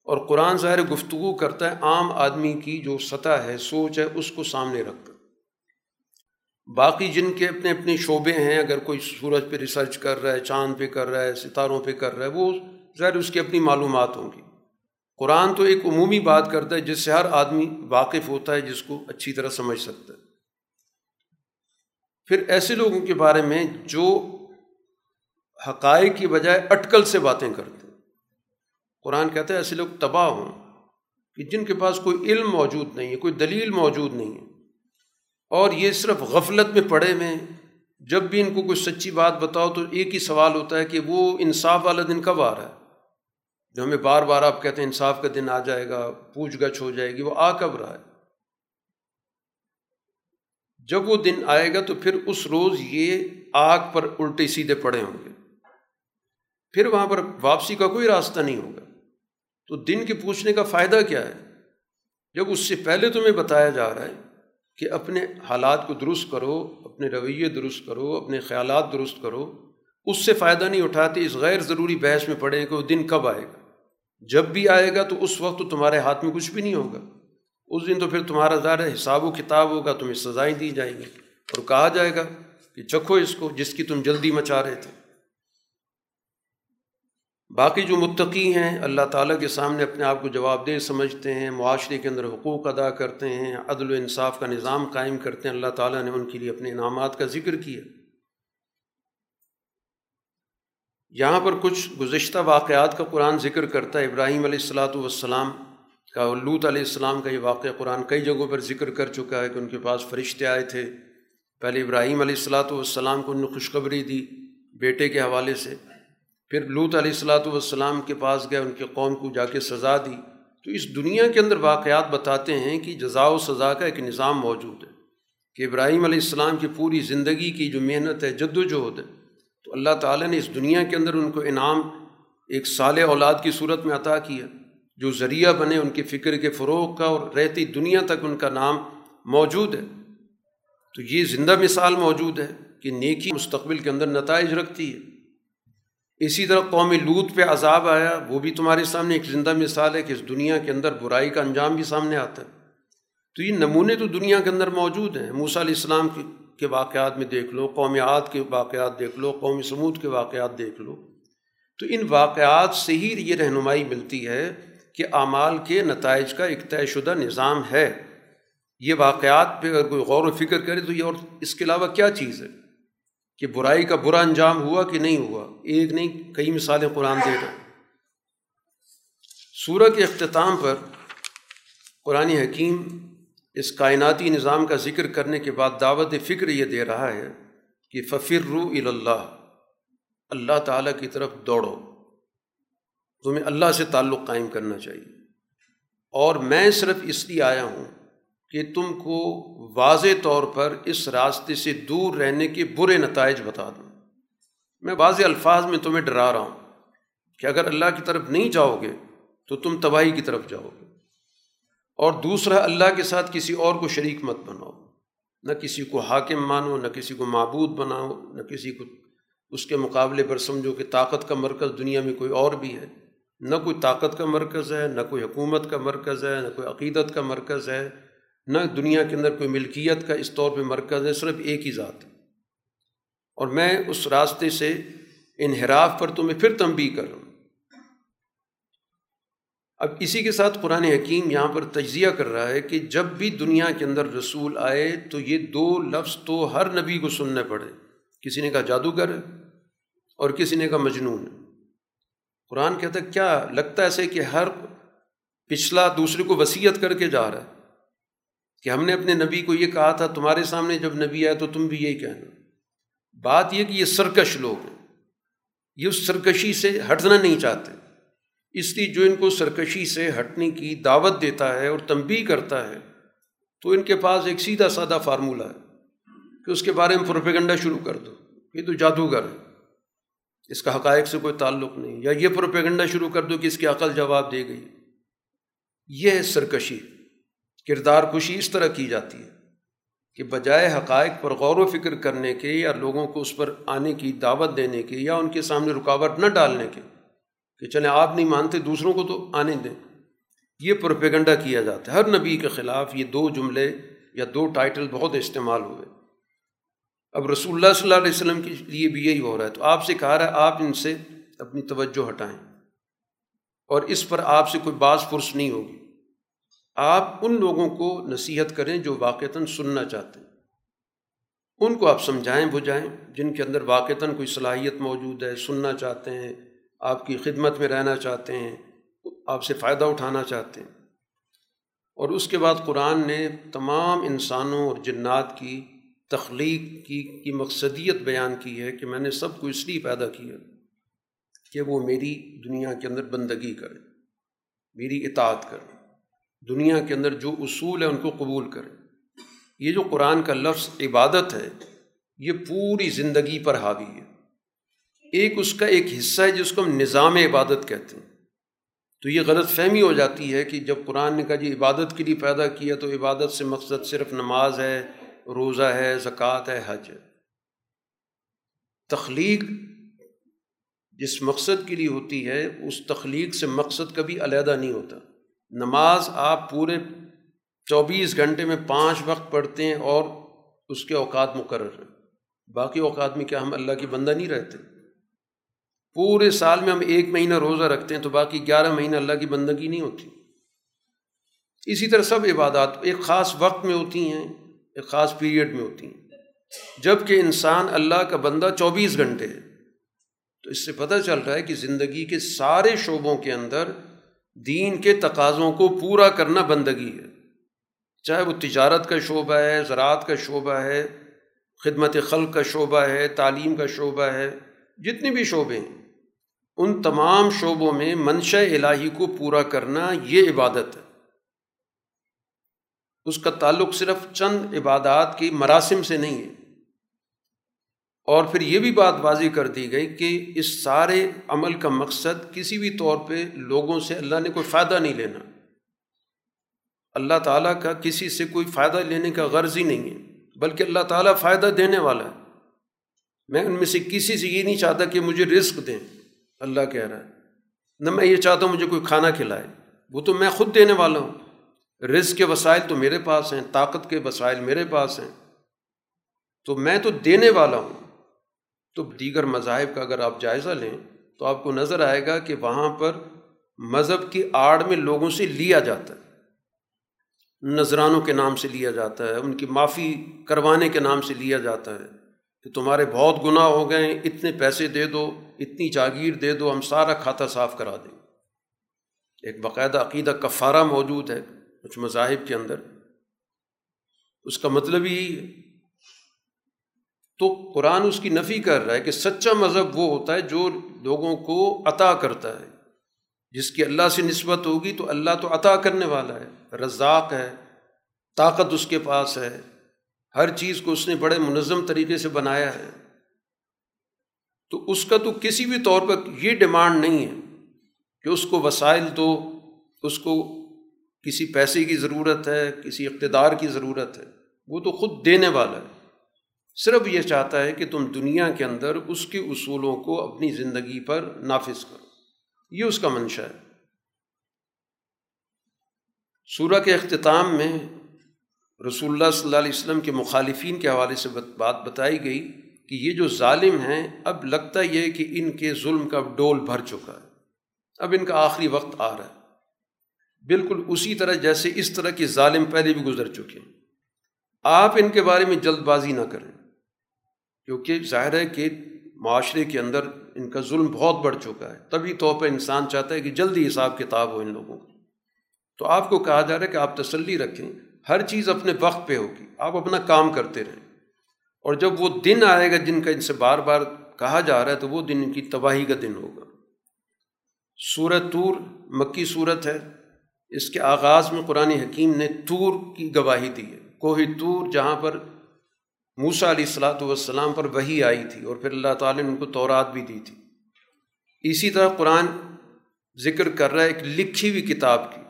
اور قرآن ظاہر گفتگو کرتا ہے عام آدمی کی جو سطح ہے، سوچ ہے، اس کو سامنے رکھ کر باقی جن کے اپنے اپنے شعبے ہیں، اگر کوئی سورج پہ ریسرچ کر رہا ہے، چاند پہ کر رہا ہے، ستاروں پہ کر رہا ہے، وہ ظاہر اس کی اپنی معلومات ہوں گی۔ قرآن تو ایک عمومی بات کرتا ہے جس سے ہر آدمی واقف ہوتا ہے، جس کو اچھی طرح سمجھ سکتا ہے۔ پھر ایسے لوگوں کے بارے میں جو حقائق کی بجائے اٹکل سے باتیں کرتے ہیں۔ قرآن کہتا ہے ایسے لوگ تباہ ہوں کہ جن کے پاس کوئی علم موجود نہیں ہے، کوئی دلیل موجود نہیں ہے۔ اور یہ صرف غفلت میں پڑے ہوئے جب بھی ان کو کوئی سچی بات بتاؤ تو ایک ہی سوال ہوتا ہے کہ وہ انصاف والا دن کب آ رہا ہے؟ جو ہمیں بار بار آپ کہتے ہیں انصاف کا دن آ جائے گا، پوچھ گچھ ہو جائے گی، وہ آ کب رہا ہے؟ جب وہ دن آئے گا تو پھر اس روز یہ آگ پر الٹے سیدھے پڑے ہوں گے۔ پھر وہاں پر واپسی کا کوئی راستہ نہیں ہوگا۔ تو دن کے پوچھنے کا فائدہ کیا ہے؟ جب اس سے پہلے تمہیں بتایا جا رہا ہے کہ اپنے حالات کو درست کرو، اپنے رویے درست کرو، اپنے خیالات درست کرو، اس سے فائدہ نہیں اٹھاتے، اس غیر ضروری بحث میں پڑے کہ وہ دن کب آئے گا۔ جب بھی آئے گا تو اس وقت تو تمہارے ہاتھ میں کچھ بھی نہیں ہوگا۔ اس دن تو پھر تمہارا ظاہر حساب و کتاب ہوگا، تمہیں سزائیں دی جائیں گی۔ اور کہا جائے گا کہ چکھو اس کو جس کی تم جلدی مچا رہے تھے۔ باقی جو متقی ہیں، اللہ تعالیٰ کے سامنے اپنے آپ کو جواب دہ سمجھتے ہیں، معاشرے کے اندر حقوق ادا کرتے ہیں، عدل و انصاف کا نظام قائم کرتے ہیں۔ اللہ تعالیٰ نے ان کے لیے اپنے انعامات کا ذکر کیا۔ یہاں پر کچھ گزشتہ واقعات کا قرآن ذکر کرتا ہے۔ ابراہیم علیہ السلاۃ والسلام کا لوت علیہ السلام کا یہ واقعہ قرآن کئی جگہوں پر ذکر کر چکا ہے کہ ان کے پاس فرشتے آئے تھے۔ پہلے ابراہیم علیہ السلاۃ والسلام کو ان نے خوشخبری دی بیٹے کے حوالے سے۔ پھر لوت علیہ السلاۃ والسلام کے پاس گئے، ان کے قوم کو جا کے سزا دی۔ تو اس دنیا کے اندر واقعات بتاتے ہیں کہ جزا و سزا کا ایک نظام موجود ہے کہ ابراہیم علیہ السلام کی پوری زندگی کی جو محنت ہے، جد و جہد ہے۔ تو اللہ تعالیٰ نے اس دنیا کے اندر ان کو انعام، ایک سال اولاد کی صورت میں عطا کیا۔ جو ذریعہ بنے ان کے فکر کے فروغ کا اور رہتی دنیا تک ان کا نام موجود ہے۔ تو یہ زندہ مثال موجود ہے کہ نیکی مستقبل کے اندر نتائج رکھتی ہے۔ اسی طرح قوم لوت پہ عذاب آیا، وہ بھی تمہارے سامنے ایک زندہ مثال ہے کہ اس دنیا کے اندر برائی کا انجام بھی سامنے آتا ہے۔ تو یہ نمونے تو دنیا کے اندر موجود ہیں۔ موسیٰ علیہ السلام کے واقعات میں دیکھ لو، قوم عاد کے واقعات دیکھ لو، قوم سمود کے واقعات دیکھ لو۔ تو ان واقعات سے ہی یہ رہنمائی ملتی ہے کہ اعمال کے نتائج کا ایک طے شدہ نظام ہے۔ یہ واقعات پہ اگر کوئی غور و فکر کرے تو یہ اور اس کے علاوہ کیا چیز ہے کہ برائی کا برا انجام ہوا کہ نہیں ہوا؟ ایک نہیں، کئی مثالیں قرآن دے رہے سورہ کے اختتام پر قرآن حکیم اس کائناتی نظام کا ذکر کرنے کے بعد دعوت فکر یہ دے رہا ہے کہ ففر رو اللہ اللہ تعالیٰ کی طرف دوڑو۔ تمہیں اللہ سے تعلق قائم کرنا چاہیے۔ اور میں صرف اس لیے آیا ہوں کہ تم کو واضح طور پر اس راستے سے دور رہنے کے برے نتائج بتا دوں۔ میں واضح الفاظ میں تمہیں ڈرا رہا ہوں کہ اگر اللہ کی طرف نہیں جاؤ گے تو تم تباہی کی طرف جاؤ گے۔ اور دوسرا، اللہ کے ساتھ کسی اور کو شریک مت بناؤ۔ نہ کسی کو حاکم مانو، نہ کسی کو معبود بناؤ، نہ کسی کو اس کے مقابلے پر سمجھو کہ طاقت کا مرکز دنیا میں کوئی اور بھی ہے۔ نہ کوئی طاقت کا مرکز ہے، نہ کوئی حکومت کا مرکز ہے، نہ کوئی عقیدت کا مرکز ہے، نہ دنیا کے اندر کوئی ملکیت کا اس طور پہ مرکز ہے، صرف ایک ہی ذات۔ ہے اور میں اس راستے سے انحراف پر تمہیں پھر تنبی کر رہا ہوں۔ اب اسی کے ساتھ قرآن حکیم یہاں پر تجزیہ کر رہا ہے کہ جب بھی دنیا کے اندر رسول آئے تو یہ دو لفظ تو ہر نبی کو سننے پڑے۔ کسی نے کہا جادوگر ہے اور کسی نے کہا مجنون۔ ہے قرآن کہتا ہے، کیا لگتا ہے ایسے کہ ہر پچھلا دوسرے کو وصیت کر کے جا رہا ہے؟ کہ ہم نے اپنے نبی کو یہ کہا تھا، تمہارے سامنے جب نبی آئے تو تم بھی یہی کہنا۔ بات یہ کہ یہ سرکش لوگ ہیں۔ یہ اس سرکشی سے ہٹنا نہیں چاہتے۔ اس لیے جو ان کو سرکشی سے ہٹنے کی دعوت دیتا ہے اور تنبیہ کرتا ہے، تو ان کے پاس ایک سیدھا سادہ فارمولہ ہے کہ اس کے بارے میں پروپیگنڈا شروع کر دو۔ یہ تو جادوگر ہے۔ اس کا حقائق سے کوئی تعلق نہیں، یا یہ پروپیگنڈا شروع کر دو کہ اس کی عقل جواب دے گئی۔ یہ ہے سرکشی، کردار کشی اس طرح کی جاتی ہے کہ بجائے حقائق پر غور و فکر کرنے کے یا لوگوں کو اس پر آنے کی دعوت دینے کے یا ان کے سامنے رکاوٹ نہ ڈالنے کے کہ چلیں آپ نہیں مانتے دوسروں کو تو آنے دیں۔ یہ پروپیگنڈا کیا جاتا ہے۔ ہر نبی کے خلاف یہ دو جملے یا دو ٹائٹل بہت استعمال ہوئے۔ اب رسول اللہ صلی اللہ علیہ وسلم کے لیے بھی یہی ہو رہا ہے۔ تو آپ سے کہا رہا ہے، آپ ان سے اپنی توجہ ہٹائیں۔ اور اس پر آپ سے کوئی بعض فرص نہیں ہوگی۔ آپ ان لوگوں کو نصیحت کریں جو واقعتاً سننا چاہتے ہیں۔ ان کو آپ سمجھائیں، بجھائیں، جن کے اندر واقعتاً کوئی صلاحیت موجود ہے، سننا چاہتے ہیں، آپ کی خدمت میں رہنا چاہتے ہیں، آپ سے فائدہ اٹھانا چاہتے ہیں۔ اور اس کے بعد قرآن نے تمام انسانوں اور جنات کی تخلیق کی کی مقصدیت بیان کی ہے کہ میں نے سب کو اس لیے پیدا کیا کہ وہ میری دنیا کے اندر بندگی کرے، میری اطاعت کرے، دنیا کے اندر جو اصول ہے ان کو قبول کرے۔ یہ جو قرآن کا لفظ عبادت ہے، یہ پوری زندگی پر حاوی ہے۔ ایک اس کا ایک حصہ ہے جس کو ہم نظام عبادت کہتے ہیں۔ تو یہ غلط فہمی ہو جاتی ہے کہ جب قرآن نے کہا جی عبادت کے لیے پیدا کیا تو عبادت سے مقصد صرف نماز ہے روزہ ہے، زکوٰۃ ہے، حج ہے۔ تخلیق جس مقصد کے لیے ہوتی ہے، اس تخلیق سے مقصد کبھی علیحدہ نہیں ہوتا۔ نماز آپ پورے چوبیس گھنٹے میں پانچ وقت پڑھتے ہیں اور اس کے اوقات مقرر ہیں۔ باقی اوقات میں کیا ہم اللہ کی بندہ نہیں رہتے؟ پورے سال میں ہم ایک مہینہ روزہ رکھتے ہیں تو باقی گیارہ مہینہ اللہ کی بندگی نہیں ہوتی۔ اسی طرح سب عبادات ایک خاص وقت میں ہوتی ہیں۔ ایک خاص پیریڈ میں ہوتی ہیں۔ جبکہ انسان اللہ کا بندہ چوبیس گھنٹے ہے، تو اس سے پتہ چل رہا ہے کہ زندگی کے سارے شعبوں کے اندر دین کے تقاضوں کو پورا کرنا بندگی ہے۔ چاہے وہ تجارت کا شعبہ ہے، زراعت کا شعبہ ہے، خدمت خلق کا شعبہ ہے، تعلیم کا شعبہ ہے جتنے بھی شعبے ہیں، ان تمام شعبوں میں منشا الہی کو پورا کرنا یہ عبادت ہے۔ اس کا تعلق صرف چند عبادات کی مراسم سے نہیں ہے۔ اور پھر یہ بھی بات واضح کر دی گئی کہ اس سارے عمل کا مقصد کسی بھی طور پہ لوگوں سے اللہ نے کوئی فائدہ نہیں لینا۔ اللہ تعالیٰ کا کسی سے کوئی فائدہ لینے کا غرض ہی نہیں ہے، بلکہ اللہ تعالیٰ فائدہ دینے والا ہے۔ میں ان میں سے کسی سے یہ نہیں چاہتا کہ مجھے رزق دیں، اللہ کہہ رہا ہے۔ نہ میں یہ چاہتا ہوں مجھے کوئی کھانا کھلائے، وہ تو میں خود دینے والا ہوں۔ رزق کے وسائل تو میرے پاس ہیں، طاقت کے وسائل میرے پاس ہیں۔ تو میں تو دینے والا ہوں۔ تو دیگر مذاہب کا اگر آپ جائزہ لیں، تو آپ کو نظر آئے گا کہ وہاں پر مذہب کی آڑ میں لوگوں سے لیا جاتا ہے۔ نذرانوں کے نام سے لیا جاتا ہے، ان کی معافی کروانے کے نام سے لیا جاتا ہے۔ کہ تمہارے بہت گناہ ہو گئے، اتنے پیسے دے دو، اتنی جاگیر دے دو، ہم سارا کھاتا صاف کرا دیں۔ ایک باقاعدہ عقیدہ کفارہ موجود ہے۔ کچھ مذاہب کے اندر، اس کا مطلب ہی تو قرآن اس کی نفی کر رہا ہے کہ سچا مذہب وہ ہوتا ہے جو لوگوں کو عطا کرتا ہے۔ جس کی اللہ سے نسبت ہوگی تو اللہ تو عطا کرنے والا ہے۔ رزاق ہے، طاقت اس کے پاس ہے۔ ہر چیز کو اس نے بڑے منظم طریقے سے بنایا ہے۔ تو اس کا تو کسی بھی طور پر یہ ڈیمانڈ نہیں ہے کہ اس کو وسائل دو، اس کو کسی پیسے کی ضرورت ہے، کسی اقتدار کی ضرورت ہے، وہ تو خود دینے والا ہے۔ صرف یہ چاہتا ہے کہ تم دنیا کے اندر اس کے اصولوں کو اپنی زندگی پر نافذ کرو۔ یہ اس کا منشا ہے۔ سورہ کے اختتام میں رسول اللہ صلی اللہ علیہ وسلم کے مخالفین کے حوالے سے بات بتائی گئی کہ یہ جو ظالم ہیں، اب لگتا یہ کہ ان کے ظلم کا ڈول بھر چکا ہے۔ اب ان کا آخری وقت آ رہا ہے۔ بالکل اسی طرح جیسے اس طرح کے ظالم پہلے بھی گزر چکے ہیں۔ آپ ان کے بارے میں جلد بازی نہ کریں۔ کیونکہ ظاہر ہے کہ معاشرے کے اندر ان کا ظلم بہت بڑھ چکا ہے۔ تبھی طور پہ انسان چاہتا ہے کہ جلدی حساب کتاب ہو ان لوگوں کو۔ تو آپ کو کہا جا رہا ہے کہ آپ تسلی رکھیں۔ ہر چیز اپنے وقت پہ ہوگی۔ آپ اپنا کام کرتے رہیں۔ اور جب وہ دن آئے گا جن کا ان سے بار بار کہا جا رہا ہے، تو وہ دن ان کی تباہی کا دن ہوگا۔ سورت طور مکی صورت ہے۔ اس کے آغاز میں قرآن حکیم نے طور کی گواہی دی ہے۔ کوہ طور جہاں پر موسا علیہ السلاۃ والسلام پر وہی آئی تھی اور پھر اللہ تعالیٰ نے ان کو تورات بھی دی تھی۔ اسی طرح قرآن ذکر کر رہا ہے ایک لکھی ہوئی کتاب کی۔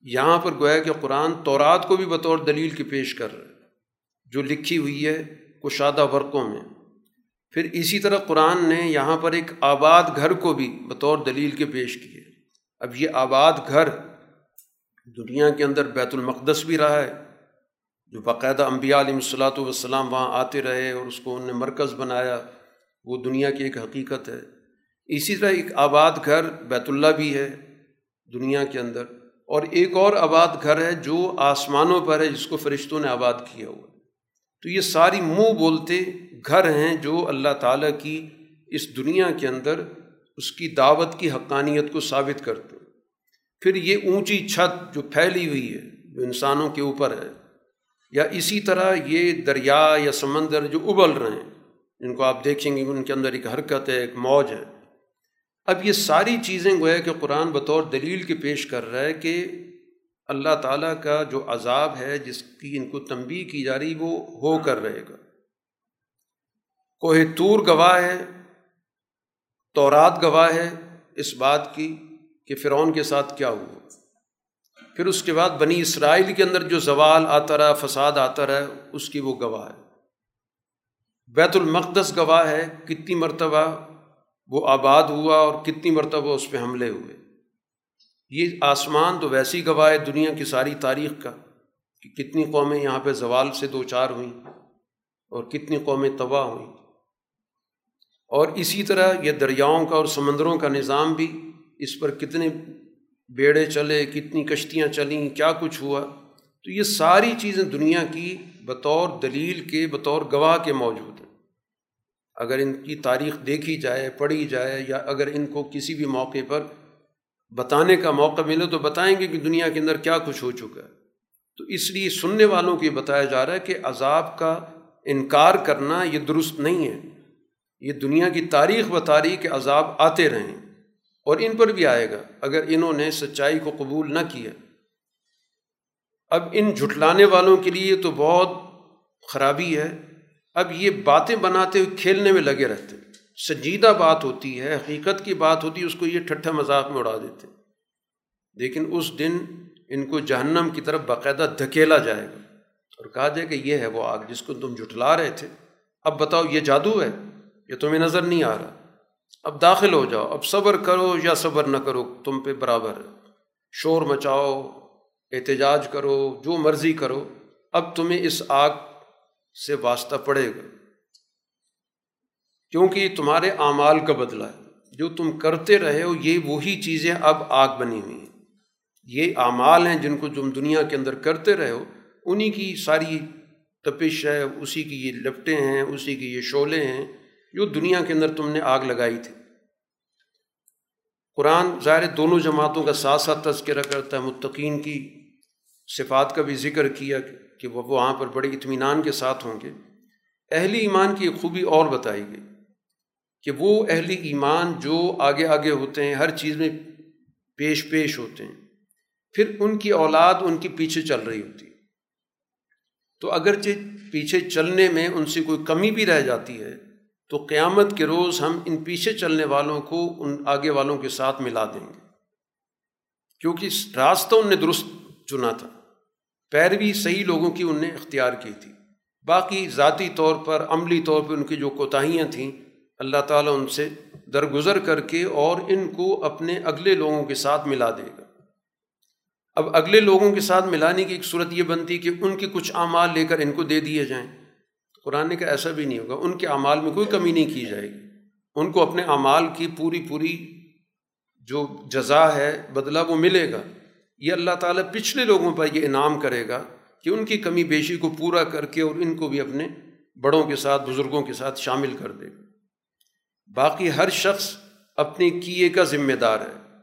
یہاں پر گویا کہ قرآن تورات کو بھی بطور دلیل کی پیش کر رہا ہے، جو لکھی ہوئی ہے کشادہ ورقوں میں۔ پھر اسی طرح قرآن نے یہاں پر ایک آباد گھر کو بھی بطور دلیل کے پیش کیے۔ اب یہ آباد گھر دنیا کے اندر بیت المقدس بھی رہا ہے، جو باقاعدہ انبیاء علیہ الصلاۃ والسلام وہاں آتے رہے اور اس کو ان نے مرکز بنایا، وہ دنیا کی ایک حقیقت ہے۔ اسی طرح ایک آباد گھر بیت اللہ بھی ہے دنیا کے اندر، اور ایک اور آباد گھر ہے جو آسمانوں پر ہے، جس کو فرشتوں نے آباد کیا ہوا۔ تو یہ ساری منہ بولتے گھر ہیں جو اللہ تعالیٰ کی اس دنیا کے اندر اس کی دعوت کی حقانیت کو ثابت کرتے۔ ہیں پھر یہ اونچی چھت جو پھیلی ہوئی ہے، جو انسانوں کے اوپر ہے، یا اسی طرح یہ دریا یا سمندر جو ابل رہے ہیں جن کو آپ دیکھیں گے، ان کے اندر ایک حرکت ہے، ایک موج ہے۔ اب یہ ساری چیزیں گویا کہ قرآن بطور دلیل کے پیش کر رہا ہے کہ اللہ تعالیٰ کا جو عذاب ہے، جس کی ان کو تنبی کی جا رہی، وہ ہو کر رہے گا۔ کوہ تور گواہ ہے، تورات گواہ ہے اس بات کی۔ کہ فرعون کے ساتھ کیا ہوا؟ پھر اس کے بعد بنی اسرائیل کے اندر جو زوال آتا رہا، فساد آتا رہا، اس کی وہ گواہ ہے۔ بیت المقدس گواہ ہے، کتنی مرتبہ وہ آباد ہوا اور کتنی مرتبہ اس پہ حملے ہوئے۔ یہ آسمان تو ویسی گواہ ہے دنیا کی ساری تاریخ کا کہ کتنی قومیں یہاں پہ زوال سے دو چار ہوئیں اور کتنی قومیں تباہ ہوئیں۔ اور اسی طرح یہ دریاؤں کا اور سمندروں کا نظام بھی اس پر کتنے بیڑے چلے، کتنی کشتیاں چلیں، کیا کچھ ہوا؟ تو یہ ساری چیزیں دنیا کی بطور دلیل کے، بطور گواہ کے موجود ہیں۔ اگر ان کی تاریخ دیکھی جائے، پڑھی جائے، یا اگر ان کو کسی بھی موقع پر بتانے کا موقع ملے تو بتائیں گے کہ دنیا کے اندر کیا کچھ ہو چکا ہے۔ تو اس لیے سننے والوں کو یہ بتایا جا رہا ہے کہ عذاب کا انکار کرنا یہ درست نہیں ہے۔ یہ دنیا کی تاریخ بتا رہی کہ عذاب آتے رہیں۔ اور ان پر بھی آئے گا، اگر انہوں نے سچائی کو قبول نہ کیا۔ اب ان جھٹلانے والوں کے لیے تو بہت خرابی ہے۔ اب یہ باتیں بناتے ہوئے کھیلنے میں لگے رہتے سنجیدہ بات ہوتی ہے، حقیقت کی بات ہوتی ہے، اس کو یہ ٹھٹھا مذاق میں اڑا دیتے لیکن اس دن ان کو جہنم کی طرف باقاعدہ دھکیلا جائے گا۔ اور کہا جائے کہ یہ ہے وہ آگ جس کو تم جھٹلا رہے تھے۔ اب بتاؤ، یہ جادو ہے؟ یہ تمہیں نظر نہیں آ رہا۔ اب داخل ہو جاؤ، اب صبر کرو یا صبر نہ کرو، تم پہ برابر شور مچاؤ، احتجاج کرو، جو مرضی کرو۔ اب تمہیں اس آگ سے واسطہ پڑے گا۔ کیونکہ یہ تمہارے اعمال کا بدلہ ہے۔ جو تم کرتے رہے ہو، یہ وہی چیزیں اب آگ بنی ہوئی ہیں۔ یہ اعمال ہیں جن کو تم دنیا کے اندر کرتے رہے ہو۔ انہیں کی ساری تپش ہے، اسی کی یہ لپٹیں ہیں، اسی کی یہ شعلے ہیں۔ جو دنیا کے اندر تم نے آگ لگائی تھی۔ قرآن ظاہر دونوں جماعتوں کا ساتھ ساتھ تذکرہ کرتا ہے، متقین کی صفات کا بھی ذکر کیا کہ وہ وہاں پر بڑے اطمینان کے ساتھ ہوں گے۔ اہل ایمان کی ایک خوبی اور بتائی گئی کہ وہ اہل ایمان جو آگے آگے ہوتے ہیں، ہر چیز میں پیش پیش ہوتے ہیں۔ پھر ان کی اولاد ان کی پیچھے چل رہی ہوتی تو اگرچہ پیچھے چلنے میں ان سے کوئی کمی بھی رہ جاتی ہے تو قیامت کے روز ہم ان پیچھے چلنے والوں کو ان آگے والوں کے ساتھ ملا دیں گے۔ کیونکہ راستہ ان نے درست چنا تھا۔ پیروی صحیح لوگوں کی ان نے اختیار کی تھی۔ باقی ذاتی طور پر، عملی طور پہ ان کی جو کوتاہیاں تھیں، اللہ تعالیٰ ان سے درگزر کر کے اور ان کو اپنے اگلے لوگوں کے ساتھ ملا دے گا۔ اب اگلے لوگوں کے ساتھ ملانے کی ایک صورت یہ بنتی کہ ان کے کچھ اعمال لے کر ان کو دے دیے جائیں۔ قرآن کا ایسا بھی نہیں ہوگا، ان کے اعمال میں کوئی کمی نہیں کی جائے گی۔ ان کو اپنے اعمال کی پوری پوری جو جزا ہے، بدلہ وہ ملے گا۔ یہ اللہ تعالیٰ پچھلے لوگوں پر یہ انعام کرے گا کہ ان کی کمی بیشی کو پورا کر کے اور ان کو بھی اپنے بڑوں کے ساتھ، بزرگوں کے ساتھ شامل کر دے۔ باقی ہر شخص اپنے کیے کا ذمہ دار ہے۔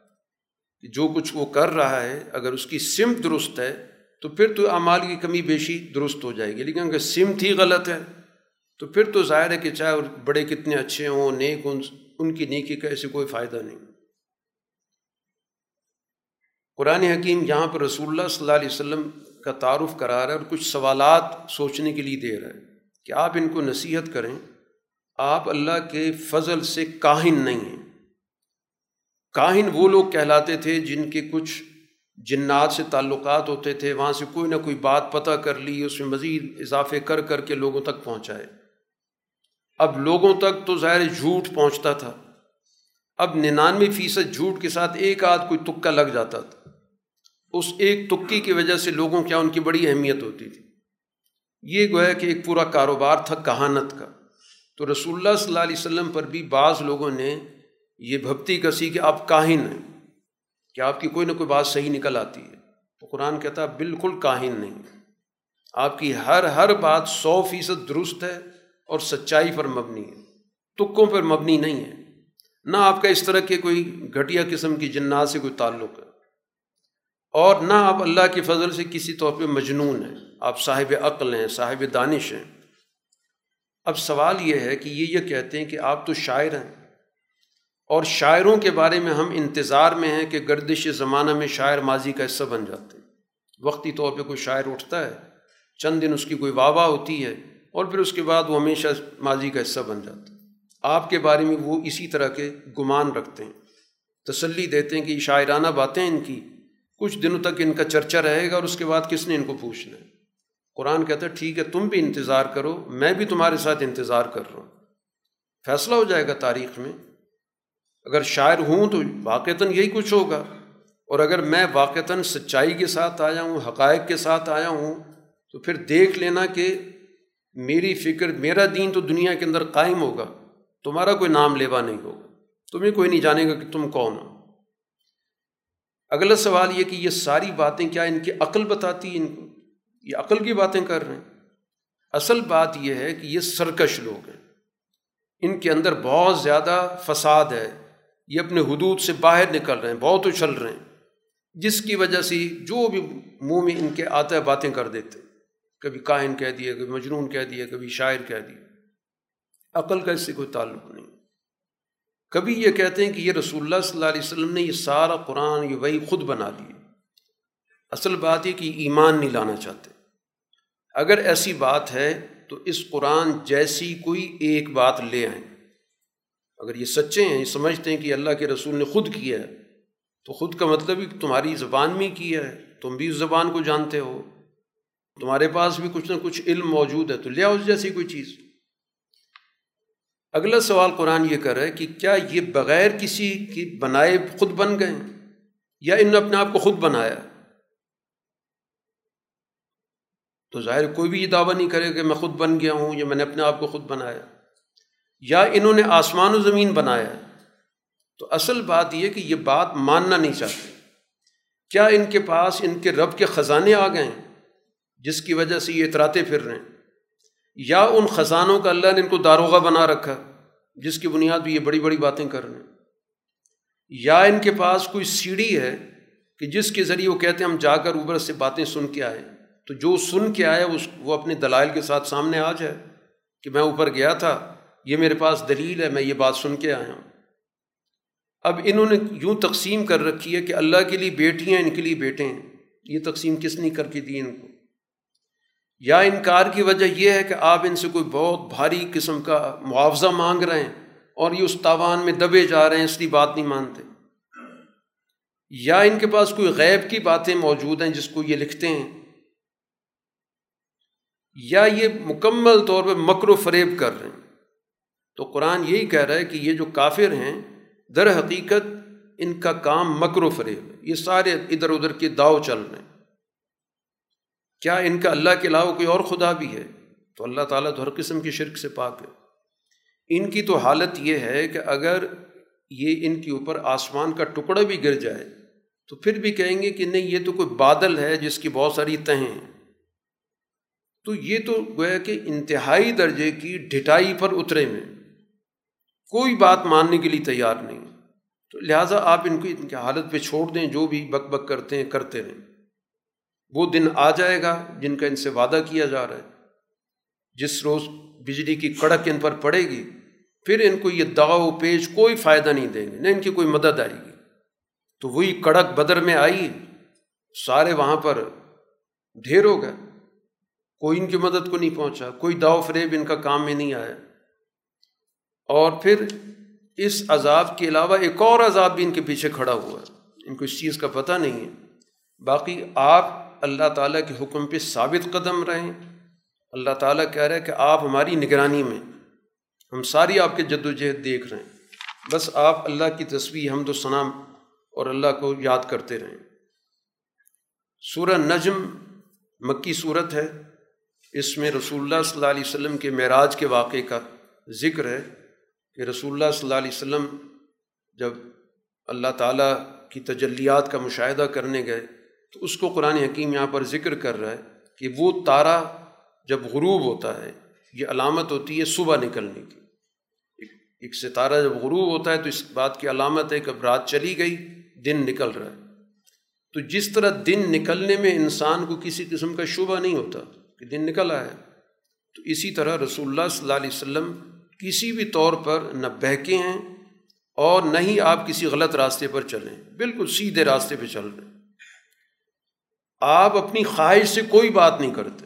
کہ جو کچھ وہ کر رہا ہے، اگر اس کی سمت درست ہے تو پھر تو اعمال کی کمی بیشی درست ہو جائے گی۔ لیکن اگر سمت ہی غلط ہے، تو پھر تو ظاہر ہے کہ چاہے بڑے کتنے اچھے ہوں، نیک ان ان کی نیکی کا ایسے کوئی فائدہ نہیں۔ قرآن حکیم یہاں پر رسول اللہ صلی اللہ علیہ وسلم کا تعارف کرا رہا ہے اور کچھ سوالات سوچنے کے لیے دے رہا ہے کہ آپ ان کو نصیحت کریں، آپ اللہ کے فضل سے کاہن نہیں ہیں۔ کاہن وہ لوگ کہلاتے تھے جن کے کچھ جنات سے تعلقات ہوتے تھے، وہاں سے کوئی نہ کوئی بات پتہ کر لی، اس میں مزید اضافے کر کر کے لوگوں تک پہنچائے۔ اب لوگوں تک تو ظاہر جھوٹ پہنچتا تھا۔ اب ننانوے فیصد جھوٹ کے ساتھ ایک آدھ کوئی تکا لگ جاتا تھا۔ اس ایک تکی کی وجہ سے لوگوں کیا ان کی بڑی اہمیت ہوتی تھی۔ یہ گویا کہ ایک پورا کاروبار تھا کہانت کا۔ تو رسول اللہ صلی اللہ علیہ وسلم پر بھی بعض لوگوں نے یہ بھکتی کسی کہ آپ کاہن ہیں۔ کہ آپ کی کوئی نہ کوئی بات صحیح نکل آتی ہے۔ تو قرآن کہتا ہے، بالکل کاہن نہیں۔ آپ کی ہر ہر بات سو فیصد درست ہے اور سچائی پر مبنی ہے۔ تکوں پر مبنی نہیں ہے۔ نہ آپ کا اس طرح کے کوئی گھٹیا قسم کی جنات سے کوئی تعلق ہے۔ اور نہ آپ اللہ کے فضل سے کسی طور پہ مجنون ہیں۔ آپ صاحب عقل ہیں، صاحب دانش ہیں۔ اب سوال یہ ہے کہ یہ یہ کہتے ہیں کہ آپ تو شاعر ہیں۔ اور شاعروں کے بارے میں ہم انتظار میں ہیں کہ گردش زمانہ میں شاعر ماضی کا حصہ بن جاتے ہیں۔ وقتی طور پہ کوئی شاعر اٹھتا ہے، چند دن اس کی کوئی واہ واہ ہوتی ہے اور پھر اس کے بعد وہ ہمیشہ ماضی کا حصہ بن جاتا ہے۔ آپ کے بارے میں وہ اسی طرح کے گمان رکھتے ہیں، تسلی دیتے ہیں کہ یہ شاعرانہ باتیں ان کی، کچھ دنوں تک ان کا چرچا رہے گا اور اس کے بعد کس نے ان کو پوچھنا ہے۔ قرآن کہتا ہے، ٹھیک ہے، تم بھی انتظار کرو، میں بھی تمہارے ساتھ انتظار کر رہا ہوں۔ فیصلہ ہو جائے گا تاریخ میں اگر شاعر ہوں تو واقعتاً یہی کچھ ہوگا۔ اور اگر میں واقعتاً سچائی کے ساتھ آیا ہوں، حقائق کے ساتھ آیا ہوں، تو پھر دیکھ لینا کہ میری فکر، میرا دین تو دنیا کے اندر قائم ہوگا۔ تمہارا کوئی نام لیوا نہیں ہوگا۔ تمہیں کوئی نہیں جانے گا کہ تم کون ہو۔ اگلا سوال یہ کہ یہ ساری باتیں کیا ان کی عقل بتاتی ہے ان کو یہ عقل کی باتیں کر رہے ہیں۔ اصل بات یہ ہے کہ یہ سرکش لوگ ہیں۔ ان کے اندر بہت زیادہ فساد ہے۔ یہ اپنے حدود سے باہر نکل رہے ہیں، بہت اچھل رہے ہیں۔ جس کی وجہ سے جو بھی منہ میں ان کے آتا ہے باتیں کر دیتے، کبھی کائن کہہ دیا کبھی مجنون کہہ دیا کبھی شاعر کہہ دیا عقل کا اس سے کوئی تعلق نہیں۔ کبھی یہ کہتے ہیں کہ یہ رسول اللہ صلی اللہ علیہ وسلم نے یہ سارا قرآن، یہ وہی خود بنا لیے۔ اصل بات یہ کہ ایمان نہیں لانا چاہتے۔ اگر ایسی بات ہے تو اس قرآن جیسی کوئی ایک بات لے آئیں۔ اگر یہ سچے ہیں، یہ سمجھتے ہیں کہ اللہ کے رسول نے خود کیا ہے، تو خود کا مطلب ہی تمہاری زبان میں کیا ہے، تم بھی اس زبان کو جانتے ہو، تمہارے پاس بھی کچھ نہ کچھ علم موجود ہے، تو لے آؤ اس جیسی کوئی چیز۔ اگلا سوال قرآن یہ کر رہا ہے کہ کیا یہ بغیر کسی کی بنائے خود بن گئے یا ان نے اپنے آپ کو خود بنایا؟ تو ظاہر کوئی بھی یہ دعویٰ نہیں کرے کہ میں خود بن گیا ہوں یا میں نے اپنے آپ کو خود بنایا۔ یا انہوں نے آسمان و زمین بنایا تو اصل بات یہ کہ یہ بات ماننا نہیں چاہتے۔ کیا ان کے پاس ان کے رب کے خزانے آ گئے ہیں، جس کی وجہ سے یہ اتراتے پھر رہے ہیں؟ یا ان خزانوں کا اللہ نے ان کو داروغہ بنا رکھا، جس کی بنیاد بھی یہ بڑی بڑی باتیں کر رہے ہیں؟ یا ان کے پاس کوئی سیڑھی ہے کہ جس کے ذریعے وہ کہتے ہیں ہم جا کر اوپر سے باتیں سن کے آئے تو جو سن کے آیا اس وہ اپنے دلائل کے ساتھ سامنے آ جائے کہ میں اوپر گیا تھا یہ میرے پاس دلیل ہے، میں یہ بات سن کے آیا ہوں۔ اب انہوں نے یوں تقسیم کر رکھی ہے کہ اللہ کے لیے بیٹیاں ان کے لیے بیٹے ہیں۔ یہ تقسیم کس نے کر کے دی ان کو؟ یا انکار کی وجہ یہ ہے کہ آپ ان سے کوئی بہت بھاری قسم کا معاوضہ مانگ رہے ہیں اور یہ اس تاوان میں دبے جا رہے ہیں، اس لیے بات نہیں مانتے۔ یا ان کے پاس کوئی غیب کی باتیں موجود ہیں جس کو یہ لکھتے ہیں۔ یا یہ مکمل طور پہ مکر و فریب کر رہے ہیں۔ تو قرآن یہی کہہ رہا ہے کہ یہ جو کافر ہیں، در حقیقت ان کا کام مکر و فریب ہے۔ یہ سارے ادھر ادھر کے داؤ چل رہے ہیں۔ کیا ان کا اللہ کے علاوہ کوئی اور خدا بھی ہے؟ تو اللہ تعالیٰ تو ہر قسم کی شرک سے پاک ہے۔ ان کی تو حالت یہ ہے کہ اگر یہ ان کے اوپر آسمان کا ٹکڑا بھی گر جائے، تو پھر بھی کہیں گے کہ نہیں، یہ تو کوئی بادل ہے جس کی بہت ساری تہیں ہیں۔ تو یہ تو گویا کہ انتہائی درجے کی ڈھٹائی پر اترے میں کوئی بات ماننے کے لیے تیار نہیں۔ تو لہٰذا آپ ان کو ان کی حالت پہ چھوڑ دیں، جو بھی بک بک کرتے ہیں، کرتے رہیں۔ وہ دن آ جائے گا جن کا ان سے وعدہ کیا جا رہا ہے۔ جس روز بجلی کی کڑک ان پر پڑے گی، پھر ان کو یہ داغ و پیش کوئی فائدہ نہیں دیں گے، نہ ان کی کوئی مدد آئے گی۔ تو وہی کڑک بدر میں آئی، سارے وہاں پر ڈھیر ہو گئے۔ کوئی ان کی مدد کو نہیں پہنچا، کوئی داؤ فریب ان کا کام میں نہیں آیا۔ اور پھر اس عذاب کے علاوہ ایک اور عذاب بھی ان کے پیچھے کھڑا ہوا ہے۔ ان کو اس چیز کا پتہ نہیں ہے۔ باقی آپ اللہ تعالیٰ کے حکم پہ ثابت قدم رہیں۔ اللہ تعالیٰ کہہ رہے کہ آپ ہماری نگرانی میں ہم ساری آپ کے جد و جہد دیکھ رہے ہیں۔ بس آپ اللہ کی تصویر حمد و ثنام اور اللہ کو یاد کرتے رہیں۔ سورہ نجم مکی صورت ہے۔ اس میں رسول اللہ صلی اللہ علیہ وسلم کے معراج کے واقعے کا ذکر ہے۔ کہ رسول اللہ صلی اللہ علیہ وسلم جب اللہ تعالیٰ کی تجلیات کا مشاہدہ کرنے گئے، تو اس کو قرآن حکیم یہاں پر ذکر کر رہا ہے کہ وہ تارا جب غروب ہوتا ہے، یہ علامت ہوتی ہے صبح نکلنے کی۔ ایک ستارہ جب غروب ہوتا ہے تو اس بات کی علامت ہے کہ اب رات چلی گئی، دن نکل رہا ہے۔ تو جس طرح دن نکلنے میں انسان کو کسی قسم کا شبہ نہیں ہوتا کہ دن نکل آیا تو اسی طرح رسول اللہ صلی اللہ علیہ وسلم کسی بھی طور پر نہ بہکے ہیں اور نہ ہی آپ کسی غلط راستے پر چلیں بالکل سیدھے راستے پہ چل رہے ہیں۔ آپ اپنی خواہش سے کوئی بات نہیں کرتے۔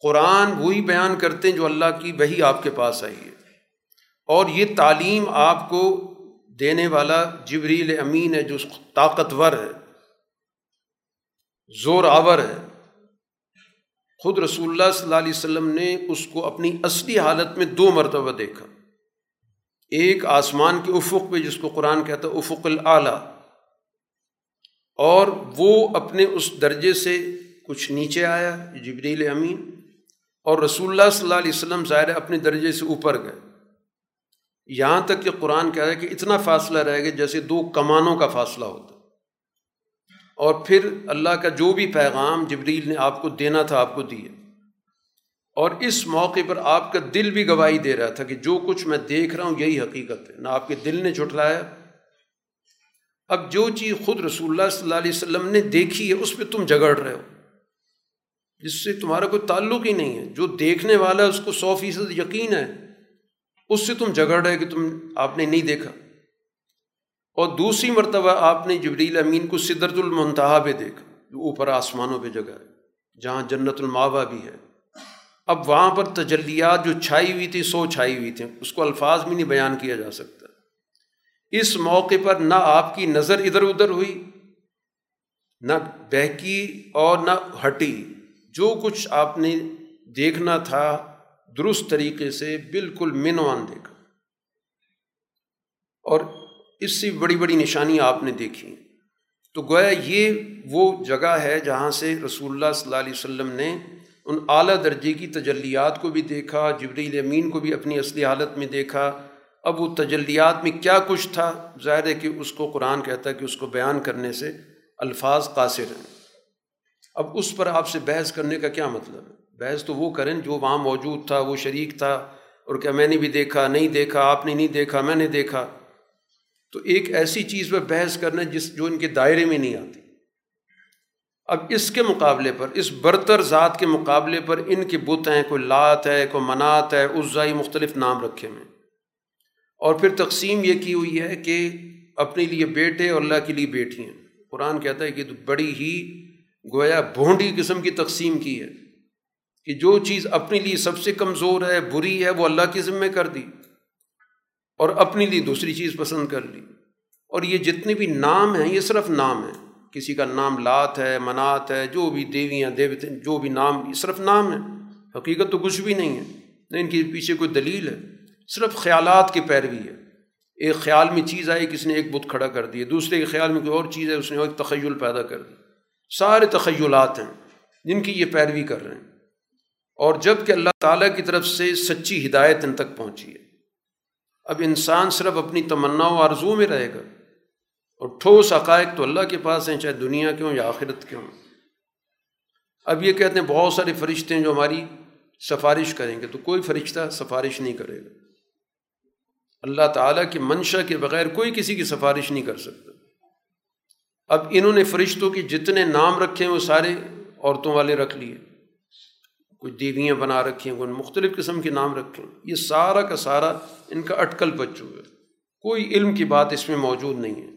قرآن وہی بیان کرتے ہیں جو اللہ کی وہی آپ کے پاس آئی ہے۔ اور یہ تعلیم آپ کو دینے والا جبریل امین ہے، جو طاقتور ہے زور آور ہے۔ خود رسول اللہ صلی اللہ علیہ وسلم نے اس کو اپنی اصلی حالت میں دو مرتبہ دیکھا۔ ایک آسمان کے افق پہ، جس کو قرآن کہتا ہے افق العلیٰ اور وہ اپنے اس درجے سے کچھ نیچے آیا، جبریل امین۔ اور رسول اللہ صلی اللہ علیہ وسلم ظاہر اپنے درجے سے اوپر گئے۔ یہاں تک کہ قرآن کہہ رہا ہے کہ اتنا فاصلہ رہ گیا جیسے دو کمانوں کا فاصلہ ہوتا۔ اور پھر اللہ کا جو بھی پیغام جبریل نے آپ کو دینا تھا، آپ کو دیے۔ اور اس موقع پر آپ کا دل بھی گواہی دے رہا تھا کہ جو کچھ میں دیکھ رہا ہوں، یہی حقیقت ہے۔ نہ آپ کے دل نے جھٹلایا۔ اب جو چیز خود رسول اللہ صلی اللہ علیہ وسلم نے دیکھی ہے، اس پہ تم جگڑ رہے ہو۔ جس سے تمہارا کوئی تعلق ہی نہیں ہے۔ جو دیکھنے والا ہے اس کو سو فیصد یقین ہے، اس سے تم جگڑ رہے کہ تم، آپ نے نہیں دیکھا۔ اور دوسری مرتبہ آپ نے جبریل امین کو صدرت المنتہا پہ دیکھا، جو اوپر آسمانوں پہ جگہ ہے، جہاں جنت الماوا بھی ہے۔ اب وہاں پر تجلیات جو چھائی ہوئی تھی، سو چھائی ہوئی تھیں اس کو الفاظ میں نہیں بیان کیا جا سکتا۔ اس موقع پر نہ آپ کی نظر ادھر ادھر ہوئی، نہ بہکی اور نہ ہٹی۔ جو کچھ آپ نے دیکھنا تھا، درست طریقے سے بالکل منوان دیکھا۔ اور اس سے بڑی بڑی نشانی آپ نے دیکھی۔ تو گویا یہ وہ جگہ ہے جہاں سے رسول اللہ صلی اللہ علیہ وسلم نے ان اعلیٰ درجے کی تجلیات کو بھی دیکھا، جبریل امین کو بھی اپنی اصلی حالت میں دیکھا۔ اب وہ تجلیات میں کیا کچھ تھا؟ ظاہر ہے کہ اس کو قرآن کہتا ہے کہ اس کو بیان کرنے سے الفاظ قاصر ہیں۔ اب اس پر آپ سے بحث کرنے کا کیا مطلب ہے؟ بحث تو وہ کریں جو وہاں موجود تھا، وہ شریک تھا اور کیا میں نے بھی دیکھا، نہیں دیکھا، آپ نے نہیں دیکھا، میں نے دیکھا۔ تو ایک ایسی چیز پہ بحث کرنا جس جو ان کے دائرے میں نہیں آتی۔ اب اس کے مقابلے پر، اس برتر ذات کے مقابلے پر ان کے بت ہیں، کوئی لات ہے، کوئی منات ہے عزائی مختلف نام رکھے ہوئے اور پھر تقسیم یہ کی ہوئی ہے کہ اپنے لیے بیٹے اور اللہ کے لیے بیٹی ہیں۔ قرآن کہتا ہے کہ بڑی ہی گویا بھونڈی قسم کی تقسیم کی ہے کہ جو چیز اپنے لیے سب سے کمزور ہے، بری ہے، وہ اللہ کی ذمہ کر دی۔ اور اپنے لیے دوسری چیز پسند کر لی۔ اور یہ جتنے بھی نام ہیں، یہ صرف نام ہیں۔ کسی کا نام لات ہے، منات ہے، جو بھی دیویاں دیوتے جو بھی نام، یہ صرف نام ہے حقیقت تو کچھ بھی نہیں ہے۔ نہ ان کے پیچھے کوئی دلیل ہے۔ صرف خیالات کی پیروی ہے۔ ایک خیال میں چیز آئی، کسی نے ایک بت کھڑا کر دی دوسرے کے خیال میں کوئی اور چیز ہے اس نے ایک تخیل پیدا کر دی۔ سارے تخیلات ہیں جن کی یہ پیروی کر رہے ہیں۔ اور جبکہ اللہ تعالیٰ کی طرف سے سچی ہدایت ان تک پہنچی ہے۔ اب انسان صرف اپنی تمنا و آرزو میں رہے گا اور ٹھوس حقائق تو اللہ کے پاس ہیں، چاہے دنیا کے ہوں یا آخرت کے ہوں۔ اب یہ کہتے ہیں بہت سارے فرشتے ہیں جو ہماری سفارش کریں گے، تو کوئی فرشتہ سفارش نہیں کرے گا۔ اللہ تعالیٰ کی منشا کے بغیر کوئی کسی کی سفارش نہیں کر سکتا۔ اب انہوں نے فرشتوں کے جتنے نام رکھے ہیں، وہ سارے عورتوں والے رکھ لیے۔ کچھ دیویاں بنا رکھی ہیں، کوئی مختلف قسم کے نام رکھے ہیں۔ یہ سارا کا سارا ان کا اٹکل بچو ہے۔ کوئی علم کی بات اس میں موجود نہیں ہے۔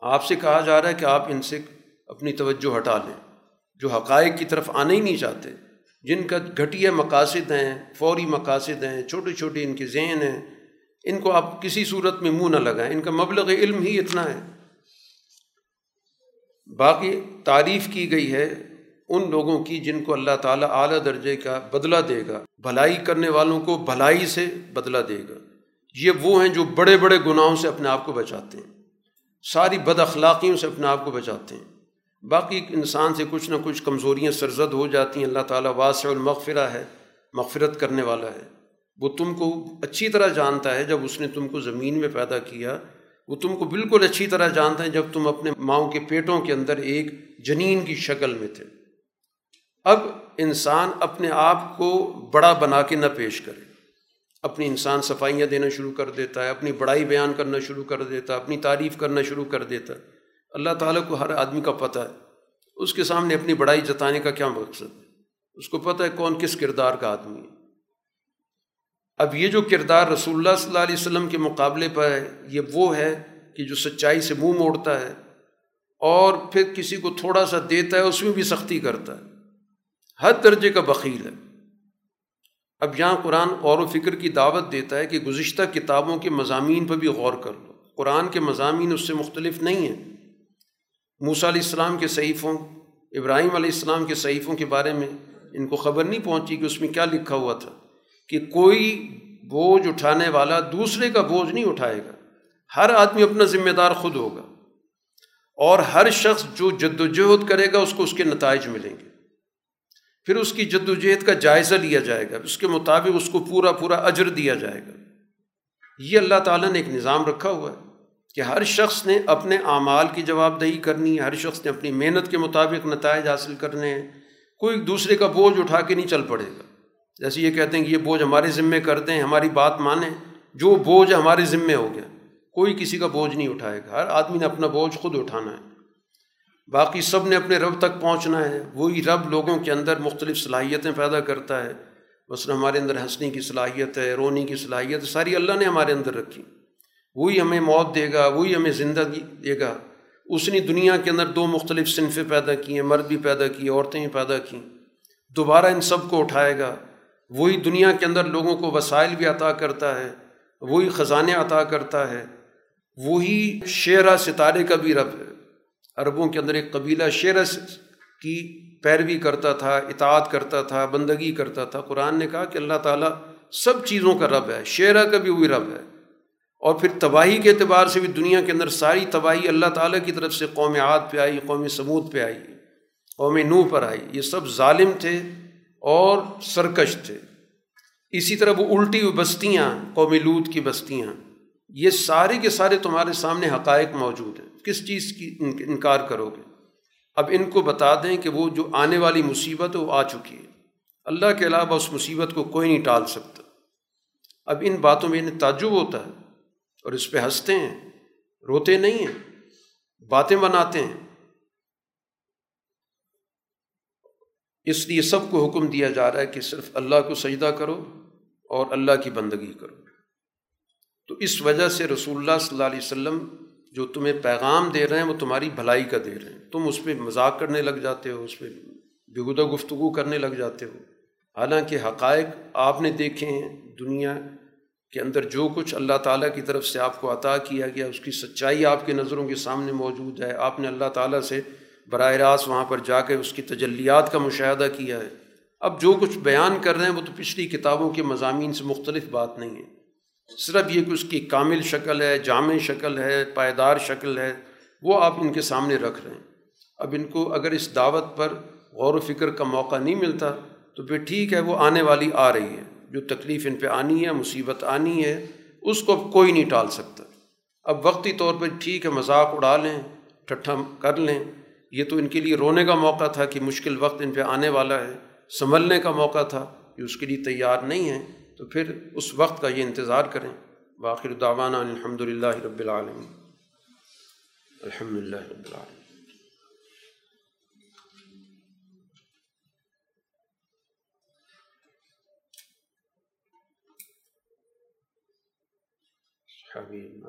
آپ سے کہا جا رہا ہے کہ آپ ان سے اپنی توجہ ہٹا لیں۔ جو حقائق کی طرف آنا ہی نہیں چاہتے، جن کا گھٹیا مقاصد ہیں، فوری مقاصد ہیں چھوٹے چھوٹے ان کے ذہن ہیں، ان کو آپ کسی صورت میں منہ نہ لگائیں۔ ان کا مبلغ علم ہی اتنا ہے۔ باقی تعریف کی گئی ہے ان لوگوں کی جن کو اللہ تعالیٰ اعلیٰ درجے کا بدلہ دے گا، بھلائی کرنے والوں کو بھلائی سے بدلہ دے گا۔ یہ وہ ہیں جو بڑے بڑے گناہوں سے اپنے آپ کو بچاتے ہیں۔ ساری بد اخلاقیوں سے اپنے آپ کو بچاتے ہیں۔ باقی انسان سے کچھ نہ کچھ کمزوریاں سرزد ہو جاتی ہیں۔ اللہ تعالیٰ واسع المغفرہ ہے، مغفرت کرنے والا ہے۔ وہ تم کو اچھی طرح جانتا ہے جب اس نے تم کو زمین میں پیدا کیا۔ وہ تم کو بالکل اچھی طرح جانتا ہے جب تم اپنے ماؤں کے پیٹوں کے اندر ایک جنین کی شکل میں تھے۔ اب انسان اپنے آپ کو بڑا بنا کے نہ پیش کرے۔ اپنی انسان صفائیاں دینا شروع کر دیتا ہے، اپنی بڑائی بیان کرنا شروع کر دیتا ہے، اپنی تعریف کرنا شروع کر دیتا ہے۔ اللہ تعالیٰ کو ہر آدمی کا پتہ ہے۔ اس کے سامنے اپنی بڑائی جتانے کا کیا مقصد ہے؟ اس کو پتہ ہے کون کس کردار کا آدمی ہے۔ اب یہ جو کردار رسول اللہ صلی اللہ علیہ وسلم کے مقابلے پر ہے، یہ وہ ہے کہ جو سچائی سے منہ موڑتا ہے اور پھر کسی کو تھوڑا سا دیتا ہے، اس میں بھی سختی کرتا ہے۔ ہر درجے کا بخیل ہے۔ اب یہاں قرآن غور و فکر کی دعوت دیتا ہے کہ گزشتہ کتابوں کے مضامین پر بھی غور کر لو۔ قرآن کے مضامین اس سے مختلف نہیں ہیں۔ موسیٰ علیہ السلام کے صحیفوں، ابراہیم علیہ السلام کے صحیفوں کے بارے میں ان کو خبر نہیں پہنچی کہ اس میں کیا لکھا ہوا تھا کہ کوئی بوجھ اٹھانے والا دوسرے کا بوجھ نہیں اٹھائے گا۔ ہر آدمی اپنا ذمہ دار خود ہوگا۔ اور ہر شخص جو جد و جہد کرے گا، اس کو اس کے نتائج ملیں گے۔ پھر اس کی جد و جہد کا جائزہ لیا جائے گا، اس کے مطابق اس کو پورا پورا اجر دیا جائے گا۔ یہ اللہ تعالیٰ نے ایک نظام رکھا ہوا ہے کہ ہر شخص نے اپنے اعمال کی جواب دہی کرنی ہے، ہر شخص نے اپنی محنت کے مطابق نتائج حاصل کرنے ہیں۔ کوئی دوسرے کا بوجھ اٹھا کے نہیں چل پڑے گا۔ جیسے یہ کہتے ہیں کہ یہ بوجھ ہمارے ذمے کر دیں ہماری بات مانیں جو بوجھ ہمارے ذمے ہو گیا، کوئی کسی کا بوجھ نہیں اٹھائے گا۔ ہر آدمی نے اپنا بوجھ خود اٹھانا ہے۔ باقی سب نے اپنے رب تک پہنچنا ہے۔ وہی رب لوگوں کے اندر مختلف صلاحیتیں پیدا کرتا ہے۔ مثلاً ہمارے اندر ہنسنے کی صلاحیت ہے، رونے کی صلاحیت ساری اللہ نے ہمارے اندر رکھی۔ وہی ہمیں موت دے گا، وہی ہمیں زندگی دے گا۔ اس نے دنیا کے اندر دو مختلف صنفیں پیدا کی ہیں، مرد بھی پیدا کی عورتیں بھی پیدا کیں۔ دوبارہ ان سب کو اٹھائے گا۔ وہی دنیا کے اندر لوگوں کو وسائل بھی عطا کرتا ہے۔ وہی خزانے عطا کرتا ہے۔ وہی شعرا ستارے کا بھی رب ہے۔ عربوں کے اندر ایک قبیلہ شیرس کی پیروی کرتا تھا، اطاعت کرتا تھا، بندگی کرتا تھا۔ قرآن نے کہا کہ اللہ تعالیٰ سب چیزوں کا رب ہے شعرا کا بھی وہی رب ہے۔ اور پھر تباہی کے اعتبار سے بھی دنیا کے اندر ساری تباہی اللہ تعالیٰ کی طرف سے قوم عاد پہ آئی، قوم سمود پہ آئی، قوم نو پر آئی۔ یہ سب ظالم تھے اور سرکش تھے۔ اسی طرح وہ الٹی ہوئی بستیاں، قوم لود کی بستیاں۔ یہ سارے کے سارے تمہارے سامنے حقائق موجود ہیں۔ کس چیز کی انکار کرو گے؟ اب ان کو بتا دیں کہ وہ جو آنے والی مصیبت ہے وہ آ چکی ہے۔ اللہ کے علاوہ اس مصیبت کو کوئی نہیں ٹال سکتا۔ اب ان باتوں میں انہیں تعجب ہوتا ہے اور اس پہ ہنستے ہیں، روتے نہیں ہیں، باتیں بناتے ہیں۔ اس لیے سب کو حکم دیا جا رہا ہے کہ صرف اللہ کو سجدہ کرو اور اللہ کی بندگی کرو۔ تو اس وجہ سے رسول اللہ صلی اللہ علیہ وسلم جو تمہیں پیغام دے رہے ہیں، وہ تمہاری بھلائی کا دے رہے ہیں۔ تم اس پہ مذاق کرنے لگ جاتے ہو، اس پہ بےگودہ گفتگو کرنے لگ جاتے ہو۔ حالانکہ حقائق آپ نے دیکھے ہیں، دنیا کے اندر جو کچھ اللہ تعالیٰ کی طرف سے آپ کو عطا کیا گیا، اس کی سچائی آپ کے نظروں کے سامنے موجود ہے۔ آپ نے اللہ تعالیٰ سے براہ راست وہاں پر جا کے اس کی تجلیات کا مشاہدہ کیا ہے۔ اب جو کچھ بیان کر رہے ہیں، وہ تو پچھلی کتابوں کے مضامین سے مختلف بات نہیں ہے۔ صرف یہ کہ اس کی کامل شکل ہے، جامع شکل ہے، پائیدار شکل ہے، وہ آپ ان کے سامنے رکھ رہے ہیں۔ اب ان کو اگر اس دعوت پر غور و فکر کا موقع نہیں ملتا تو پھر ٹھیک ہے، وہ آنے والی آ رہی ہے۔ جو تکلیف ان پہ آنی ہے، مصیبت آنی ہے، اس کو اب کوئی نہیں ٹال سکتا۔ اب وقتی طور پہ ٹھیک ہے، مذاق اڑا لیں ٹھٹھا کر لیں۔ یہ تو ان کے لیے رونے کا موقع تھا کہ مشکل وقت ان پہ آنے والا ہے، سنبھلنے کا موقع تھا۔ کہ اس کے لیے تیار نہیں ہیں تو پھر اس وقت کا یہ انتظار کریں۔ باخر دعوانا الحمد للہ رب العالمین۔ الحمد للہ رب العالمین۔ حبیب